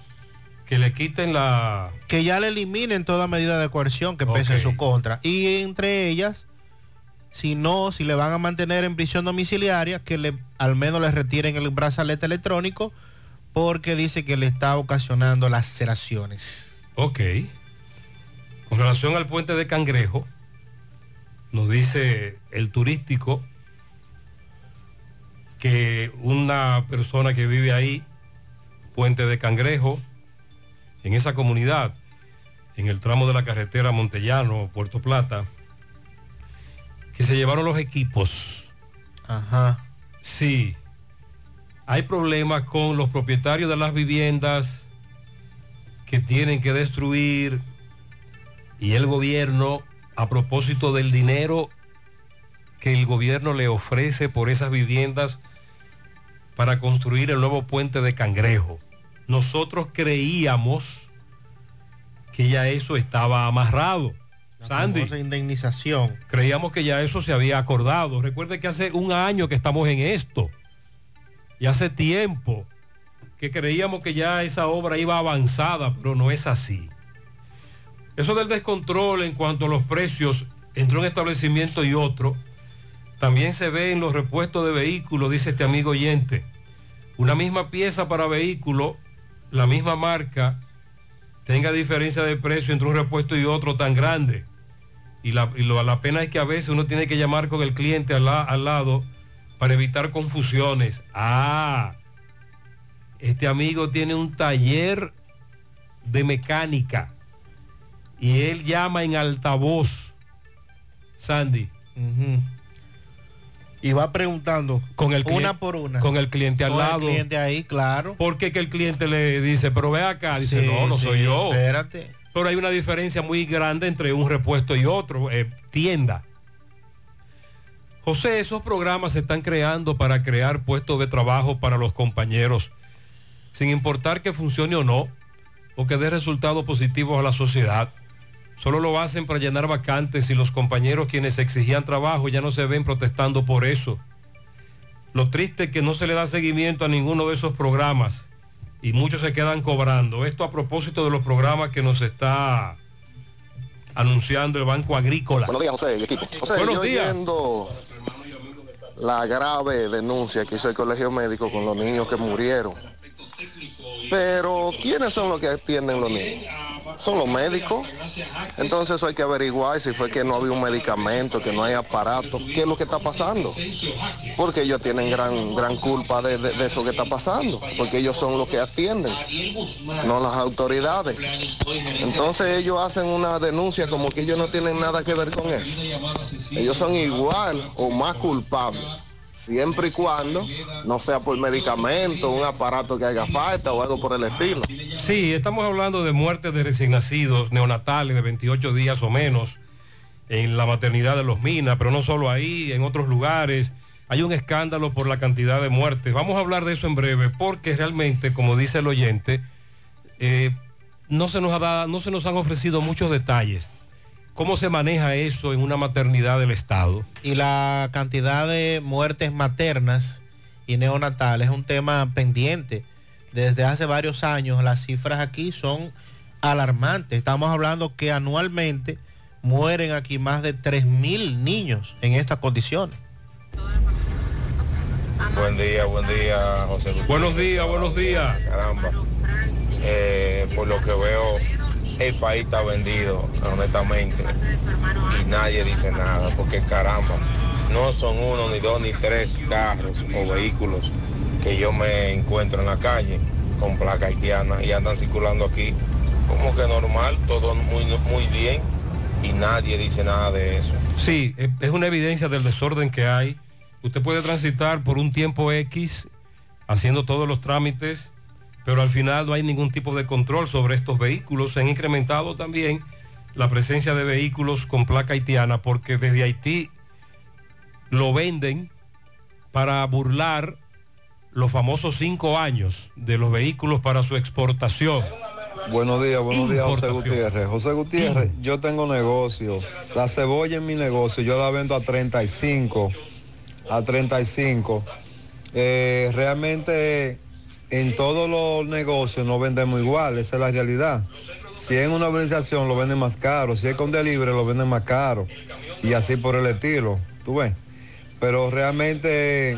que le quiten la... Que ya le eliminen toda medida de coerción que pese en su contra. Y entre ellas, si no, si le van a mantener en prisión domiciliaria, que le, al menos le retiren el brazalete electrónico porque dice que le está ocasionando laceraciones. Ok. Con relación al puente de Cangrejo, nos dice el turístico que una persona que vive ahí, puente de Cangrejo, en esa comunidad, en el tramo de la carretera Montellano, Puerto Plata, que se llevaron los equipos. Ajá. Sí. Hay problemas con los propietarios de las viviendas que tienen que destruir y el gobierno, a propósito del dinero que el gobierno le ofrece por esas viviendas para construir el nuevo puente de Cangrejo. Nosotros creíamos que ya eso estaba amarrado. Sandy. indemnización. Creíamos que ya eso se había acordado. Recuerde que hace un año que estamos en esto. Y hace tiempo que creíamos que ya esa obra iba avanzada, pero no es así. Eso del descontrol en cuanto a los precios entre un establecimiento y otro, también se ve en los repuestos de vehículos, dice este amigo oyente. Una misma pieza para vehículo, la misma marca, tenga diferencia de precio entre un repuesto y otro tan grande. Y la, y lo- la pena es que a veces uno tiene que llamar con el cliente al, al lado para evitar confusiones. Ah, este amigo tiene un taller de mecánica y él llama en altavoz. Sandy. Y va preguntando con el una por una. Con el cliente al Con el lado. cliente ahí, claro. Porque que el cliente le dice, pero ve acá, dice, Sí, no, no soy yo. espérate. Pero hay una diferencia muy grande entre un repuesto y otro, eh, tienda. José, esos programas se están creando para crear puestos de trabajo para los compañeros, sin importar que funcione o no, o que dé resultados positivos a la sociedad. Solo lo hacen para llenar vacantes y los compañeros quienes exigían trabajo ya no se ven protestando por eso. Lo triste es que no se le da seguimiento a ninguno de esos programas y muchos se quedan cobrando. Esto a propósito de los programas que nos está anunciando el Banco Agrícola. Buenos días, José, y equipo. José, Buenos yo días. la grave denuncia que hizo el Colegio Médico con los niños que murieron. Pero, ¿quiénes son los que atienden los niños? Son los médicos. Entonces eso hay que averiguar si fue que no había un medicamento, que no hay aparato, qué es lo que está pasando. Porque ellos tienen gran, gran culpa de, de- de eso que está pasando, porque ellos son los que atienden, no las autoridades. Entonces ellos hacen una denuncia como que ellos no tienen nada que ver con eso. Ellos son igual o más culpables, siempre y cuando no sea por medicamento, un aparato que haga falta o algo por el estilo. Sí, estamos hablando de muertes de recién nacidos, neonatales de 28 días o menos en la maternidad de los Minas, pero no solo ahí, en otros lugares. Hay un escándalo por la cantidad de muertes. Vamos a hablar de eso en breve, porque realmente, como dice el oyente, eh, no, se nos ha dado- no se nos han ofrecido muchos detalles. ¿Cómo se maneja eso en una maternidad del Estado? Y la cantidad de muertes maternas y neonatal es un tema pendiente. Desde hace varios años las cifras aquí son alarmantes. Estamos hablando que anualmente mueren aquí más de 3.000 niños en estas condiciones. Buen día, buen día, José. Buenos días, buenos días. Caramba. Eh, por lo que veo, el país está vendido, honestamente. Y nadie dice nada, porque caramba, no son uno, ni dos, ni tres carros o vehículos que yo me encuentro en la calle con placa haitiana y andan circulando aquí como que normal, todo muy, muy bien y nadie dice nada de eso. Sí, es es una evidencia del desorden que hay. Usted puede transitar por un tiempo X haciendo todos los trámites, pero al final no hay ningún tipo de control sobre estos vehículos. Se han incrementado también la presencia de vehículos con placa haitiana porque desde Haití lo venden para burlar los famosos cinco años de los vehículos para su exportación. Buenos días, buenos días, José. Gutiérrez. José Gutiérrez, yo tengo negocio. La cebolla en mi negocio, yo la vendo a 35, a 35. Eh, realmente en todos los negocios no vendemos igual, esa es la realidad. Si es en una organización lo venden más caro, si es con delivery lo venden más caro y así por el estilo, tú ves. Pero realmente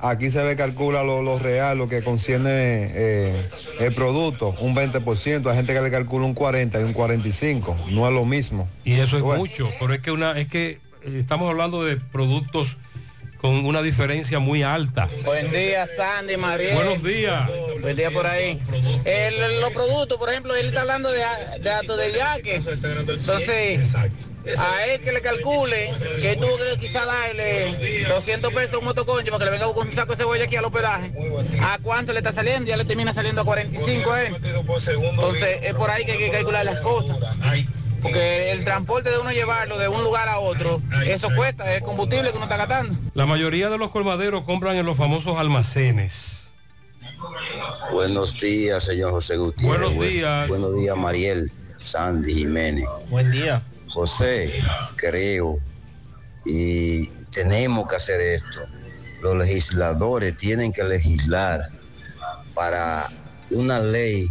aquí se le calcula lo, lo real, lo que concierne eh, el producto, un 20%, hay gente que le calcula un 40 y un 45, no es lo mismo. Y eso es mucho, pero es que una, es que eh, estamos hablando de productos con una diferencia muy alta. Buen día, Sandy, María. Buenos días. Buen día por ahí. El- los productos, por ejemplo, él está hablando de, de acto de yaque. Entonces, a él que le calcule que tuvo que quizá darle 200 pesos a un motoconcho para que le venga con un saco de cebolla aquí al hospedaje. ¿A cuánto le está saliendo? Ya le termina saliendo a 45 a él. Entonces, es por ahí que hay que calcular las cosas. Porque el transporte de uno llevarlo de un lugar a otro, eso cuesta, es combustible que uno está gastando. La mayoría de los colmaderos compran en los famosos almacenes. Buenos días, señor José Gutiérrez. Buenos Buen- días. Buenos días, Mariel, Sandy Jiménez. Buen día. José, creo, y tenemos que hacer esto. Los legisladores tienen que legislar para una ley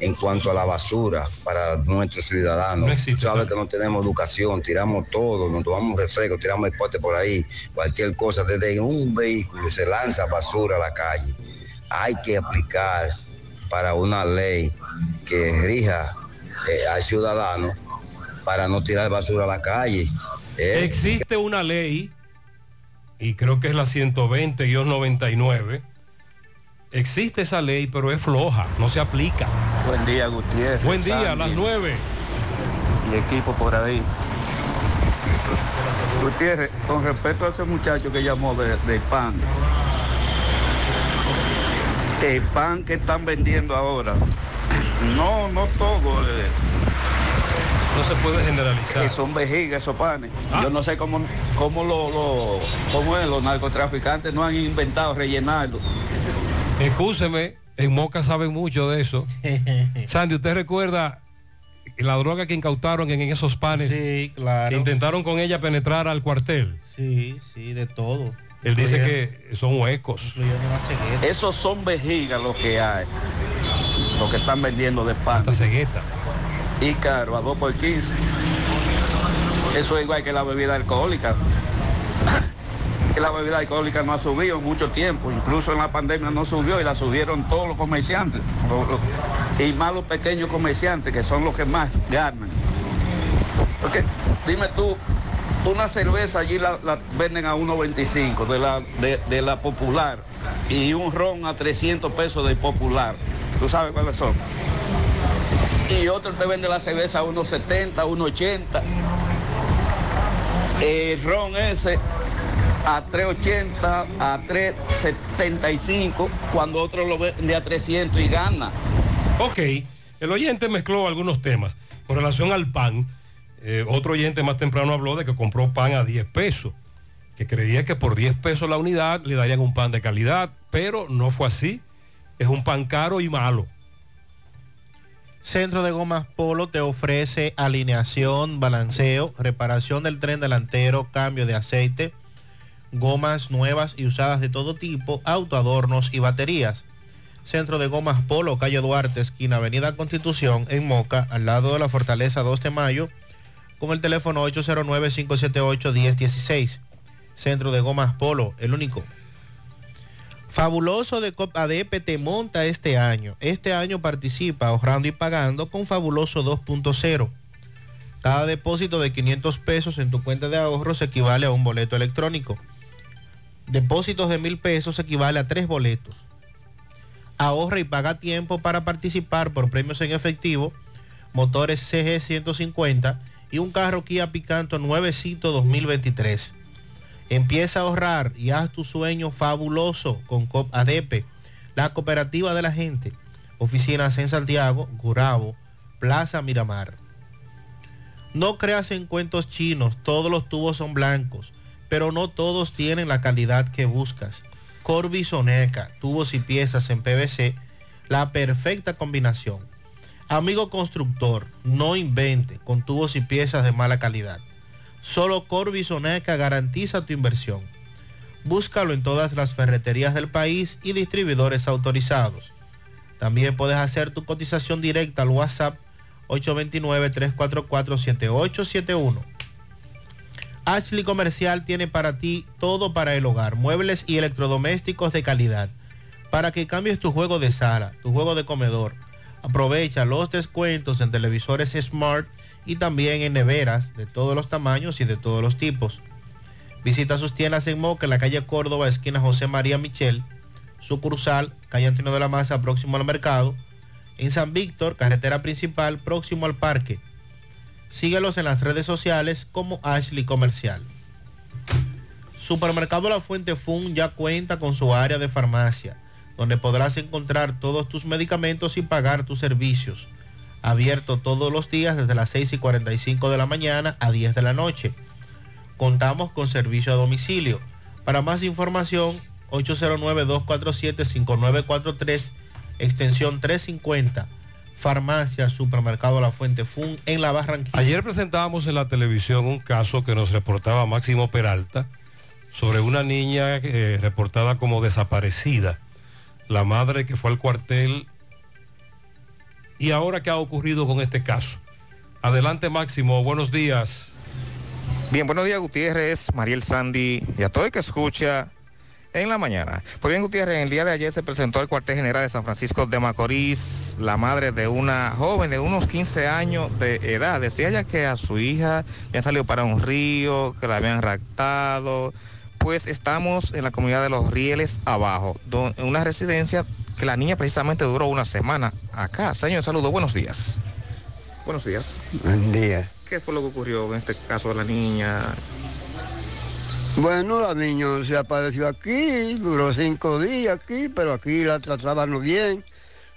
en cuanto a la basura para nuestros ciudadanos. Sabe que no tenemos educación, tiramos todo, nos tomamos refresco, tiramos el pote por ahí, cualquier cosa, desde un vehículo se lanza basura a la calle. Hay que aplicar para una ley que rija eh, al ciudadano para no tirar basura a la calle. Eh, Existe una ley, y creo que es la 120-99. Existe esa ley, pero es floja, no se aplica. Buen día, Gutiérrez. Buen día, a las 9. Y equipo por ahí. Gutiérrez, con respecto a ese muchacho que llamó de, de pan, el pan que están vendiendo ahora, no, no todo. eh, no se puede generalizar. Que son vejigas esos panes. Yo no sé cómo, cómo, lo, lo- cómo es, los narcotraficantes no han inventado rellenarlo. Escúcheme, en Moca saben mucho de eso. (laughs) Sandy, ¿usted recuerda la droga que incautaron en esos panes? Sí, claro. Que intentaron con ella penetrar al cuartel. Sí, sí, de todo. Él dice que son huecos. Esos son vejigas lo que hay. Lo que están vendiendo de pan. Hasta cegueta. Y caro, a 2 por 15. Eso es igual que la bebida alcohólica. La bebida alcohólica no ha subido en mucho tiempo. Incluso en la pandemia no subió y la subieron todos los comerciantes. Y más los pequeños comerciantes, que son los que más ganan. Porque dime tú, una cerveza allí la, venden a 1.25 de la, de la popular y un ron a 300 pesos de popular. ¿Tú sabes cuáles son? Y otro te vende la cerveza a 1.70, 1.80. El ron ese a 3.80, a 3.75, cuando otro lo vende a 300 y gana. Ok, el oyente mezcló algunos temas. Con relación al pan, eh, otro oyente más temprano habló de que compró pan a 10 pesos, que creía que por 10 pesos la unidad le darían un pan de calidad, pero no fue así. Es un pan caro y malo. Centro de Gomas Polo te ofrece alineación, balanceo, reparación del tren delantero, cambio de aceite, gomas nuevas y usadas de todo tipo, autoadornos y baterías. Centro de Gomas Polo, calle Duarte, esquina Avenida Constitución, en Moca, al lado de la Fortaleza 2 de Mayo, con el teléfono 809-578-1016. Centro de Gomas Polo, el único. Fabuloso de ADP te monta este año. Este año participa ahorrando y pagando con Fabuloso 2.0. Cada depósito de 500 pesos en tu cuenta de ahorros equivale a un boleto electrónico. Depósitos de mil pesos equivale a tres boletos. Ahorra y paga tiempo para participar por premios en efectivo, motores CG 150 y un carro Kia Picanto nuevecito 2023. Empieza a ahorrar y haz tu sueño fabuloso con COP ADP, la cooperativa de la gente. Oficinas en Santiago, Gurabo, Plaza Miramar. No creas en cuentos chinos, todos los tubos son blancos, pero no todos tienen la calidad que buscas. Corby Soneca, tubos y piezas en PVC, la perfecta combinación. Amigo constructor, no invente con tubos y piezas de mala calidad. Solo Corby Soneca garantiza tu inversión. Búscalo en todas las ferreterías del país y distribuidores autorizados. También puedes hacer tu cotización directa al WhatsApp 829-344-7871. Ashley Comercial tiene para ti todo para el hogar, muebles y electrodomésticos de calidad, para que cambies tu juego de sala, tu juego de comedor. Aprovecha los descuentos en televisores Smart y también en neveras de todos los tamaños y de todos los tipos. Visita sus tiendas en Moca, en la calle Córdoba, esquina José María Michel, sucursal, calle Antonio de la Maza, próximo al mercado. En San Víctor, carretera principal, próximo al parque. Síguelos en las redes sociales como Ashley Comercial. Supermercado La Fuente Fun ya cuenta con su área de farmacia, donde podrás encontrar todos tus medicamentos y pagar tus servicios. Abierto todos los días desde las 6 y 45 de la mañana a 10 de la noche. Contamos con servicio a domicilio. Para más información, 809-247-5943, extensión 350. Farmacia, Supermercado La Fuente Fun en La Barranquilla. Ayer presentábamos en la televisión un caso que nos reportaba Máximo Peralta sobre una niña eh, reportada como desaparecida. La madre que fue al cuartel. ¿Y ahora qué ha ocurrido con este caso? Adelante Máximo, buenos días. Bien, buenos días Gutiérrez, Mariel Sandy y a todo el que escucha en la mañana. Pues bien, Gutiérrez, en el día de ayer se presentó al cuartel general de San Francisco de Macorís la madre de una joven de unos 15 años de edad. Decía ella que a su hija habían salido para un río, que la habían raptado. Pues estamos en la comunidad de Los Rieles abajo, don- en una residencia que la niña precisamente duró una semana acá. Señor, saludos, buenos días. Buenos días. Buen día. ¿Qué fue lo que ocurrió en este caso de la niña? Bueno, la niña se apareció aquí, duró cinco días aquí, pero aquí la trataban bien.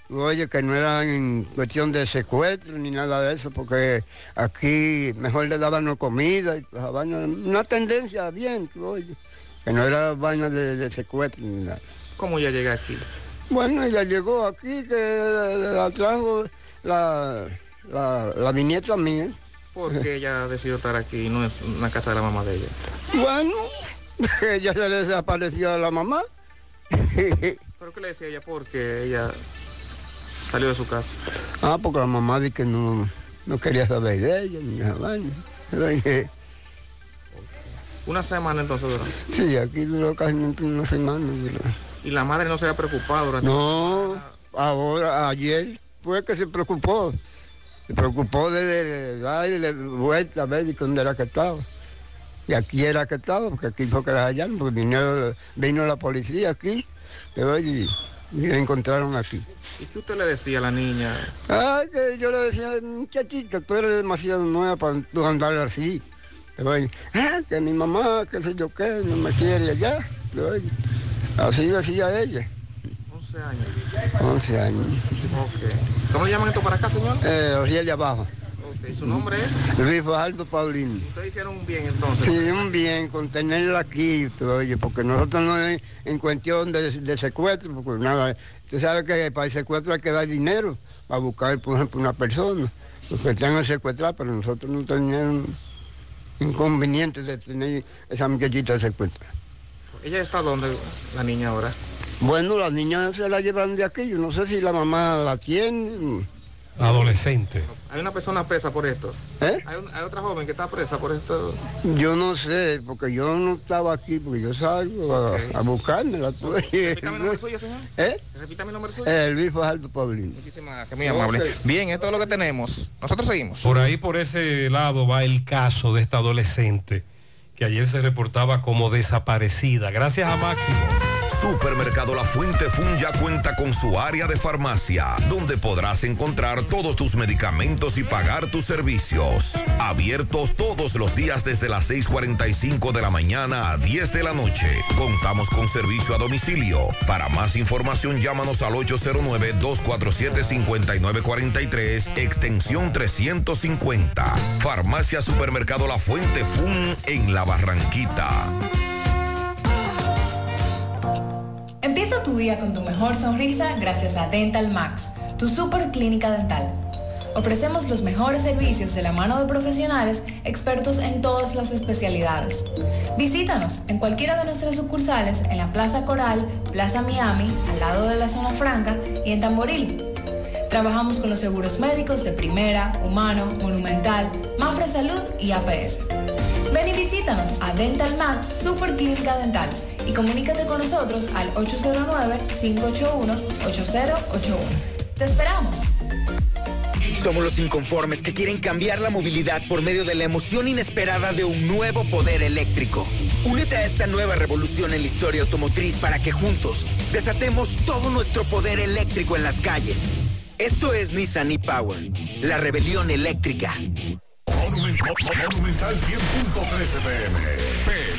Oye, que no era en cuestión de secuestro ni nada de eso, porque aquí mejor le daban comida y pues, una tendencia bien, oye, que no era vaina de, de secuestro ni nada. ¿Cómo ella llega aquí? Bueno, ella llegó aquí, que la trajo la, la, la mi nieta mía. ¿Por qué ella decidió estar aquí no es una casa de la mamá de ella? Bueno, (laughs) ella se le desapareció a la mamá. (laughs) ¿Pero qué le decía ella? Porque ella salió de su casa. Ah, porque la mamá dice que no, no quería saber de ella, ni nada dije, Una semana entonces duró. Sí, aquí duró casi una semana. duró. Y la madre no se había preocupado durante No, ahora, ayer fue que se preocupó. Se preocupó de, darle vuelta a ver dónde era que estaba. Y aquí era que estaba, porque aquí fue que la hallaron, porque vino, vino la policía aquí, y, oye, y la encontraron aquí. ¿Y qué usted le decía a la niña? Ah, que yo le decía, muchachita, tú eres demasiado nueva para tú andar así. Pero, ah, que mi mamá, qué sé yo qué, no me quiere allá. Pero, así decía ella, 11 años. 11 años. Ok. ¿Cómo le llaman esto para acá, señor? Eh, Oriel de abajo. Ok, ¿Su nombre es? Luis Fajardo Paulino. Ustedes hicieron un bien entonces. Sí, un bien con tenerla aquí, tú, oye, porque nosotros no es en cuestión de, de secuestro, porque nada, tú sabes que para el secuestro hay que dar dinero para buscar, por ejemplo, una persona, porque están a secuestrar, pero nosotros no teníamos inconveniente de tener esa muchachita secuestrada. ¿Ella está dónde, la niña ahora? Bueno, la niña se la llevan de aquí, yo no sé si la mamá la tiene. Adolescente. Hay una persona presa por esto. ¿Eh? Hay, un- hay otra joven que está presa por esto. Yo no sé, porque yo no estaba aquí, porque yo salgo a, a buscármela. tú. Repítame el nombre suyo, señor. ¿Eh? Repítame el nombre suyo. El Luis Fajardo Paulino. Muchísimas gracias, muy amable. Bien, esto es lo que tenemos. Nosotros seguimos. Por ahí, por ese lado, va el caso de esta adolescente que ayer se reportaba como desaparecida. Gracias a Máximo. Supermercado La Fuente Fun ya cuenta con su área de farmacia, donde podrás encontrar todos tus medicamentos y pagar tus servicios. Abiertos todos los días desde las 6:45 de la mañana a 10 de la noche. Contamos con servicio a domicilio. Para más información, llámanos al 809-247-5943, extensión 350. Farmacia Supermercado La Fuente Fun en La Barranquita. Empieza tu día con tu mejor sonrisa gracias a Dental Max, tu super clínica dental. Ofrecemos los mejores servicios de la mano de profesionales expertos en todas las especialidades. Visítanos en cualquiera de nuestras sucursales en la Plaza Coral, Plaza Miami, al lado de la Zona Franca y en Tamboril. Trabajamos con los seguros médicos de Primera, Humano, Monumental, Mafre Salud y APS. Ven y visítanos a Dental Max Super Clínica Dental y comunícate con nosotros al 809-581-8081. ¡Te esperamos! Somos los inconformes que quieren cambiar la movilidad por medio de la emoción inesperada de un nuevo poder eléctrico. Únete a esta nueva revolución en la historia automotriz para que juntos desatemos todo nuestro poder eléctrico en las calles. Esto es Nissan e-Power, la rebelión eléctrica. Monumental 100.13 pm.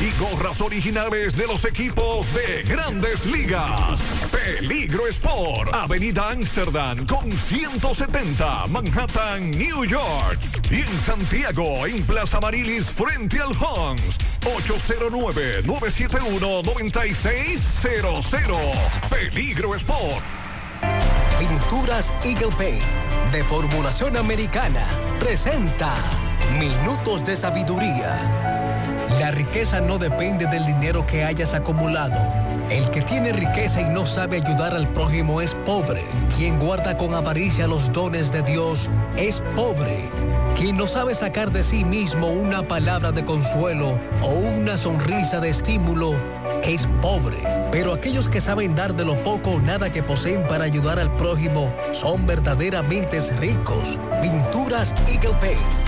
y gorras originales de los equipos de grandes ligas. Peligro Sport, Avenida Amsterdam con 170, Manhattan, New York. Y en Santiago, en Plaza Marilis, frente al Hans, 809-971-9600. Peligro Sport. Pinturas Eagle Paint de formulación americana presenta Minutos de Sabiduría. La riqueza no depende del dinero que hayas acumulado. El que tiene riqueza y no sabe ayudar al prójimo es pobre. Quien guarda con avaricia los dones de Dios es pobre. Quien no sabe sacar de sí mismo una palabra de consuelo o una sonrisa de estímulo es pobre. Pero aquellos que saben dar de lo poco o nada que poseen para ayudar al prójimo son verdaderamente ricos. Pinturas Eagle Paint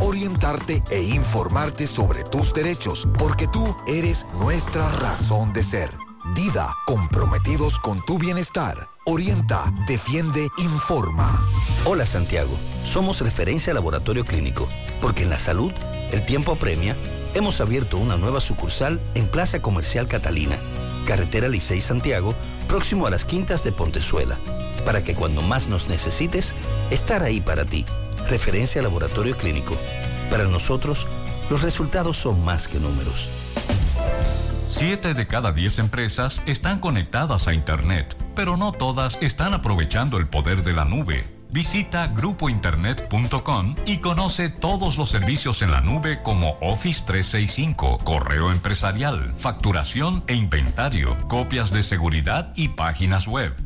orientarte e informarte sobre tus derechos, porque tú eres nuestra razón de ser. Dida, comprometidos con tu bienestar. Orienta, defiende, informa. Hola Santiago, somos referencia laboratorio clínico, porque en la salud el tiempo apremia. Hemos abierto una nueva sucursal en Plaza Comercial Catalina, carretera Licey Santiago, próximo a las Quintas de Pontezuela, para que cuando más nos necesites, estar ahí para ti. Referencia laboratorio clínico. Para nosotros, los resultados son más que números. Siete de cada diez empresas están conectadas a Internet, pero no todas están aprovechando el poder de la nube. Visita grupointernet.com y conoce todos los servicios en la nube como Office 365, correo empresarial, facturación e inventario, copias de seguridad y páginas web.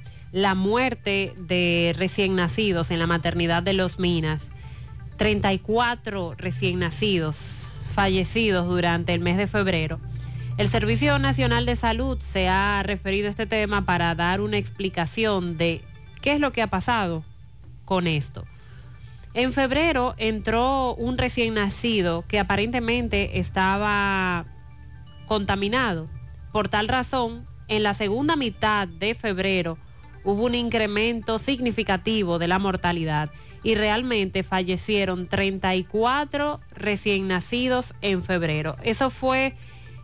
la muerte de recién nacidos en la maternidad de Los Minas, 34 recién nacidos fallecidos durante el mes de febrero. El Servicio Nacional de Salud se ha referido a este tema para dar una explicación de qué es lo que ha pasado con esto. En febrero entró un recién nacido que aparentemente estaba contaminado. Por tal razón, en la segunda mitad de febrero hubo un incremento significativo de la mortalidad y realmente fallecieron 34 recién nacidos en febrero. Eso fue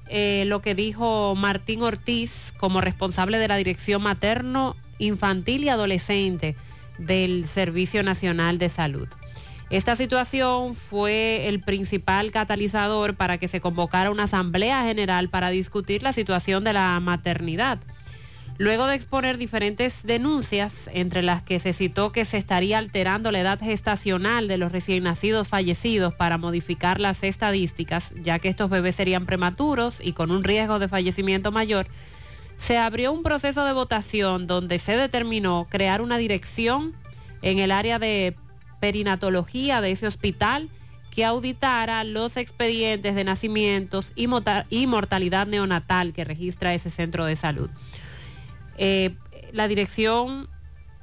eh, lo que dijo Martín Ortiz como responsable de la Dirección Materno, Infantil y Adolescente del Servicio Nacional de Salud. Esta situación fue el principal catalizador para que se convocara una asamblea general para discutir la situación de la maternidad. Luego de exponer diferentes denuncias, entre las que se citó que se estaría alterando la edad gestacional de los recién nacidos fallecidos para modificar las estadísticas, ya que estos bebés serían prematuros y con un riesgo de fallecimiento mayor, se abrió un proceso de votación donde se determinó crear una dirección en el área de perinatología de ese hospital que auditara los expedientes de nacimientos y, mortalidad neonatal que registra ese centro de salud. Eh, la dirección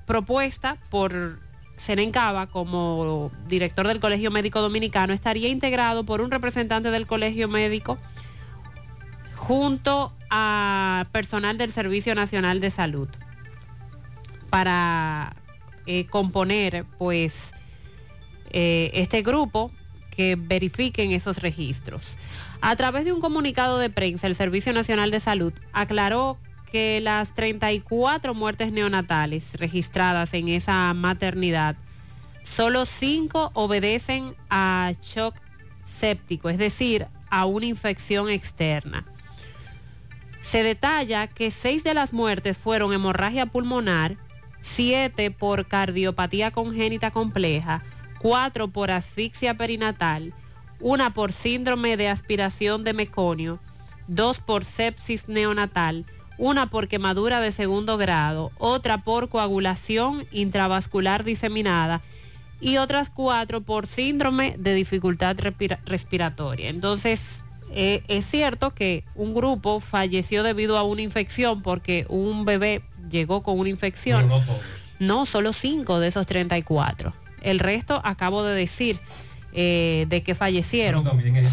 propuesta por Senencaba como director del Colegio Médico Dominicano estaría integrado por un representante del Colegio Médico junto a personal del Servicio Nacional de Salud para eh, componer pues eh, este grupo que verifiquen esos registros. A través de un comunicado de prensa, el Servicio Nacional de Salud aclaró que las 34 muertes neonatales registradas en esa maternidad, solo 5 obedecen a shock séptico, es decir, a una infección externa. Se detalla que 6 de las muertes fueron hemorragia pulmonar, 7 por cardiopatía congénita compleja, cuatro por asfixia perinatal, una por síndrome de aspiración de meconio, dos por sepsis neonatal, una por quemadura de segundo grado, otra por coagulación intravascular diseminada y otras cuatro por síndrome de dificultad respiratoria. Entonces, eh, es cierto que un grupo falleció debido a una infección porque un bebé llegó con una infección. no, no, solo cinco de esos 34. El resto acabo de decir eh, de que fallecieron. también es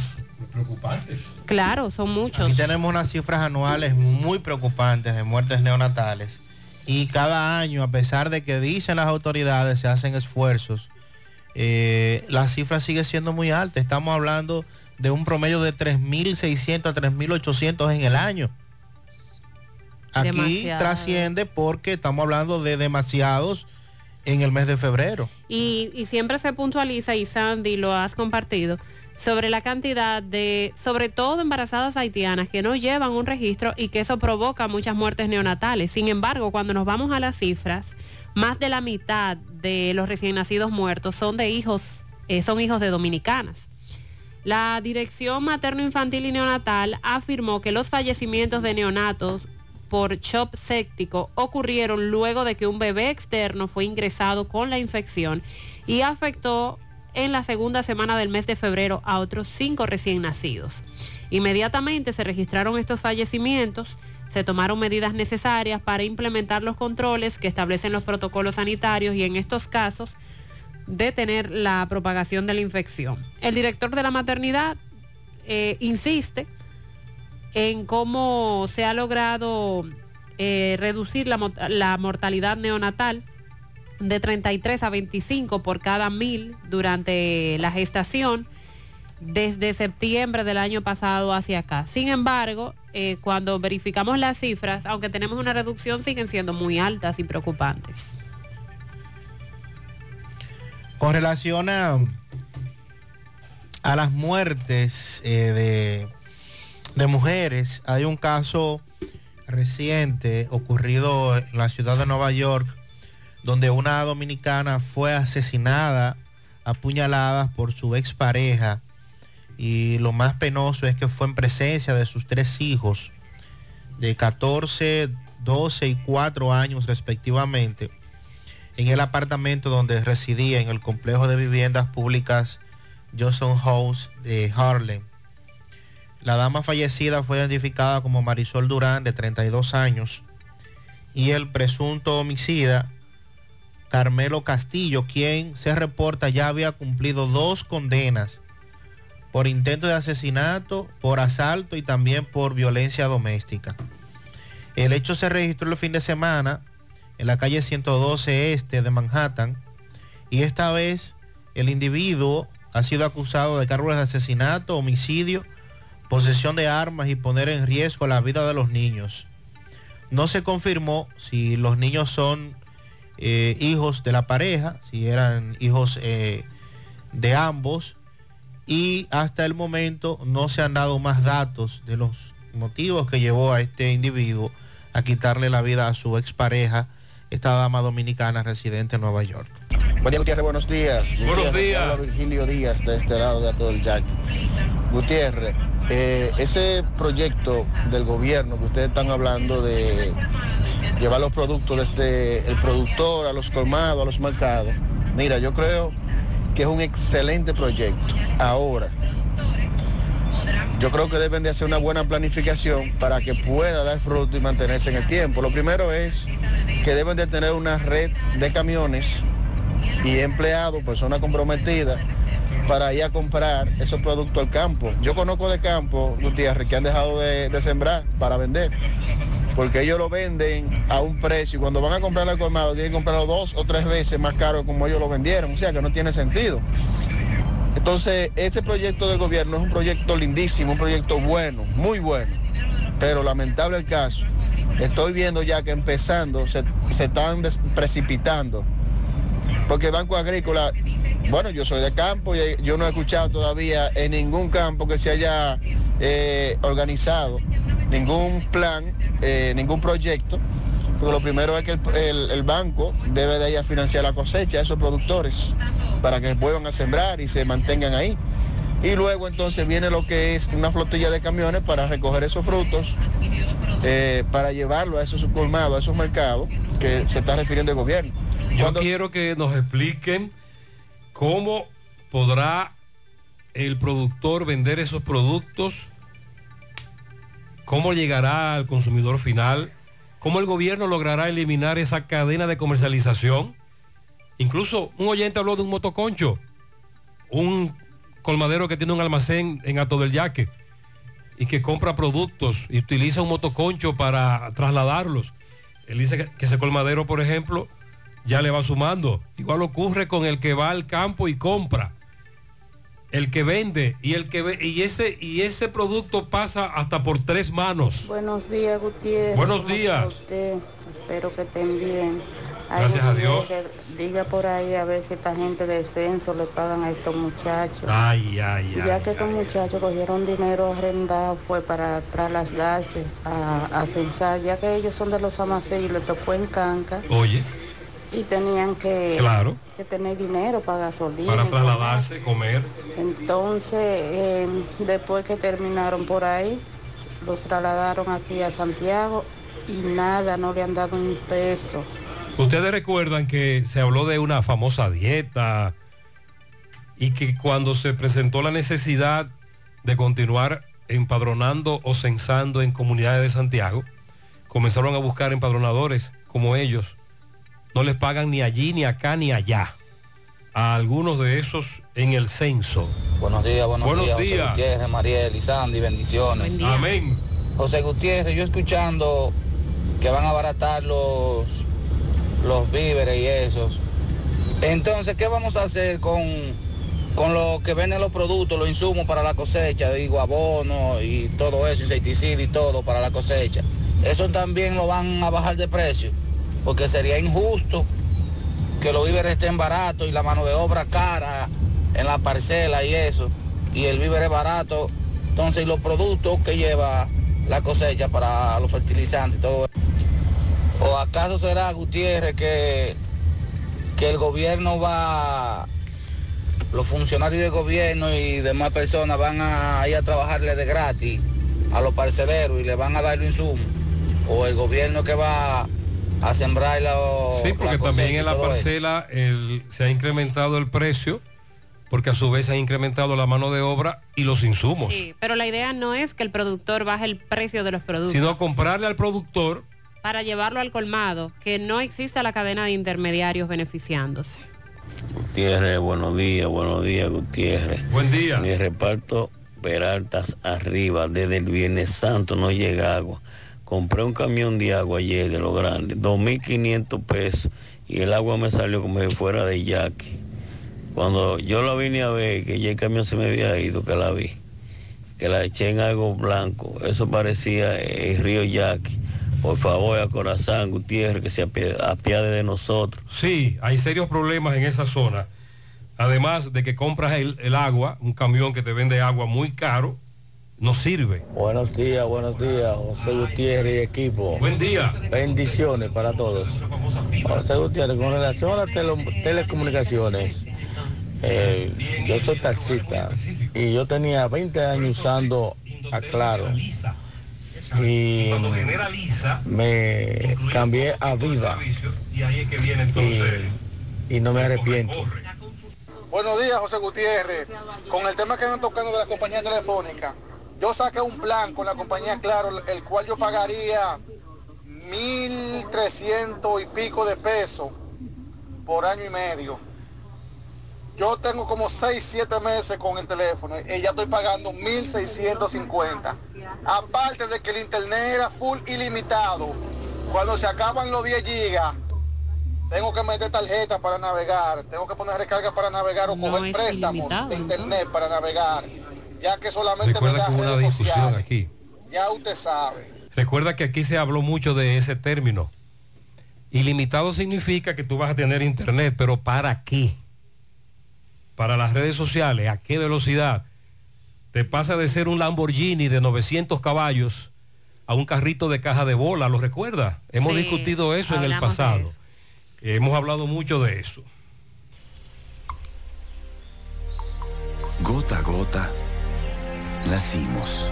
preocupante. Claro, son muchos. Aquí tenemos unas cifras anuales muy preocupantes de muertes neonatales. Y cada año, a pesar de que dicen las autoridades, se hacen esfuerzos, eh, la cifra sigue siendo muy alta. Estamos hablando de un promedio de 3.600 a 3.800 en el año. Aquí trasciende porque estamos hablando de demasiados en el mes de febrero. Y, siempre se puntualiza, y Sandy lo has compartido, sobre la cantidad de, sobre todo embarazadas haitianas que no llevan un registro y que eso provoca muchas muertes neonatales. Sin embargo, cuando nos vamos a las cifras, más de la mitad de los recién nacidos muertos son de hijos, eh, son hijos de dominicanas. La Dirección Materno Infantil y Neonatal afirmó que los fallecimientos de neonatos por CHOP séptico ocurrieron luego de que un bebé externo fue ingresado con la infección y afectó en la segunda semana del mes de febrero a otros cinco recién nacidos. Inmediatamente se registraron estos fallecimientos, se tomaron medidas necesarias para implementar los controles que establecen los protocolos sanitarios y en estos casos detener la propagación de la infección. El director de la maternidad eh, insiste en cómo se ha logrado eh, reducir la, mortalidad neonatal de 33 a 25 por cada mil durante la gestación desde septiembre del año pasado hacia acá. Sin embargo, eh, cuando verificamos las cifras, aunque tenemos una reducción, siguen siendo muy altas y preocupantes. Con relación a, a las muertes eh, de, de mujeres, hay un caso reciente ocurrido en la ciudad de Nueva York, donde una dominicana fue asesinada, apuñalada por su expareja. Y lo más penoso es que fue en presencia de sus tres hijos, de 14, 12 y 4 años respectivamente, en el apartamento donde residía en el complejo de viviendas públicas Johnson House de Harlem. La dama fallecida fue identificada como Marisol Durán, de 32 años, y el presunto homicida, Carmelo Castillo, quien se reporta ya había cumplido dos condenas por intento de asesinato, por asalto y también por violencia doméstica. El hecho se registró el fin de semana en la calle 112 Este de Manhattan y esta vez el individuo ha sido acusado de cargos de asesinato, homicidio, posesión de armas y poner en riesgo la vida de los niños. No se confirmó si los niños son eh, hijos de la pareja, si eran hijos eh, de ambos, y hasta el momento no se han dado más datos de los motivos que llevó a este individuo a quitarle la vida a su expareja, esta dama dominicana residente en Nueva York. Buen día, Gutiérrez, buenos días. Buenos días. Habla Virgilio Díaz, de este lado de todo el Jack. Gutiérrez, eh, ese proyecto del gobierno que ustedes están hablando de llevar los productos desde el productor a los colmados, a los mercados, mira, yo creo que es un excelente proyecto. Ahora, yo creo que deben de hacer una buena planificación para que pueda dar fruto y mantenerse en el tiempo. Lo primero es que deben de tener una red de camiones y empleados, personas comprometidas, para ir a comprar esos productos al campo. Yo conozco de campo, Gutiérrez, que han dejado de, de sembrar para vender, porque ellos lo venden a un precio y cuando van a comprar al colmado tienen que comprarlo dos o tres veces más caro como ellos lo vendieron, o sea que no tiene sentido. Entonces, este proyecto del gobierno es un proyecto lindísimo, un proyecto bueno, muy bueno, pero lamentable el caso. Estoy viendo ya que empezando se, están precipitando, porque Banco Agrícola, bueno, yo soy de campo y yo no he escuchado todavía en ningún campo que se haya eh, organizado ningún plan, eh, ningún proyecto, porque lo primero es que el, el- el banco debe de ir a financiar la cosecha de esos productores para que vuelvan a sembrar y se mantengan ahí. Y luego entonces viene lo que es una flotilla de camiones para recoger esos frutos, eh, para llevarlo a esos colmados, a esos mercados que se está refiriendo el gobierno. Yo quiero que nos expliquen cómo podrá el productor vender esos productos, cómo llegará al consumidor final, cómo el gobierno logrará eliminar esa cadena de comercialización. Incluso un oyente habló de un motoconcho, un colmadero que tiene un almacén en Ato del Yaque y que compra productos y utiliza un motoconcho para trasladarlos. Él dice que, ese colmadero, por ejemplo, ya le va sumando. Igual ocurre con el que va al campo y compra. El que vende y el que ve, y ese y ese producto pasa hasta por tres manos. Buenos días, Gutiérrez. Buenos ¿Cómo días. usted? Espero que estén bien. Gracias a Dios. Diga por ahí a ver si esta gente del censo le pagan a estos muchachos. Ay, ay, ay. ya que estos muchachos cogieron dinero arrendado fue para trasladarse a, a censar, ya que ellos son de los amaceos y le tocó en canca Oye, y tenían que, Claro. que tener dinero para gasolina. para trasladarse, comer. Entonces, eh, después que terminaron por ahí, los trasladaron aquí a Santiago y nada, no le han dado un peso. Ustedes recuerdan que se habló de una famosa dieta y que cuando se presentó la necesidad de continuar empadronando o censando en comunidades de Santiago, comenzaron a buscar empadronadores como ellos. No les pagan ni allí, ni acá, ni allá. A algunos de esos en el censo. Buenos días, buenos, Buenos días. José días. Gutiérrez, Mariel y Sandy, bendiciones. Buen. Amén. José Gutiérrez, yo escuchando que van a abaratar los, los víveres y esos. Entonces, ¿qué vamos a hacer con, con lo que venden los productos, los insumos para la cosecha? Digo, abono y todo eso, insecticida y todo para la cosecha. Eso también lo van a bajar de precio, porque sería injusto que los víveres estén baratos y la mano de obra cara en la parcela y eso, y el víver es barato, entonces los productos que lleva la cosecha para los fertilizantes y todo. ¿O acaso será, Gutiérrez, que, que el gobierno va, los funcionarios del gobierno y demás personas van a ir a trabajarle de gratis a los parceleros y le van a dar los insumos? ¿O el gobierno que va a sembrar la Sí, porque la también en la parcela el- se ha incrementado el precio, porque a su vez se ha incrementado la mano de obra y los insumos. Sí, pero la idea no es que el productor baje el precio de los productos. Sino comprarle al productor para llevarlo al colmado, que no exista la cadena de intermediarios beneficiándose. Gutiérrez, buenos días, buenos días, Gutiérrez. Buen día. Mi reparto Peraltas arriba, desde el Viernes Santo no llega agua. Compré un camión de agua ayer de lo grande, 2.500 pesos, y el agua me salió como si fuera de yaqui. Cuando yo la vine a ver, que ya el camión se me había ido, que la vi, que la eché en algo blanco, eso parecía el río Yaqui. Por favor, a Corazán Gutiérrez, que se apiade de nosotros. Sí, hay serios problemas en esa zona. Además de que compras el agua, un camión que te vende agua muy caro, no sirve. Buenos días, buenos días, José Gutiérrez y equipo. Buen día. Bendiciones para todos. José Gutiérrez, con relación a las tele- telecomunicaciones, eh, yo soy taxista y yo tenía 20 años usando a Claro y me cambié a Viva y, y no me arrepiento. Buenos días, José Gutiérrez. Con el tema que están tocando de la compañía telefónica, yo saqué un plan con la compañía Claro, el cual yo pagaría 1.300 y pico de pesos por año y medio. Yo tengo como 6, 7 meses con el teléfono y ya estoy pagando 1.650. Aparte de que el internet era full ilimitado. Cuando se acaban los 10 gigas, tengo que meter tarjeta para navegar, tengo que poner recarga para navegar o No coger préstamos de ¿no? internet para navegar, ya que solamente me Recuerda da que hubo una redes discusión sociales. aquí. Ya usted sabe. Recuerda que aquí se habló mucho de ese término. Ilimitado significa que tú vas a tener internet, pero ¿para qué? Para las redes sociales, ¿a qué velocidad? Te pasa de ser un Lamborghini de 900 caballos a un carrito de caja de bola, ¿lo recuerda? Hemos Sí, discutido eso en el pasado. Hemos hablado mucho de eso. Gota a gota, nacimos.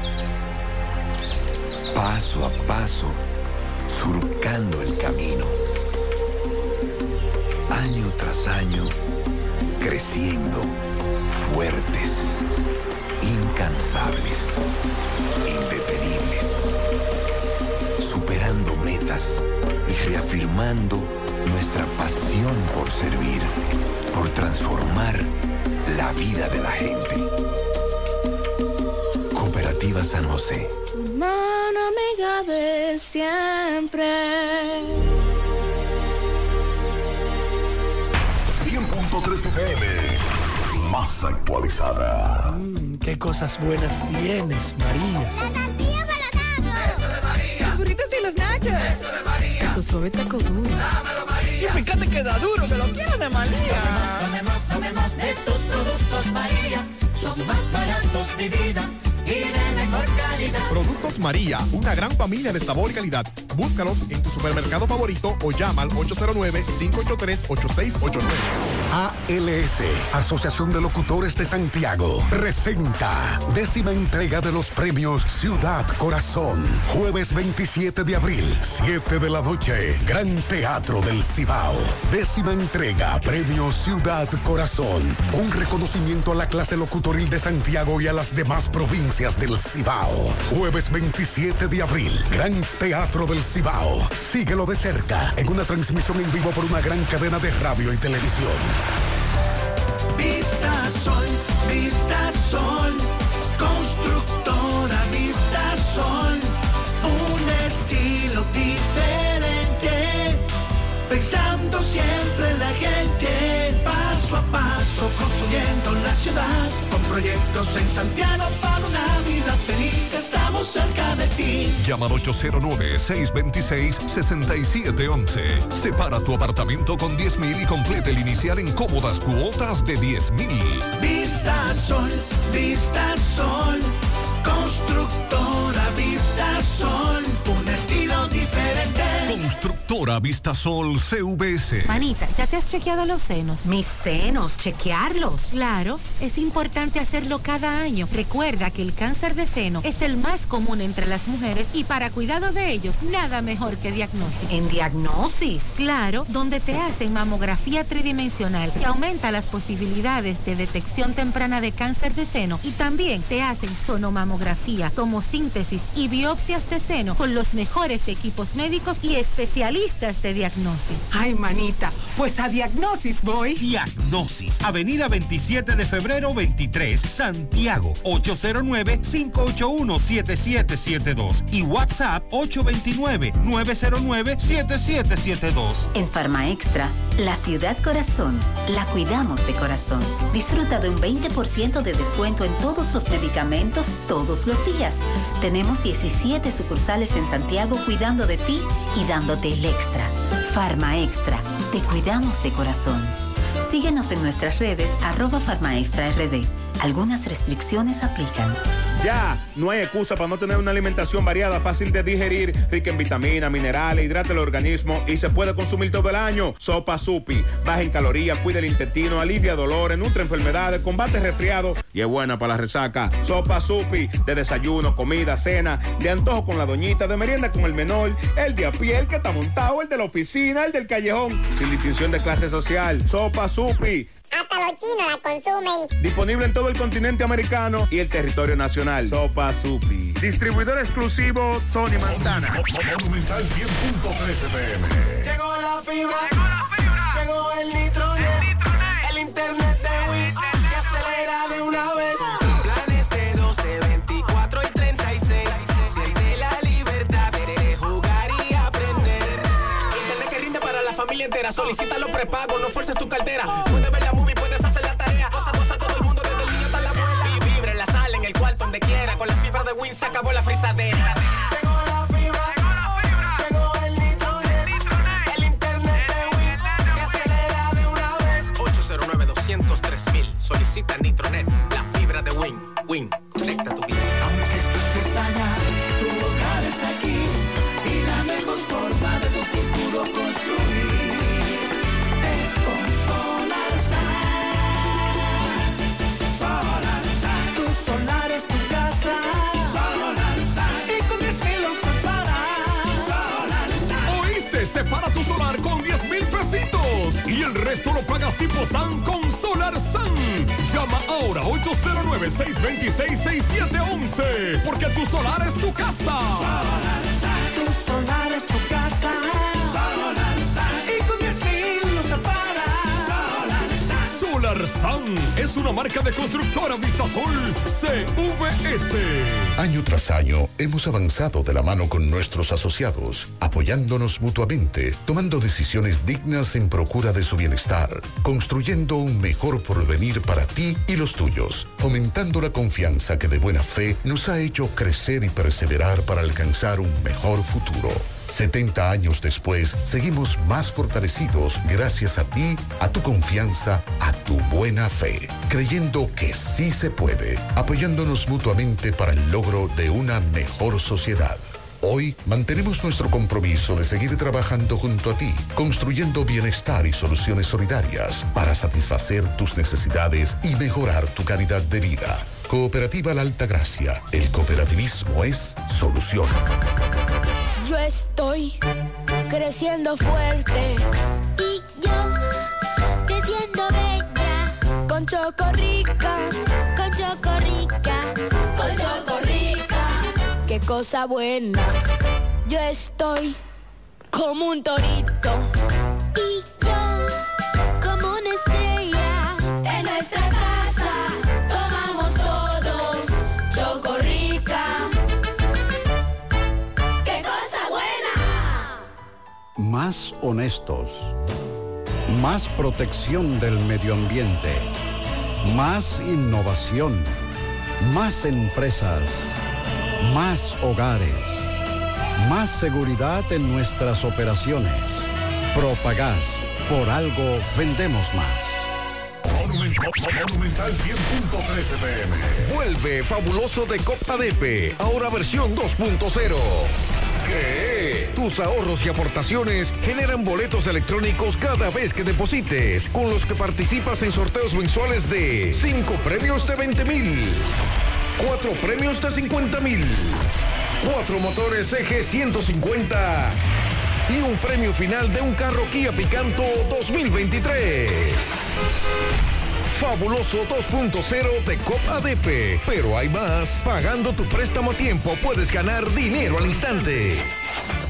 Paso a paso, surcando el camino. Año tras año, creciendo, fuertes, incansables, indetenibles. Superando metas y reafirmando nuestra pasión por servir, por transformar la vida de la gente. Cooperativa San José. Mano amiga de siempre. 100.3 FM. Más actualizada. Qué cosas buenas tienes, María. Los burritos y los nachos. Eso de María. Tu suave taco duro. Y fíjate que da duro, que lo quiero de María. Tomemos, tomemos de tus productos, María. Son más baratos de vida y de mejor calidad. Productos María, una gran familia de sabor y calidad. Búscalos en tu supermercado favorito o llama al 809-583-8689. ALS, Asociación de Locutores de Santiago, presenta décima entrega de los premios Ciudad Corazón. Jueves 27 de abril, 7 de la noche, Gran Teatro del Cibao. Décima entrega, Premio Ciudad Corazón. Un reconocimiento a la clase locutoril de Santiago y a las demás provincias del Cibao. Jueves 27 de abril, Gran Teatro del Cibao. Síguelo de cerca en una transmisión en vivo por una gran cadena de radio y televisión. Vista Sol, Vista Sol. Constructora Vista Sol. Un estilo diferente. Pensando siempre en la gente. Paso a paso construyendo la ciudad. Proyectos en Santiago para una vida feliz. Estamos cerca de ti. Llama al 809-626-6711. Separa tu apartamento con 10 mil y complete el inicial en cómodas cuotas de 10 mil. Vista Sol, Vista Sol. Constructora Constructora Vistasol CVS. Manita, ¿ya te has chequeado los senos? Mis senos, chequearlos. Claro, es importante hacerlo cada año. Recuerda que el cáncer de seno es el más común entre las mujeres y para cuidado de ellos, nada mejor que diagnosis. ¿En diagnosis? Claro, donde te hacen mamografía tridimensional que aumenta las posibilidades de detección temprana de cáncer de seno y también te hacen sonomamografía, tomosíntesis y biopsias de seno con los mejores equipos médicos y especialistas de diagnosis. Ay, manita, pues a Diagnosis voy. Diagnosis, Avenida 27 de febrero 23, Santiago, 809-581-7772 y WhatsApp 829-909-7772. En Farma Extra, la ciudad corazón, la cuidamos de corazón. Disfruta de un 20% de descuento en todos los medicamentos todos los días. Tenemos 17 sucursales en Santiago cuidando de ti y dándote extra. Farma Extra, te cuidamos de corazón. Síguenos en nuestras redes arroba Farma Extra RD. Algunas restricciones aplican. Ya, no hay excusa para no tener una alimentación variada, fácil de digerir, rica en vitaminas, minerales, hidrata el organismo y se puede consumir todo el año. Sopa Supi, baja en calorías, cuida el intestino, alivia dolores, nutre enfermedades, combate resfriado y es buena para la resaca. Sopa Supi, de desayuno, comida, cena, de antojo con la doñita, de merienda con el menor, el de a pie, el que está montado, el de la oficina, el del callejón, sin distinción de clase social. Sopa Supi. Hasta los chinos la consumen. Disponible en todo el continente americano y el territorio nacional. Sopa Supi. Distribuidor exclusivo Tony Montana. Monumental 100.13 pm. Llegó la fibra. Llegó la fibra. Llegó el nitronet. El, internet de Win. Que acelera de una vez. Planes de 12, 24 y 36. Siente la libertad de jugar y aprender. Internet que rinde para la familia entera. Solicita los prepagos, no fuerces tu cartera. Puedes ver la fibra se acabó la frisadera. Llegó la fibra. Llegó el nitronet. El internet de Win. Que acelera de una vez. 809-203 Solicita Nitronet. La fibra de Win. Win. El resto lo pagas tipo SAN con Solar SAN. Llama ahora 809-626-6711 porque tu solar es tu casa. Solar Sun. Tu solar es tu casa. Es una marca de constructora Vistasol CVS. Año tras año hemos avanzado de la mano con nuestros asociados, apoyándonos mutuamente, tomando decisiones dignas en procura de su bienestar, construyendo un mejor porvenir para ti y los tuyos, fomentando la confianza que de buena fe nos ha hecho crecer y perseverar para alcanzar un mejor futuro. 70 años después, seguimos más fortalecidos gracias a ti, a tu confianza, a tu buena fe, creyendo que sí se puede, apoyándonos mutuamente para el logro de una mejor sociedad. Hoy mantenemos nuestro compromiso de seguir trabajando junto a ti, construyendo bienestar y soluciones solidarias para satisfacer tus necesidades y mejorar tu calidad de vida. Cooperativa La Alta Gracia. El cooperativismo es solución. Yo estoy creciendo fuerte. Y yo, creciendo bella. Con Chocorrica. Con Chocorrica. Con Chocorrica. Qué cosa buena. Yo estoy como un torito. Más honestos. Más protección del medio ambiente. Más innovación. Más empresas. Más hogares. Más seguridad en nuestras operaciones. Propagás. Por algo vendemos más. Monumental 100.13 pm. Vuelve fabuloso de Copa Depe, ahora versión 2.0. Tus ahorros y aportaciones generan boletos electrónicos cada vez que deposites, con los que participas en sorteos mensuales de 5 premios de 20 mil, 4 premios de 50 mil, 4 motores EG 150 y un premio final de un carro Kia Picanto 2023. Fabuloso 2.0 de COP ADP. Pero hay más. Pagando tu préstamo a tiempo puedes ganar dinero al instante.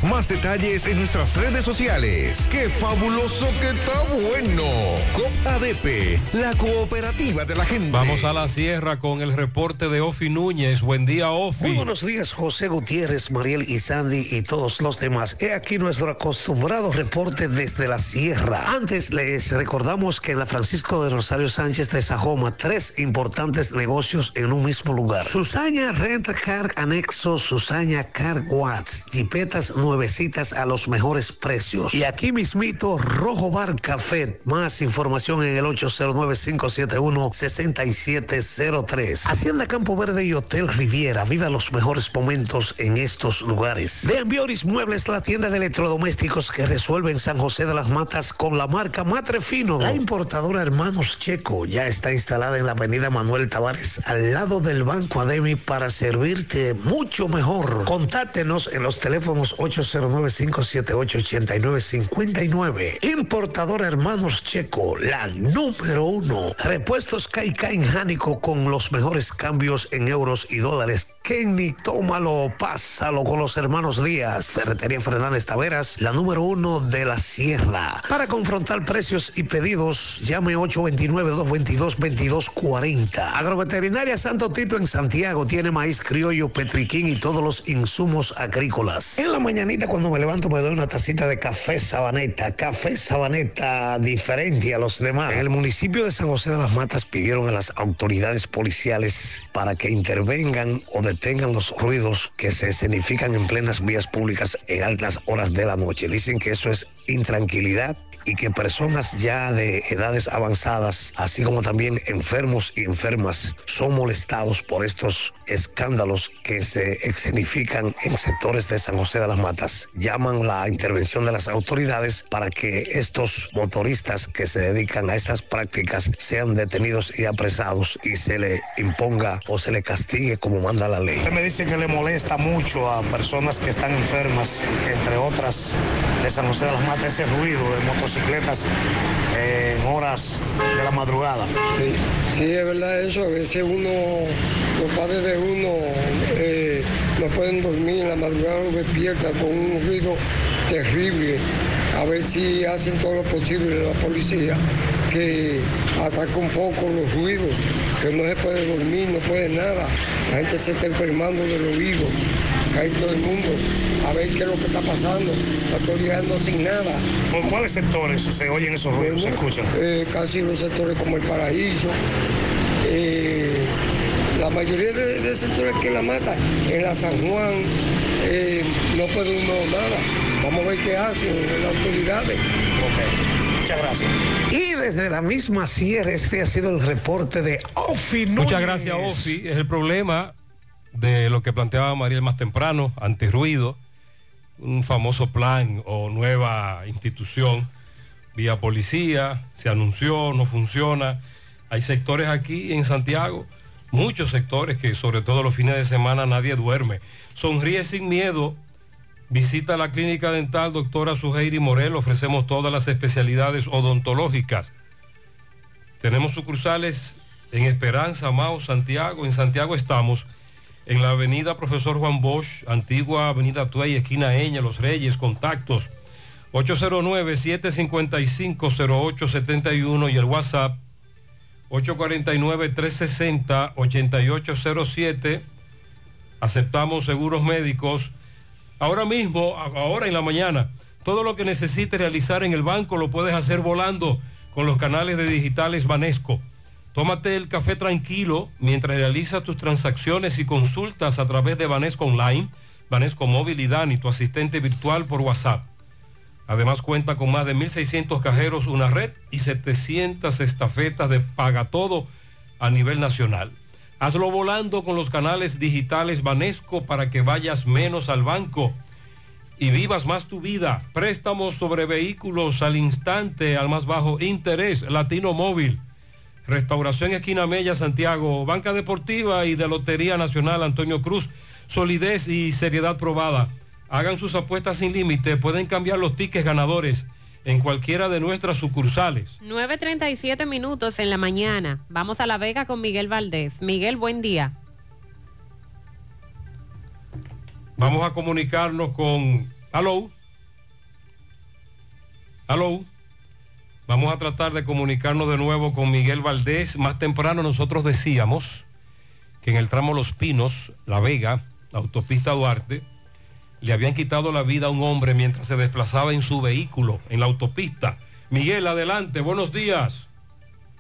Más detalles en nuestras redes sociales. ¡Qué fabuloso que está bueno! COP ADP, la cooperativa de la gente. Vamos a la sierra con el reporte de Ofi Núñez. Buen día, Ofi. Muy buenos días, José Gutiérrez, Mariel y Sandy y todos los demás. He aquí nuestro acostumbrado reporte desde la sierra. Antes les recordamos que en la Francisco de Rosario Sánchez de Sajoma, tres importantes negocios en un mismo lugar. Susaña Rent Car Anexo, Susaña Car Watts, jipetas nuevecitas a los mejores precios. Y aquí mismito, Rojo Bar Café. Más información en el 809-571-6703. Hacienda Campo Verde y Hotel Riviera. Viva los mejores momentos en estos lugares. De Ambioris Muebles, la tienda de electrodomésticos que resuelve en San José de las Matas con la marca Matre Fino. La importadora Hermanos Checo ya está instalada en la avenida Manuel Tavares, al lado del Banco Ademi, para servirte mucho mejor. Contáctenos en los teléfonos 809-578-8959. Importadora Hermanos Checo, la número uno. Repuestos Caica en Jánico con los mejores cambios en euros y dólares. Kenny, tómalo, pásalo con los hermanos Díaz. Ferretería Fernández Taveras, la número uno de la sierra. Para confrontar precios y pedidos, llame 829-222-2240. Agroveterinaria Santo Tito en Santiago tiene maíz criollo, petriquín y todos los insumos agrícolas. En la mañanita cuando me levanto me doy una tacita de café sabaneta. Café sabaneta diferente a los demás. En el municipio de San José de las Matas pidieron a las autoridades policiales para que intervengan o detengan los ruidos que se escenifican en plenas vías públicas en altas horas de la noche. Dicen que eso es intranquilidad y que personas ya de edades avanzadas, así como también enfermos y enfermas, son molestados por estos escándalos que se escenifican en sectores de San José de las Matas. Llaman la intervención de las autoridades para que estos motoristas que se dedican a estas prácticas sean detenidos y apresados y se le imponga o se le castigue como manda la ley. Usted me dice que le molesta mucho a personas que están enfermas, entre otras de San José de las Matas, ese ruido de motocicletas en horas de la madrugada. Sí, sí, es verdad eso. A veces uno, los padres de uno eh, no pueden dormir en la madrugada, lo despierta con un ruido terrible. A ver si hacen todo lo posible la policía que ataque un poco los ruidos, que no se puede dormir, no puede nada. La gente se está enfermando del oído. Hay todo el mundo a ver qué es lo que está pasando. La autoridad no hacen nada. ¿Por cuáles sectores se oyen esos ruidos, se escuchan? Eh, casi los sectores como el paraíso. eh, la mayoría de, de sectores que la mata, en la San Juan, eh, no puede uno nada. Vamos a ver qué hacen las autoridades. Muchas gracias. Y desde la misma sierra, este ha sido el reporte de Ofi Muchas Núñez. gracias, Ofi. Es el problema de lo que planteaba Mariel más temprano, antirruido, un famoso plan o nueva institución vía policía, se anunció, no funciona. Hay sectores aquí en Santiago, muchos sectores que sobre todo los fines de semana nadie duerme. Sonríe sin miedo. Visita la clínica dental doctora Suheiri Morel. Ofrecemos todas las especialidades odontológicas. Tenemos sucursales en Esperanza, Mao, Santiago. En Santiago estamos en la avenida Profesor Juan Bosch, antigua avenida Tuey, esquina Eña, Los Reyes, contactos 809-755-0871 y el WhatsApp 849-360-8807. Aceptamos seguros médicos. Ahora mismo, ahora en la mañana, todo lo que necesites realizar en el banco lo puedes hacer volando con los canales de digitales Banesco. Tómate el café tranquilo mientras realizas tus transacciones y consultas a través de Banesco Online, Banesco Móvil y Dani, tu asistente virtual por WhatsApp. Además cuenta con más de 1.600 cajeros, una red y 700 estafetas de paga todo a nivel nacional. Hazlo volando con los canales digitales Banesco para que vayas menos al banco y vivas más tu vida. Préstamos sobre vehículos al instante, al más bajo interés, Latino Móvil. Restauración Esquina Mella, Santiago, Banca Deportiva y de Lotería Nacional Antonio Cruz. Solidez y seriedad probada. Hagan sus apuestas sin límite. Pueden cambiar los tickets ganadores en cualquiera de nuestras sucursales. 9.37 minutos en la mañana. Vamos a La Vega con Miguel Valdés. Miguel, buen día. Vamos a comunicarnos con... Aló. Aló. Vamos a tratar de comunicarnos de nuevo con Miguel Valdés. Más temprano nosotros decíamos que en el tramo Los Pinos, La Vega, la autopista Duarte, le habían quitado la vida a un hombre mientras se desplazaba en su vehículo en la autopista. Miguel, adelante, buenos días.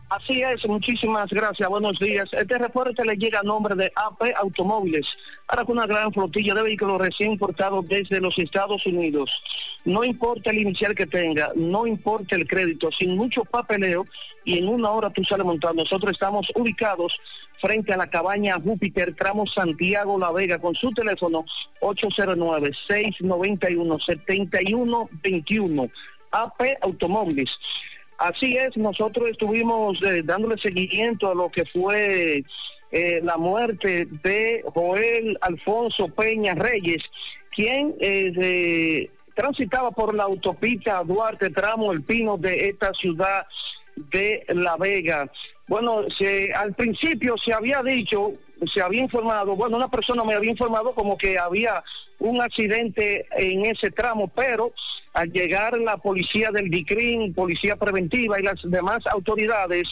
Así es, muchísimas gracias, buenos días. Este reporte le llega a nombre de AP Automóviles, para con una gran flotilla de vehículos recién importados desde los Estados Unidos. No importa el inicial que tenga, no importa el crédito, sin mucho papeleo y en una hora tú sales montando. Nosotros estamos ubicados frente a la cabaña Júpiter, tramo Santiago La Vega, con su teléfono 809-691-7121. AP Automóviles. Así es, nosotros estuvimos eh, dándole seguimiento a lo que fue eh, la muerte de Joel Alfonso Peña Reyes, quien eh, transitaba por la autopista Duarte Tramo El Pino de esta ciudad de La Vega. Bueno, al principio se había dicho, se había informado, bueno, una persona me había informado como que había un accidente en ese tramo, pero al llegar la policía del DICRIN, policía preventiva y las demás autoridades,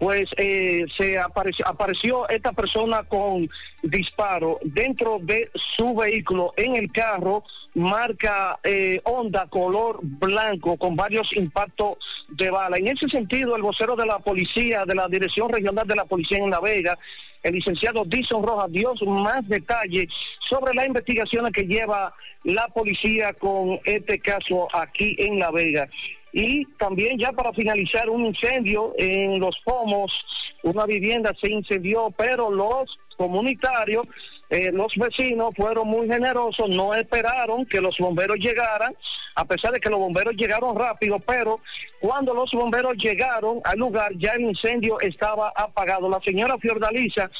pues eh, se apareció, esta persona con disparo dentro de su vehículo en el carro, marca eh, Honda color blanco con varios impactos de bala. En ese sentido, el vocero de la policía, de la Dirección Regional de la Policía en La Vega, el licenciado Dison Rojas, dio más detalles sobre las investigaciones que lleva la policía con este caso aquí en La Vega. Y también ya para finalizar un incendio en Los Pomos, una vivienda se incendió, pero los comunitarios, eh, los vecinos fueron muy generosos, no esperaron que los bomberos llegaran, a pesar de que los bomberos llegaron rápido, pero cuando los bomberos llegaron al lugar ya el incendio estaba apagado. La señora Fiordalisa,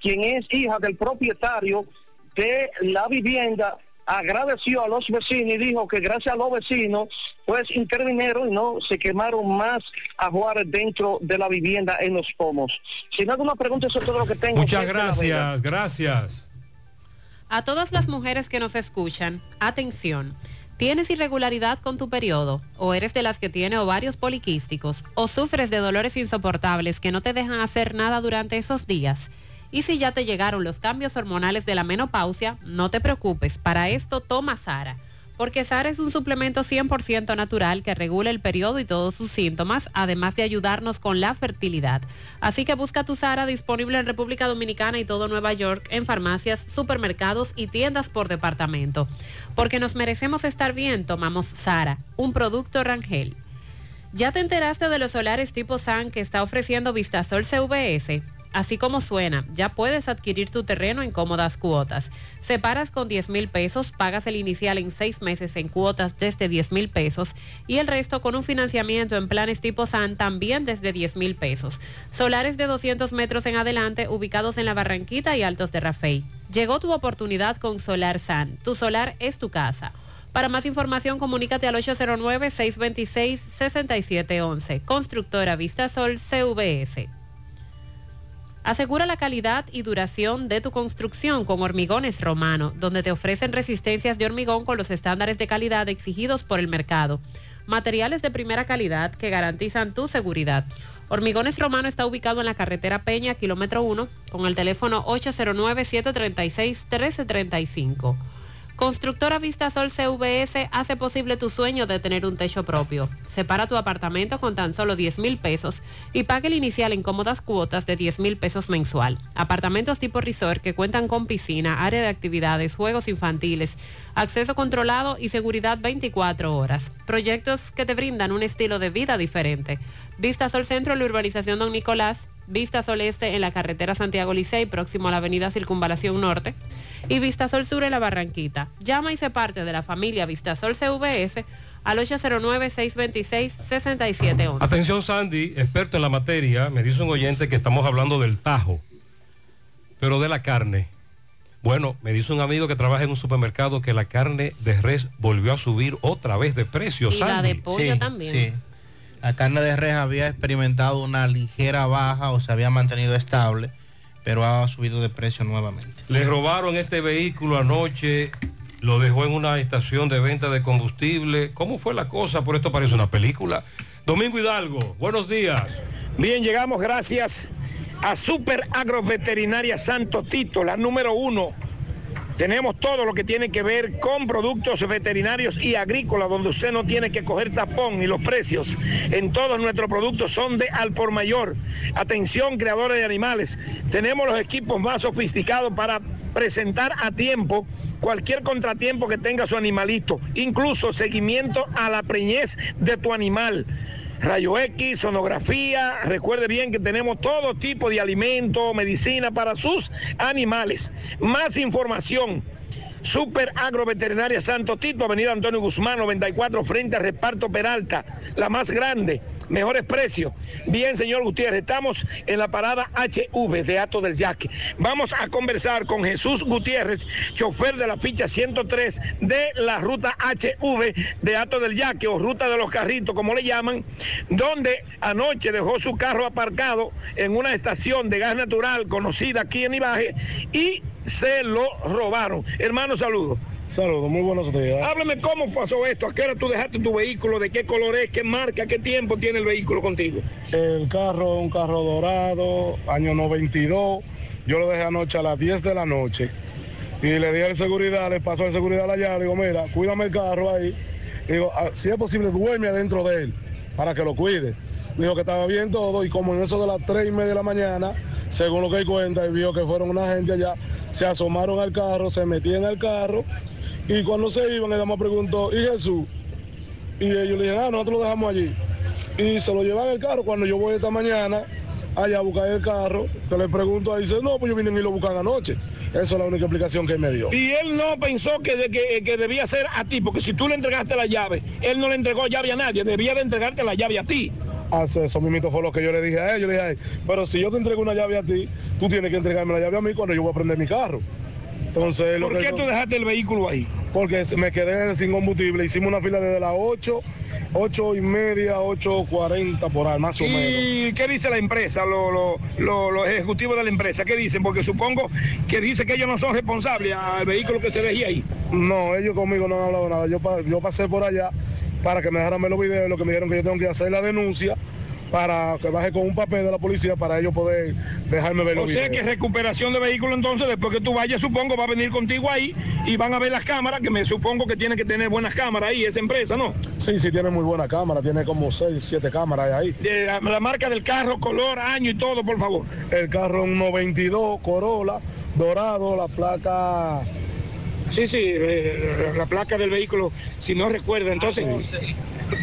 quien es hija del propietario de la vivienda, agradeció a los vecinos y dijo que gracias a los vecinos pues intervinieron y no se quemaron más ajuares dentro de la vivienda en los pomos. Si no alguna pregunta, eso es todo lo que tengo. Muchas gracias, gracias. A todas las mujeres que nos escuchan, atención. ¿Tienes irregularidad con tu periodo? ¿O eres de las que tiene ovarios poliquísticos? ¿O sufres de dolores insoportables que no te dejan hacer nada durante esos días? Y si ya te llegaron los cambios hormonales de la menopausia, no te preocupes, para esto toma Sara. Porque Sara es un suplemento 100% natural que regula el periodo y todos sus síntomas, además de ayudarnos con la fertilidad. Así que busca tu Sara disponible en República Dominicana y todo Nueva York en farmacias, supermercados y tiendas por departamento. Porque nos merecemos estar bien, tomamos Sara, un producto Rangel. ¿Ya te enteraste de los solares tipo SAN que está ofreciendo Vistasol CVS? Así como suena, ya puedes adquirir tu terreno en cómodas cuotas. Separas con 10 mil pesos, pagas el inicial en seis meses en cuotas desde 10 mil pesos y el resto con un financiamiento en planes tipo SAN también desde 10 mil pesos. Solares de 200 metros en adelante ubicados en la Barranquita y Altos de Rafey. Llegó tu oportunidad con Solar SAN. Tu solar es tu casa. Para más información, comunícate al 809-626-6711. Constructora Vistasol CVS. Asegura la calidad y duración de tu construcción con Hormigones Romano, donde te ofrecen resistencias de hormigón con los estándares de calidad exigidos por el mercado. Materiales de primera calidad que garantizan tu seguridad. Hormigones Romano está ubicado en la carretera Peña, kilómetro 1, con el teléfono 809-736-1335. Constructora Vistasol CVS hace posible tu sueño de tener un techo propio. Separa tu apartamento con tan solo 10 mil pesos y pague el inicial en cómodas cuotas de 10 mil pesos mensual. Apartamentos tipo resort que cuentan con piscina, área de actividades, juegos infantiles, acceso controlado y seguridad 24 horas. Proyectos que te brindan un estilo de vida diferente. Vistasol Centro, la urbanización Don Nicolás. Vista Sol Este en la carretera Santiago Licey, próximo a la avenida Circunvalación Norte. Y Vista Sol Sur en la Barranquita. Llama y se parte de la familia Vista Sol CVS al 809-626-6711. Atención Sandy, experto en la materia, me dice un oyente que estamos hablando del tajo, pero de la carne. Bueno, me dice un amigo que trabaja en un supermercado que la carne de res volvió a subir otra vez de precio. Y la de pollo también. Sí. La carne de res había experimentado una ligera baja o se había mantenido estable, pero ha subido de precio nuevamente. Le robaron este vehículo anoche, lo dejó en una estación de venta de combustible. ¿Cómo fue la cosa? Por esto parece una película. Domingo Hidalgo, buenos días. Bien, llegamos gracias a Super Agroveterinaria Santo Tito, la número uno. Tenemos todo lo que tiene que ver con productos veterinarios y agrícolas, donde usted no tiene que coger tapón y los precios en todos nuestros productos son de al por mayor. Atención, creadores de animales. Tenemos los equipos más sofisticados para presentar a tiempo cualquier contratiempo que tenga su animalito, incluso seguimiento a la preñez de tu animal rayo X, sonografía. Recuerde bien que tenemos todo tipo de alimento, medicina para sus animales. Más información. Super Agroveterinaria Santo Tito, Avenida Antonio Guzmán, 94, frente a Reparto Peralta, la más grande, mejores precios. Bien, señor Gutiérrez, estamos en la parada HV de Ato del Yaque. Vamos a conversar con Jesús Gutiérrez, chofer de la ficha 103 de la ruta HV de Ato del Yaque o ruta de los carritos, como le llaman, donde anoche dejó su carro aparcado en una estación de gas natural conocida aquí en Ibaje y se lo robaron. Hermano, saludos. Saludos, muy buenos días. Háblame cómo pasó esto, a qué hora tú dejaste tu vehículo, de qué color es, qué marca, qué tiempo tiene el vehículo contigo. El carro, un carro dorado, año 92. Yo lo dejé anoche a las 10 de la noche. Y le di al seguridad, le pasó el seguridad la llave, digo, mira, cuídame el carro ahí. Digo, "Ah, si es posible, duerme adentro de él, para que lo cuide. Dijo que estaba bien todo, y como en eso de las 3 y media de la mañana, según lo que hay cuenta, y vio que fueron una gente allá, se asomaron al carro, se metían al carro, y cuando se iban, el dama preguntó, ¿y Jesús? Y ellos le dijeron, ah, nosotros lo dejamos allí. Y se lo llevan el carro cuando yo voy esta mañana allá a buscar el carro, que le pregunto ahí, dice, no, pues yo vine y lo buscan anoche. Esa es la única explicación que me dio. Y él no pensó que, de- que, que debía ser a ti, porque si tú le entregaste la llave, él no le entregó llave a nadie, debía de entregarte la llave a ti. Hace eso mismo fue lo que yo le dije a él. Yo le dije a él, pero si yo te entrego una llave a ti, tú tienes que entregarme la llave a mí cuando yo voy a prender mi carro. Entonces, lo ¿Por que qué yo- tú dejaste el vehículo ahí? Porque me quedé sin combustible. Hicimos una fila desde las 8, 8 y media, 8.40 por ahí, más o menos. ¿Y qué dice la empresa, lo- lo- lo- los ejecutivos de la empresa? ¿Qué dicen? Porque supongo que dice que ellos no son responsables al vehículo que se dejía ahí. No, ellos conmigo no han hablado nada. Yo, pa- yo pasé por allá para que me dejaran ver los videos, lo que me dijeron que yo tengo que hacer la denuncia para que baje con un papel de la policía para ellos poder dejarme ver O los sea videos. que recuperación de vehículo entonces, después que tú vayas, supongo, va a venir contigo ahí y van a ver las cámaras, que me supongo que tiene que tener buenas cámaras ahí, esa empresa, ¿no? Sí, sí, tiene muy buena cámara, tiene como 6, 7 cámaras ahí. De la, la marca del carro, color, año y todo, por favor. El carro un 92 Corolla, dorado, la placa... Sí, sí, eh, la placa del vehículo, si no recuerdo, entonces...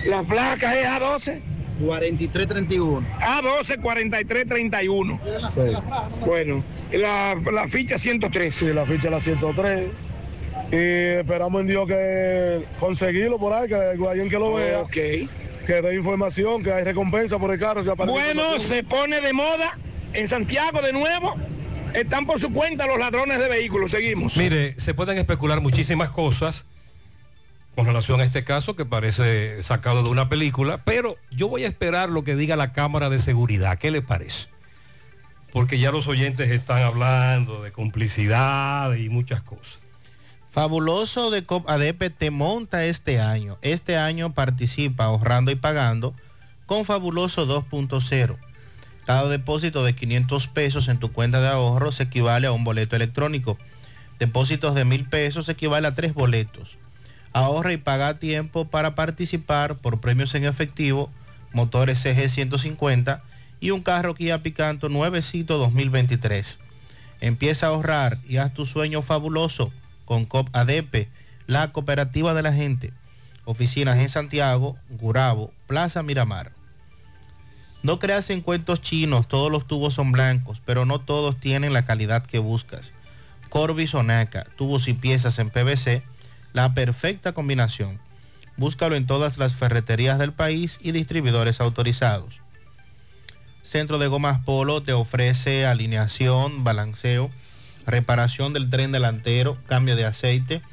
La placa es A12. 4331. A12 4331. Sí. Bueno, la, la ficha 103. Sí, la ficha la 103. Y esperamos en Dios que conseguirlo por ahí, que alguien que lo vea. Ok. Que dé información, que hay recompensa por el carro. si Bueno, se pone de moda en Santiago de nuevo. Están por su cuenta los ladrones de vehículos. Seguimos. Mire, se pueden especular muchísimas cosas con relación a este caso que parece sacado de una película, pero yo voy a esperar lo que diga la cámara de seguridad. ¿Qué le parece? Porque ya los oyentes están hablando de complicidad y muchas cosas. Fabuloso de ADP te monta este año. Este año participa ahorrando y pagando con Fabuloso 2.0. Cada depósito de 500 pesos en tu cuenta de ahorro se equivale a un boleto electrónico Depósitos de mil pesos equivale a tres boletos. Ahorra y paga tiempo para participar por premios en efectivo, motores CG 150 y un carro Kia Picanto nuevecito 2023. Empieza a ahorrar y haz tu sueño fabuloso con COP ADP, la cooperativa de la gente. Oficinas en Santiago, Gurabo, Plaza Miramar. No creas en cuentos chinos, todos los tubos son blancos, pero no todos tienen la calidad que buscas. Corby Sonaca, tubos y piezas en PVC, la perfecta combinación. Búscalo en todas las ferreterías del país y distribuidores autorizados. Centro de Gomas Polo te ofrece alineación, balanceo, reparación del tren delantero, cambio de aceite,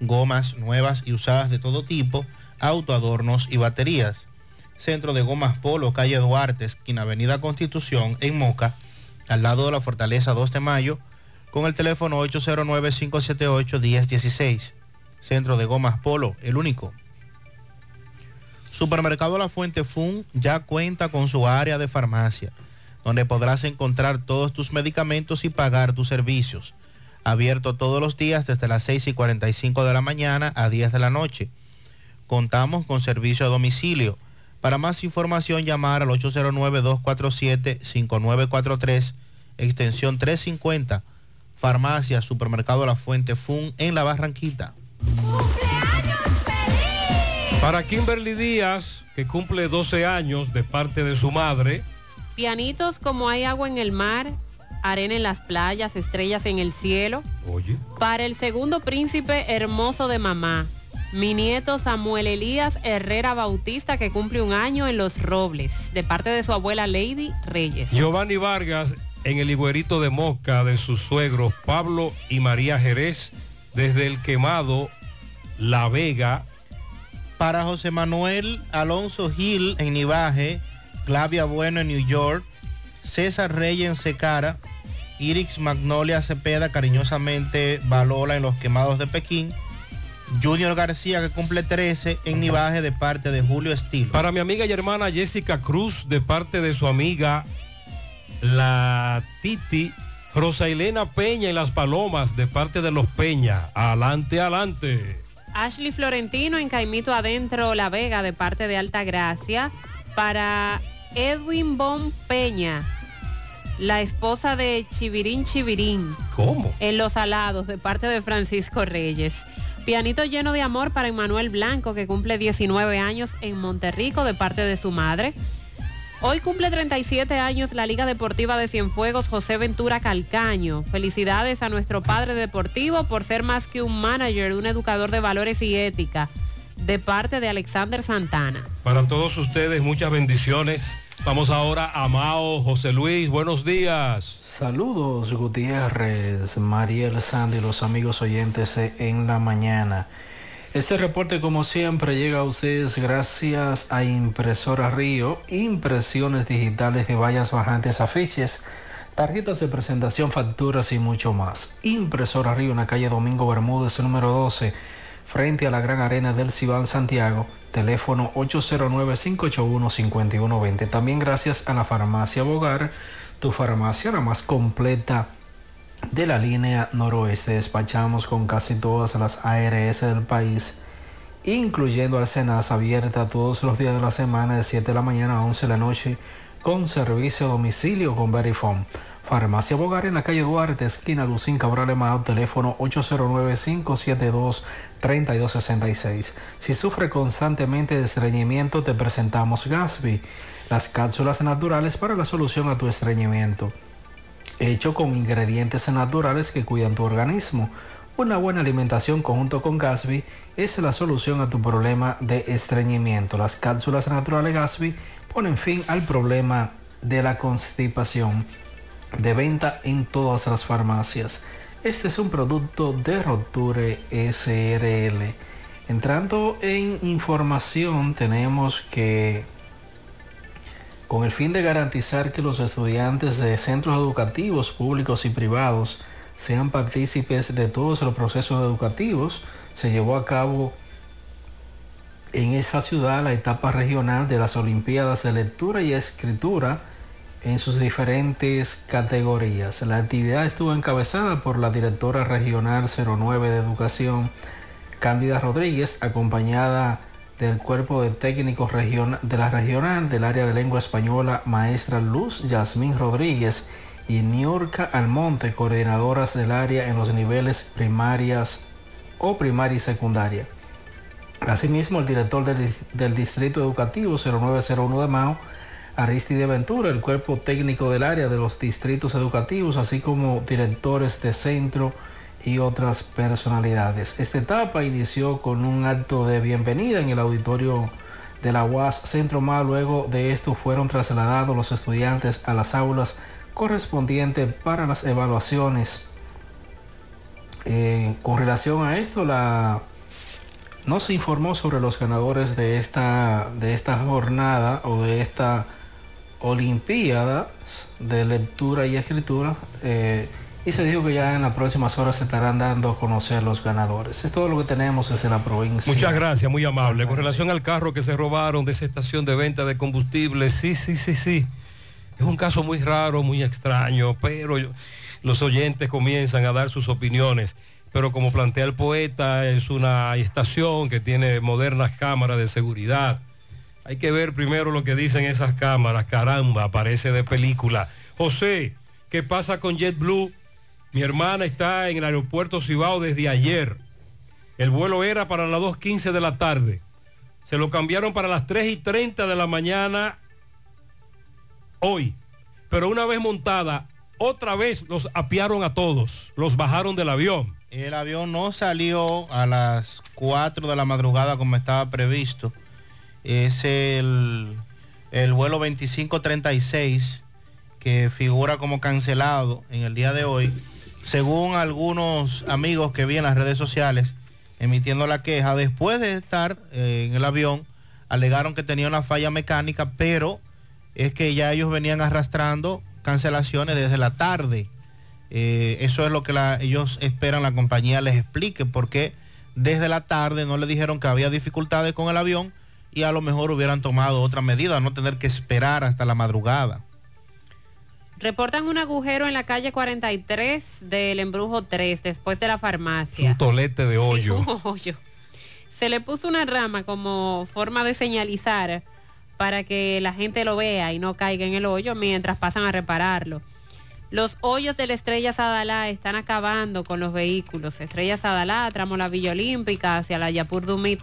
gomas nuevas y usadas de todo tipo, autoadornos y baterías. Centro de Gomas Polo, calle Duarte, esquina Avenida Constitución, en Moca, al lado de la Fortaleza 2 de Mayo, con el teléfono 809-578-1016. Centro de Gomas Polo, el único. Supermercado La Fuente Fun ya cuenta con su área de farmacia, donde podrás encontrar todos tus medicamentos y pagar tus servicios. Abierto todos los días desde las 6 y 45 de la mañana a 10 de la noche. Contamos con servicio a domicilio. Para más información llamar al 809-247-5943, extensión 350, Farmacia Supermercado La Fuente Fun en La Barranquita. Para Kimberly Díaz, que cumple 12 años de parte de su madre, Pianitos como hay agua en el mar, arena en las playas, estrellas en el cielo. Oye. Para el segundo príncipe hermoso de mamá, mi nieto Samuel Elías Herrera Bautista, que cumple un año en Los Robles, de parte de su abuela Lady Reyes. Giovanni Vargas en el higuerito de Mosca de sus suegros Pablo y María Jerez, desde el quemado La Vega. Para José Manuel Alonso Gil en Nivaje, Clavia Bueno en New York, César Reyes en Secara, Irix Magnolia Cepeda cariñosamente Balola en los quemados de Pekín, Junior García que cumple 13 en Nivaje de parte de Julio Estilo. Para mi amiga y hermana Jessica Cruz, de parte de su amiga la Titi, Rosa Elena Peña y las Palomas, de parte de los Peña. Adelante, adelante. Ashley Florentino en Caimito Adentro La Vega, de parte de Alta Gracia. Para Edwin Bon Peña, la esposa de Chivirín Chivirín. ¿Cómo? En Los Alados, de parte de Francisco Reyes. Pianito lleno de amor para Emanuel Blanco, que cumple 19 años en Monterrico, de parte de su madre. Hoy cumple 37 años la Liga Deportiva de Cienfuegos José Ventura Calcaño. Felicidades a nuestro padre deportivo por ser más que un manager, un educador de valores y ética, de parte de Alexander Santana. Para todos ustedes, muchas bendiciones. Vamos ahora a Mao José Luis. Buenos días. Saludos Gutiérrez, Mariel Sandy, los amigos oyentes en la mañana. Este reporte como siempre llega a ustedes gracias a Impresora Río, impresiones digitales de vallas bajantes, afiches, tarjetas de presentación, facturas y mucho más. Impresora Río en la calle Domingo Bermúdez número 12, frente a la Gran Arena del Cibán Santiago, teléfono 809-581-5120. También gracias a la farmacia Bogar, tu farmacia la más completa de la línea noroeste. Despachamos con casi todas las ARS del país, incluyendo Arsenas abierta todos los días de la semana de 7 de la mañana a 11 de la noche con servicio a domicilio con Verifone. Farmacia Bogar en la calle Duarte, esquina Lucín Cabral Emao, teléfono 809-572-3266. Si sufre constantemente de estreñimiento, te presentamos Gasby, las cápsulas naturales para la solución a tu estreñimiento hecho con ingredientes naturales que cuidan tu organismo. Una buena alimentación conjunto con Gasby es la solución a tu problema de estreñimiento. Las cápsulas naturales Gasby ponen fin al problema de la constipación. De venta en todas las farmacias. Este es un producto de Roture SRL. Entrando en información tenemos que con el fin de garantizar que los estudiantes de centros educativos públicos y privados sean partícipes de todos los procesos educativos, se llevó a cabo en esa ciudad la etapa regional de las Olimpiadas de Lectura y Escritura en sus diferentes categorías. La actividad estuvo encabezada por la directora regional 09 de Educación, Cándida Rodríguez, acompañada del cuerpo de técnicos de la regional del área de lengua española, maestra Luz Yasmín Rodríguez y Niurka Almonte, coordinadoras del área en los niveles primarias o primaria y secundaria. Asimismo, el director del Distrito Educativo 0901 de Mao, Aristide Ventura, el cuerpo técnico del área de los distritos educativos, así como directores de centro y otras personalidades. Esta etapa inició con un acto de bienvenida en el auditorio de la UAS Centro Mao. Luego de esto fueron trasladados los estudiantes a las aulas correspondientes para las evaluaciones. Eh, con relación a esto, la no se informó sobre los ganadores de esta, de esta jornada o de esta Olimpiada de lectura y escritura eh, y se dijo que ya en las próximas horas se estarán dando a conocer los ganadores. Es todo lo que tenemos desde la provincia. Muchas gracias, muy amable. Con relación al carro que se robaron de esa estación de venta de combustible, sí, sí, sí, sí. Es un caso muy raro, muy extraño, pero los oyentes comienzan a dar sus opiniones. Pero como plantea el poeta, es una estación que tiene modernas cámaras de seguridad. Hay que ver primero lo que dicen esas cámaras. Caramba, parece de película. José, ¿qué pasa con JetBlue? Mi hermana está en el aeropuerto Cibao desde ayer. El vuelo era para las 2.15 de la tarde. Se lo cambiaron para las 3 y 30 de la mañana hoy. Pero una vez montada, otra vez los apiaron a todos. Los bajaron del avión. El avión no salió a las 4 de la madrugada como estaba previsto. Es el, el vuelo 2536 que figura como cancelado en el día de hoy. Según algunos amigos que vi en las redes sociales emitiendo la queja, después de estar eh, en el avión, alegaron que tenía una falla mecánica, pero es que ya ellos venían arrastrando cancelaciones desde la tarde. Eh, eso es lo que la- ellos esperan la compañía les explique, porque desde la tarde no le dijeron que había dificultades con el avión y a lo mejor hubieran tomado otra medida, no tener que esperar hasta la madrugada. Reportan un agujero en la calle 43 del embrujo 3, después de la farmacia. Un tolete de hoyo. (laughs) Un hoyo. Se le puso una rama como forma de señalizar para que la gente lo vea y no caiga en el hoyo mientras pasan a repararlo. Los hoyos de la Estrella Sadalá están acabando con los vehículos. Estrella Sadalá, tramo la Villa Olímpica hacia la Yapur Dumit.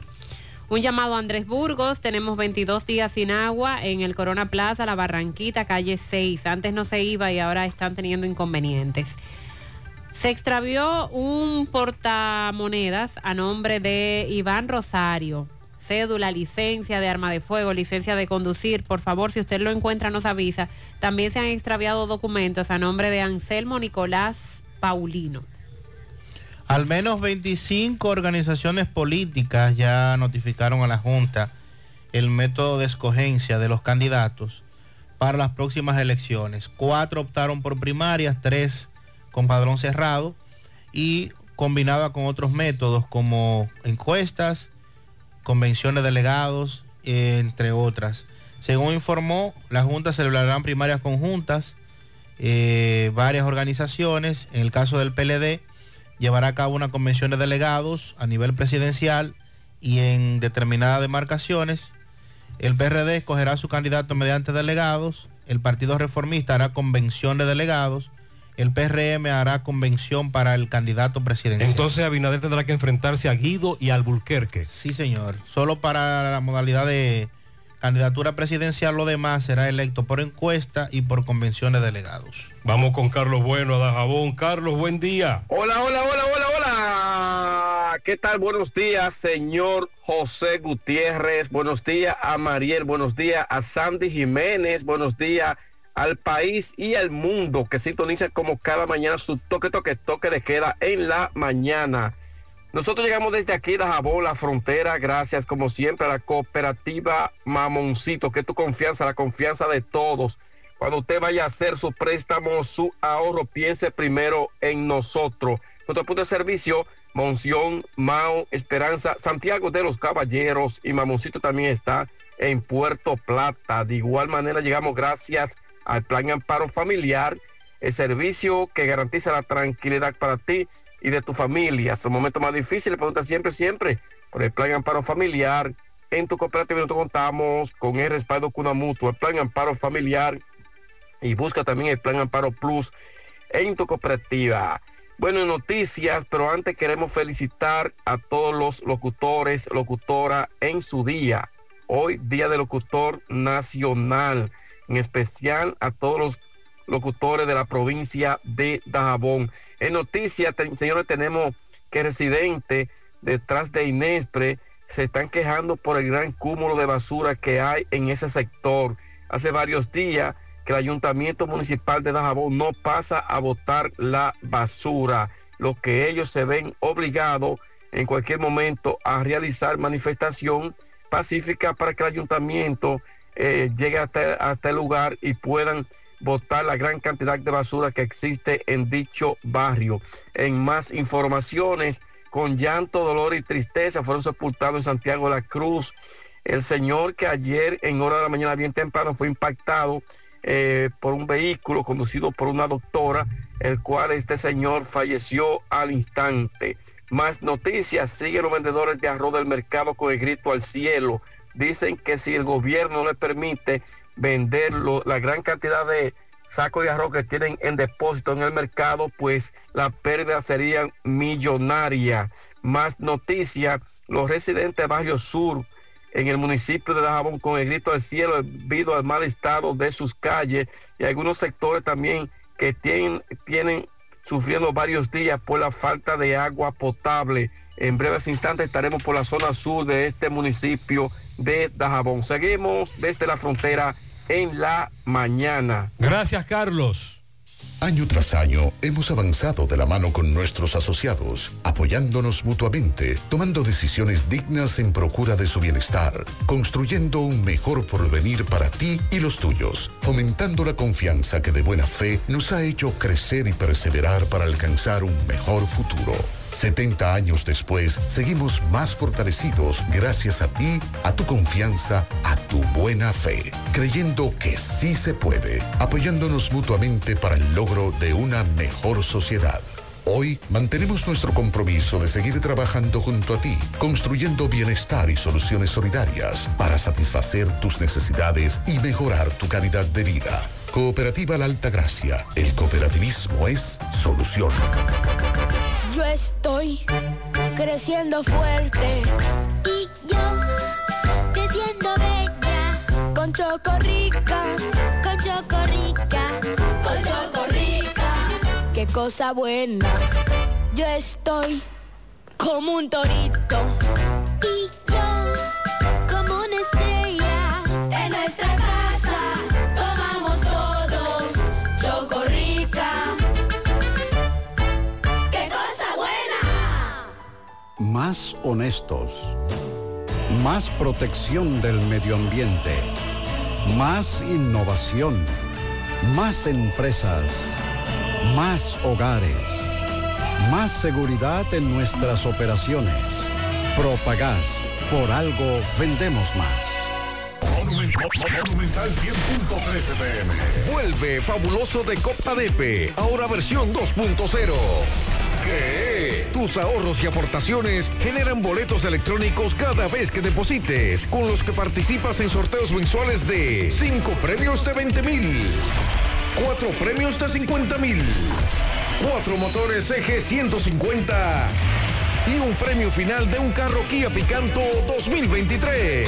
Un llamado a Andrés Burgos, tenemos 22 días sin agua en el Corona Plaza, la Barranquita, calle 6. Antes no se iba y ahora están teniendo inconvenientes. Se extravió un portamonedas a nombre de Iván Rosario. Cédula, licencia de arma de fuego, licencia de conducir. Por favor, si usted lo encuentra, nos avisa. También se han extraviado documentos a nombre de Anselmo Nicolás Paulino. Al menos 25 organizaciones políticas ya notificaron a la Junta el método de escogencia de los candidatos para las próximas elecciones. Cuatro optaron por primarias, tres con padrón cerrado y combinada con otros métodos como encuestas, convenciones de delegados, entre otras. Según informó, la Junta celebrarán primarias conjuntas, eh, varias organizaciones, en el caso del PLD, llevará a cabo una convención de delegados a nivel presidencial y en determinadas demarcaciones. El PRD escogerá a su candidato mediante delegados, el Partido Reformista hará convención de delegados, el PRM hará convención para el candidato presidencial. Entonces Abinader tendrá que enfrentarse a Guido y al Bulquerque. Sí, señor. Solo para la modalidad de candidatura presidencial, lo demás será electo por encuesta y por convención de delegados. Vamos con Carlos Bueno a Dajabón. Carlos, buen día. Hola, hola, hola, hola, hola. ¿Qué tal? Buenos días, señor José Gutiérrez. Buenos días a Mariel. Buenos días a Sandy Jiménez. Buenos días al país y al mundo que sintoniza como cada mañana su toque, toque, toque de queda en la mañana. Nosotros llegamos desde aquí, Dajabón, la frontera, gracias como siempre a la cooperativa Mamoncito, que tu confianza, la confianza de todos. Cuando usted vaya a hacer su préstamo, su ahorro, piense primero en nosotros. Nuestro punto de servicio, Monción, Mao, Esperanza, Santiago de los Caballeros y Mamoncito también está en Puerto Plata. De igual manera llegamos gracias al Plan Amparo Familiar, el servicio que garantiza la tranquilidad para ti y de tu familia. Hasta el momento más difícil, pregunta siempre, siempre por el Plan Amparo Familiar. En tu cooperativa contamos con el respaldo Cuna Mutua, el Plan Amparo Familiar y busca también el Plan Amparo Plus en tu cooperativa. Bueno, noticias, pero antes queremos felicitar a todos los locutores, locutora en su día. Hoy, Día del Locutor Nacional, en especial a todos los locutores de la provincia de Dajabón. En noticias, señores, tenemos que residentes detrás de Inespre se están quejando por el gran cúmulo de basura que hay en ese sector. Hace varios días que el ayuntamiento municipal de Dajabón no pasa a botar la basura, lo que ellos se ven obligados en cualquier momento a realizar manifestación pacífica para que el ayuntamiento eh, llegue hasta, hasta el lugar y puedan botar la gran cantidad de basura que existe en dicho barrio. En más informaciones, con llanto, dolor y tristeza, fueron sepultados en Santiago de la Cruz. El señor que ayer en hora de la mañana bien temprano fue impactado eh, por un vehículo conducido por una doctora, el cual este señor falleció al instante. Más noticias, siguen los vendedores de arroz del mercado con el grito al cielo. Dicen que si el gobierno no le permite vender la gran cantidad de sacos de arroz que tienen en depósito en el mercado, pues la pérdida sería millonaria. Más noticias, los residentes de Barrio Sur en el municipio de Dajabón con el grito al cielo debido al mal estado de sus calles y algunos sectores también que tienen, tienen sufriendo varios días por la falta de agua potable. En breves instantes estaremos por la zona sur de este municipio de Dajabón. Seguimos desde la frontera en la mañana. Gracias, Carlos. Año tras año hemos avanzado de la mano con nuestros asociados, apoyándonos mutuamente, tomando decisiones dignas en procura de su bienestar, construyendo un mejor porvenir para ti y los tuyos, fomentando la confianza que de buena fe nos ha hecho crecer y perseverar para alcanzar un mejor futuro. 70 años después, seguimos más fortalecidos gracias a ti, a tu confianza, a tu buena fe, creyendo que sí se puede, apoyándonos mutuamente para el logro de una mejor sociedad. Hoy mantenemos nuestro compromiso de seguir trabajando junto a ti, construyendo bienestar y soluciones solidarias para satisfacer tus necesidades y mejorar tu calidad de vida. Cooperativa La Alta Gracia. El cooperativismo es solución. Yo estoy creciendo fuerte. Y yo creciendo bella. Con Chocorrica. Con Chocorrica. Con Chocorrica. Qué cosa buena. Yo estoy como un torito. Más honestos. Más protección del medio ambiente. Más innovación. Más empresas. Más hogares. Más seguridad en nuestras operaciones. Propagás. Por algo vendemos más. Monumental 100.13 pm. Vuelve fabuloso de Copa Depe, ahora versión 2.0. Tus ahorros y aportaciones generan boletos electrónicos cada vez que deposites, con los que participas en sorteos mensuales de 5 premios de 20 mil, 4 premios de 50 mil, 4 motores EG 150 y un premio final de un carro Kia Picanto 2023.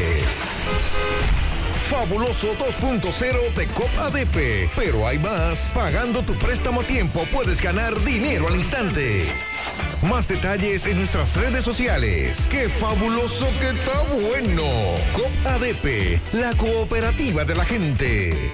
Fabuloso 2.0 de COP ADP. Pero hay más. Pagando tu préstamo a tiempo puedes ganar dinero al instante. Más detalles en nuestras redes sociales. ¡Qué fabuloso que está bueno! COP ADP, la cooperativa de la gente.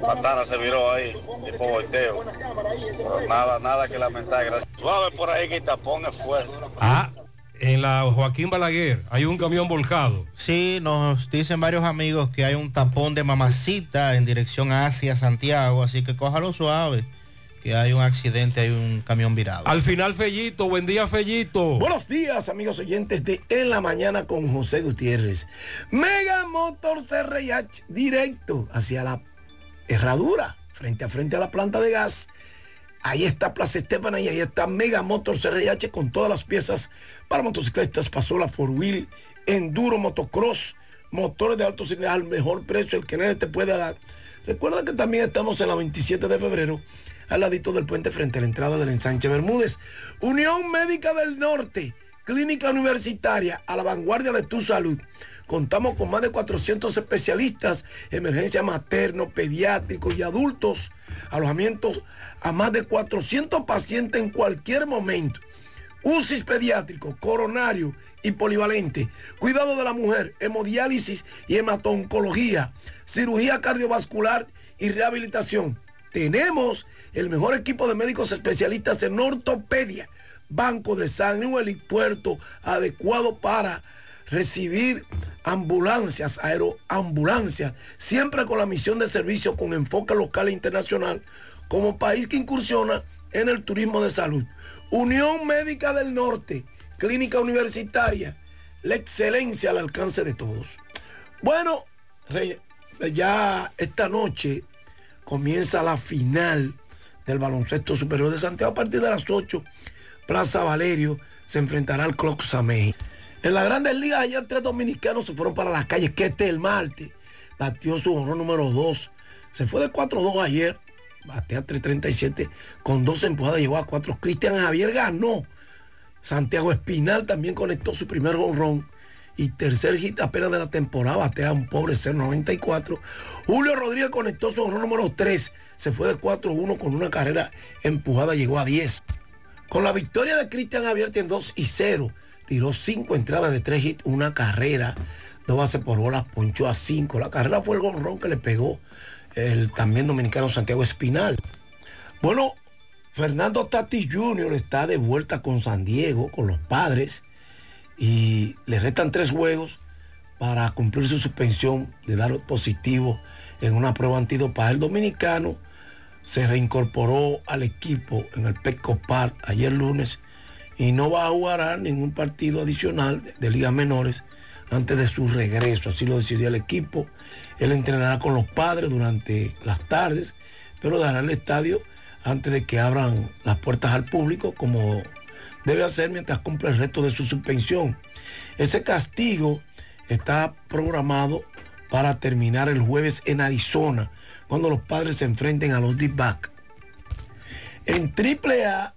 Patana se viró ahí, tipo volteo. Pero nada, nada que lamentar, gracias. Suave por ahí que el tapón es fuerte. Ah, en la Joaquín Balaguer hay un camión volcado. Sí, nos dicen varios amigos que hay un tapón de mamacita en dirección hacia Santiago, así que cójalo suave, que hay un accidente, hay un camión virado. Al final, Fellito, buen día, Fellito. Buenos días, amigos oyentes de En la Mañana con José Gutiérrez. Mega Motor CRH directo hacia la herradura, frente a frente a la planta de gas. Ahí está Plaza Estefana y ahí está Mega Motor CRH con todas las piezas para motocicletas, pasola, four wheel, enduro, motocross, motores de alto cilindraje al mejor precio, el que nadie te pueda dar. Recuerda que también estamos en la 27 de febrero, al ladito del puente frente a la entrada del ensanche Bermúdez. Unión Médica del Norte, clínica universitaria a la vanguardia de tu salud. Contamos con más de 400 especialistas, emergencia materno, pediátrico y adultos, alojamientos a más de 400 pacientes en cualquier momento. UCIS pediátrico, coronario y polivalente, cuidado de la mujer, hemodiálisis y hematoncología, cirugía cardiovascular y rehabilitación. Tenemos el mejor equipo de médicos especialistas en ortopedia, banco de sangre, un helipuerto adecuado para recibir ambulancias, aeroambulancias, siempre con la misión de servicio con enfoque local e internacional, como país que incursiona en el turismo de salud. Unión Médica del Norte, clínica universitaria, la excelencia al alcance de todos. Bueno, ya esta noche comienza la final del baloncesto superior de Santiago a partir de las 8. Plaza Valerio se enfrentará al Clock. En las grandes ligas ayer tres dominicanos se fueron para las calles. Que este el Marte batió su honor número 2. Se fue de 4-2 ayer. Batea 3.37 con dos empujadas, llegó a 4. Cristian Javier ganó. Santiago Espinal también conectó su primer honrón. Y tercer hit apenas de la temporada, batea un pobre 0.94. Julio Rodríguez conectó su honrón número 3. Se fue de 4-1 con una carrera empujada, llegó a 10. Con la victoria de Cristian Javier en 2 y 0, tiró 5 entradas de 3 hits, una carrera, dos bases por bolas, ponchó a 5. La carrera fue el gonrón que le pegó el también dominicano Santiago Espinal. Bueno, Fernando Tati Jr. está de vuelta con San Diego, con los padres, y le restan tres juegos para cumplir su suspensión de dar positivo en una prueba antidopaje. El dominicano se reincorporó al equipo en el Petco Park ayer lunes y no va a jugar ningún partido adicional de, de ligas menores antes de su regreso. Así lo decidió el equipo. Él entrenará con los padres durante las tardes, pero dará el estadio antes de que abran las puertas al público, como debe hacer mientras cumple el resto de su suspensión. Ese castigo está programado para terminar el jueves en Arizona, cuando los padres se enfrenten a los D-Back. En AAA,